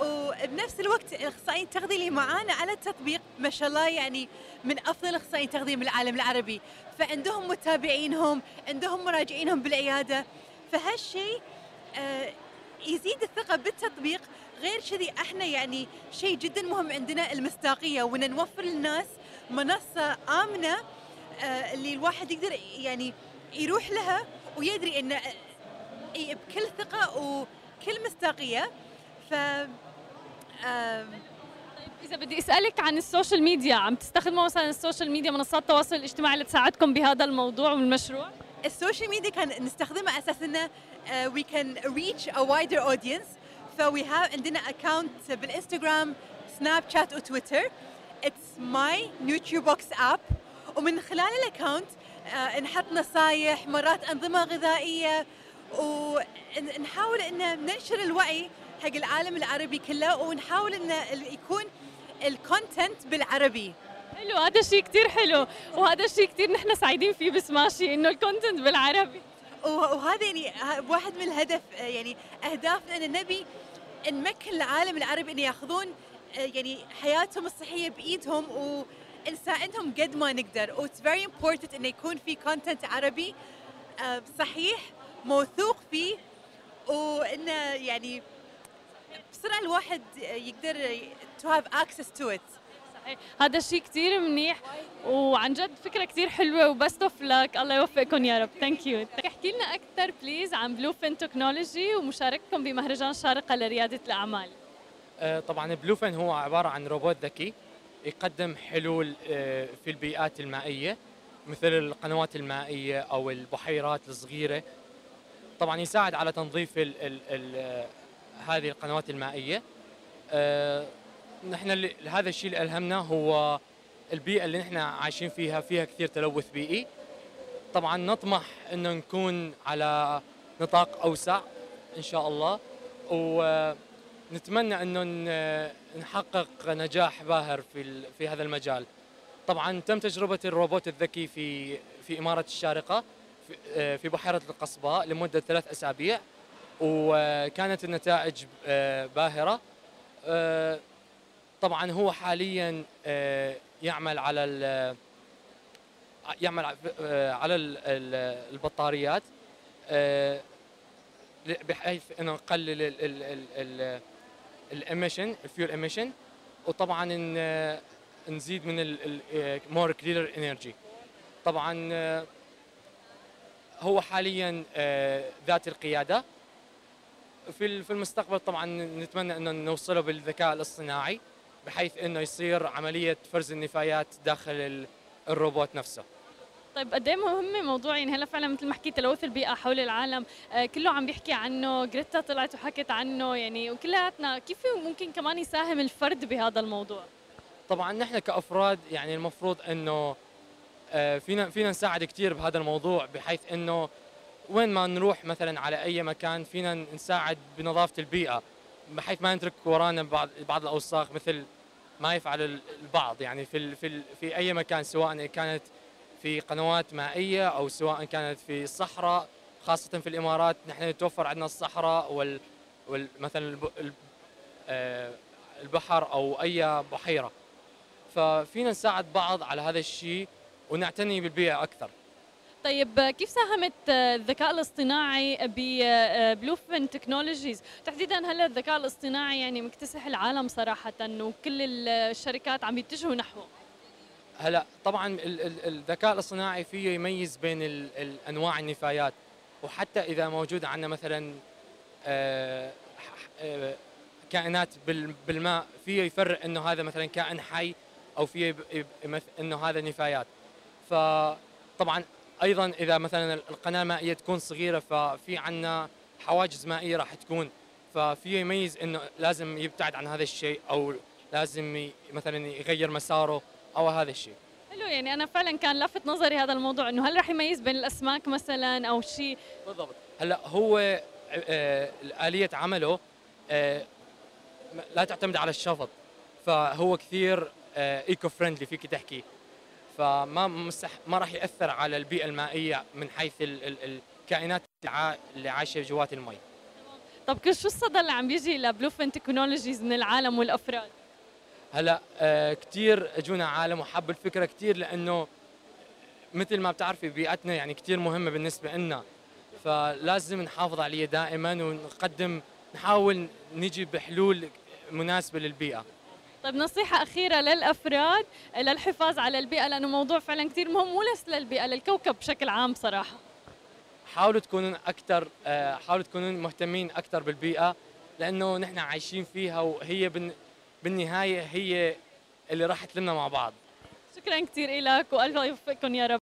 وبنفس الوقت الأخصائيين التغذية اللي معانا على التطبيق ما شاء الله يعني من أفضل التغذية من العالم العربي. فعندهم متابعينهم عندهم مراجعينهم بالعيادة. فهالشيء آه، يزيد الثقة بالتطبيق. غير كذي إحنا يعني شيء جدا مهم عندنا المصداقية. وإن نوفر للناس منصة آمنة آه، اللي الواحد يقدر يعني يروح لها ويدري انه إي بكل ثقة وكل مصداقية. ف إذا بدي أسألك عن السوشيال ميديا عم تستخدموا مثلا ال social media منصات التواصل الاجتماعي لتساعدكم بهذا الموضوع والمشروع؟ ال social media كان نستخدمها على أساس إنه uh, we can reach a wider audience. ف we have عندنا account بالإنستغرام سناب شات وتويتر اسمه NutriBox app. ومن خلال ال account نحط نصايح مرات أنظمة غذائية ونحاول إن ننشر الوعي حق العالم العربي كله ونحاول إن ال- يكون ال content بالعربي. حلو هذا الشيء كثير حلو وهذا الشيء كثير نحن سعيدين فيه بسماشي إنه ال content بالعربي. وه- وهذا يعني واحد من الهدف يعني أهدافنا إن نبي نمكن العالم العربي إن ياخذون يعني حياتهم الصحية بإيدهم ونساعدهم قد ما نقدر. what's very important إنه يكون في content عربي آه، صحيح موثوق فيه وإنه يعني بسرعة الواحد يقدر to have access to it صحيح. هذا الشيء كثير منيح وعن جد فكرة كثير حلوة و best of luck الله يوفقكم يا رب. thank you احكي لنا أكثر please عن Blue Fin Technology ومشاركتكم بمهرجان شارقة لريادة الأعمال. آه، طبعا بلوفن هو عبارة عن روبوت ذكي. يقدم حلول آه، في البيئات المائية مثل القنوات المائية أو البحيرات الصغيرة. طبعا يساعد على تنظيف ال ال ال آه، هذه القنوات المائية. نحن اللي- هذا الشيء اللي ألهمنا هو البيئة اللي نحن عايشين فيها فيها كثير تلوث بيئي. طبعا نطمح إنه نكون على نطاق أوسع إن شاء الله ونتمنى إنه نحقق نجاح باهر في في هذا المجال. طبعا تم تجربة الروبوت الذكي في في إمارة الشارقة في- آه، بحيرة القصباء لمدة ثلاث أسابيع وكانت النتائج آه، باهرة. آه، طبعا هو حاليا يعمل على يعمل على ال- ال- البطاريات بحيث إنه نقلل ال emission ال fuel emission وطبعا ن- نزيد من more clean energy طبعا آه، هو حاليا آه، ذاتي القيادة. في في المستقبل طبعا نتمنى إنه نوصله بالذكاء الاصطناعي بحيث إنه يصير عملية فرز النفايات داخل ال- الروبوت نفسه. طيب قد إيه مهم موضوع يعني هلا فعلا مثل ما حكيت تلوث البيئة حول العالم آه كله عم بيحكي عنه جريتا طلعت وحكت عنه يعني وكلياتنا كيف ممكن كمان يساهم الفرد بهذا الموضوع؟ طبعا نحن كأفراد يعني المفروض إنه آه، فينا فينا نساعد كثير بهذا الموضوع بحيث إنه وين ما نروح مثلا على أي مكان فينا نساعد بنظافة البيئة بحيث ما نترك ورانا بعض بعض الأوساخ مثل ما يفعل البعض يعني في في في أي مكان سواء كانت في قنوات مائية أو سواء كانت في الصحراء خاصة في الإمارات. نحن يتوفر عندنا الصحراء وال, وال مثلا آه، البحر أو أي بحيرة. ففينا نساعد بعض على هذا الشيء ونعتني بالبيئة أكثر. طيب آه، كيف ساهمت آه، الذكاء الاصطناعي ببلوفن تكنولوجيز تحديدا هلا الذكاء الاصطناعي يعني مكتسح العالم صراحة وكل ال- الشركات عم يتجهوا نحوه؟ هلا طبعا ال- ال- الذكاء الاصطناعي فيه يميز بين أنواع النفايات. وحتى إذا موجود عندنا مثلا آه، آه، كائنات بال- بالماء فيه يفرق إنه هذا مثلا كائن حي أو فيه إنه هذا نفايات. فطبعا أيضا إذا مثلا القناة المائية تكون صغيرة ففي عندنا حواجز مائية راح تكون. ففيه يميز إنه لازم يبتعد عن هذا الشيء أو لازم مثلا يغير مساره. أو هذا الشيء؟ حلو يعني أنا فعلا كان لافت نظري هذا الموضوع إنه هل رح يميز بين الأسماك مثلا أو شيء؟ بالضبط. هلأ هو آه، آلية عمله آه، لا تعتمد على الشفط فهو كثير eco friendly فيك تحكي. فما مستح ما راح يأثر على البيئة المائية من حيث ال ال الكائنات اللي عايشة جوات المي. طب شو الصدى اللي عم بيجي لبلوفن تكنولوجيز من العالم والأفراد؟ هلا آه، كثير اجونا عالم وحبوا الفكرة كثير لأنه مثل ما بتعرفي بيئتنا يعني كثير مهمة بالنسبة لنا فلازم نحافظ عليها دائما ونقدم نحاول نجي بحلول مناسبة للبيئة. طيب نصيحة أخيرة للأفراد للحفاظ على البيئة لأنه موضوع فعلا كثير مهم مو بس للبيئة للكوكب بشكل عام صراحة. حاولوا تكونون أكثر آه، حاولوا تكونون مهتمين أكثر بالبيئة لأنه نحن عايشين فيها وهي بالنهاية هي اللي راح تلمنا مع بعض. شكرا كثير لك وألف يوفقكم يا رب.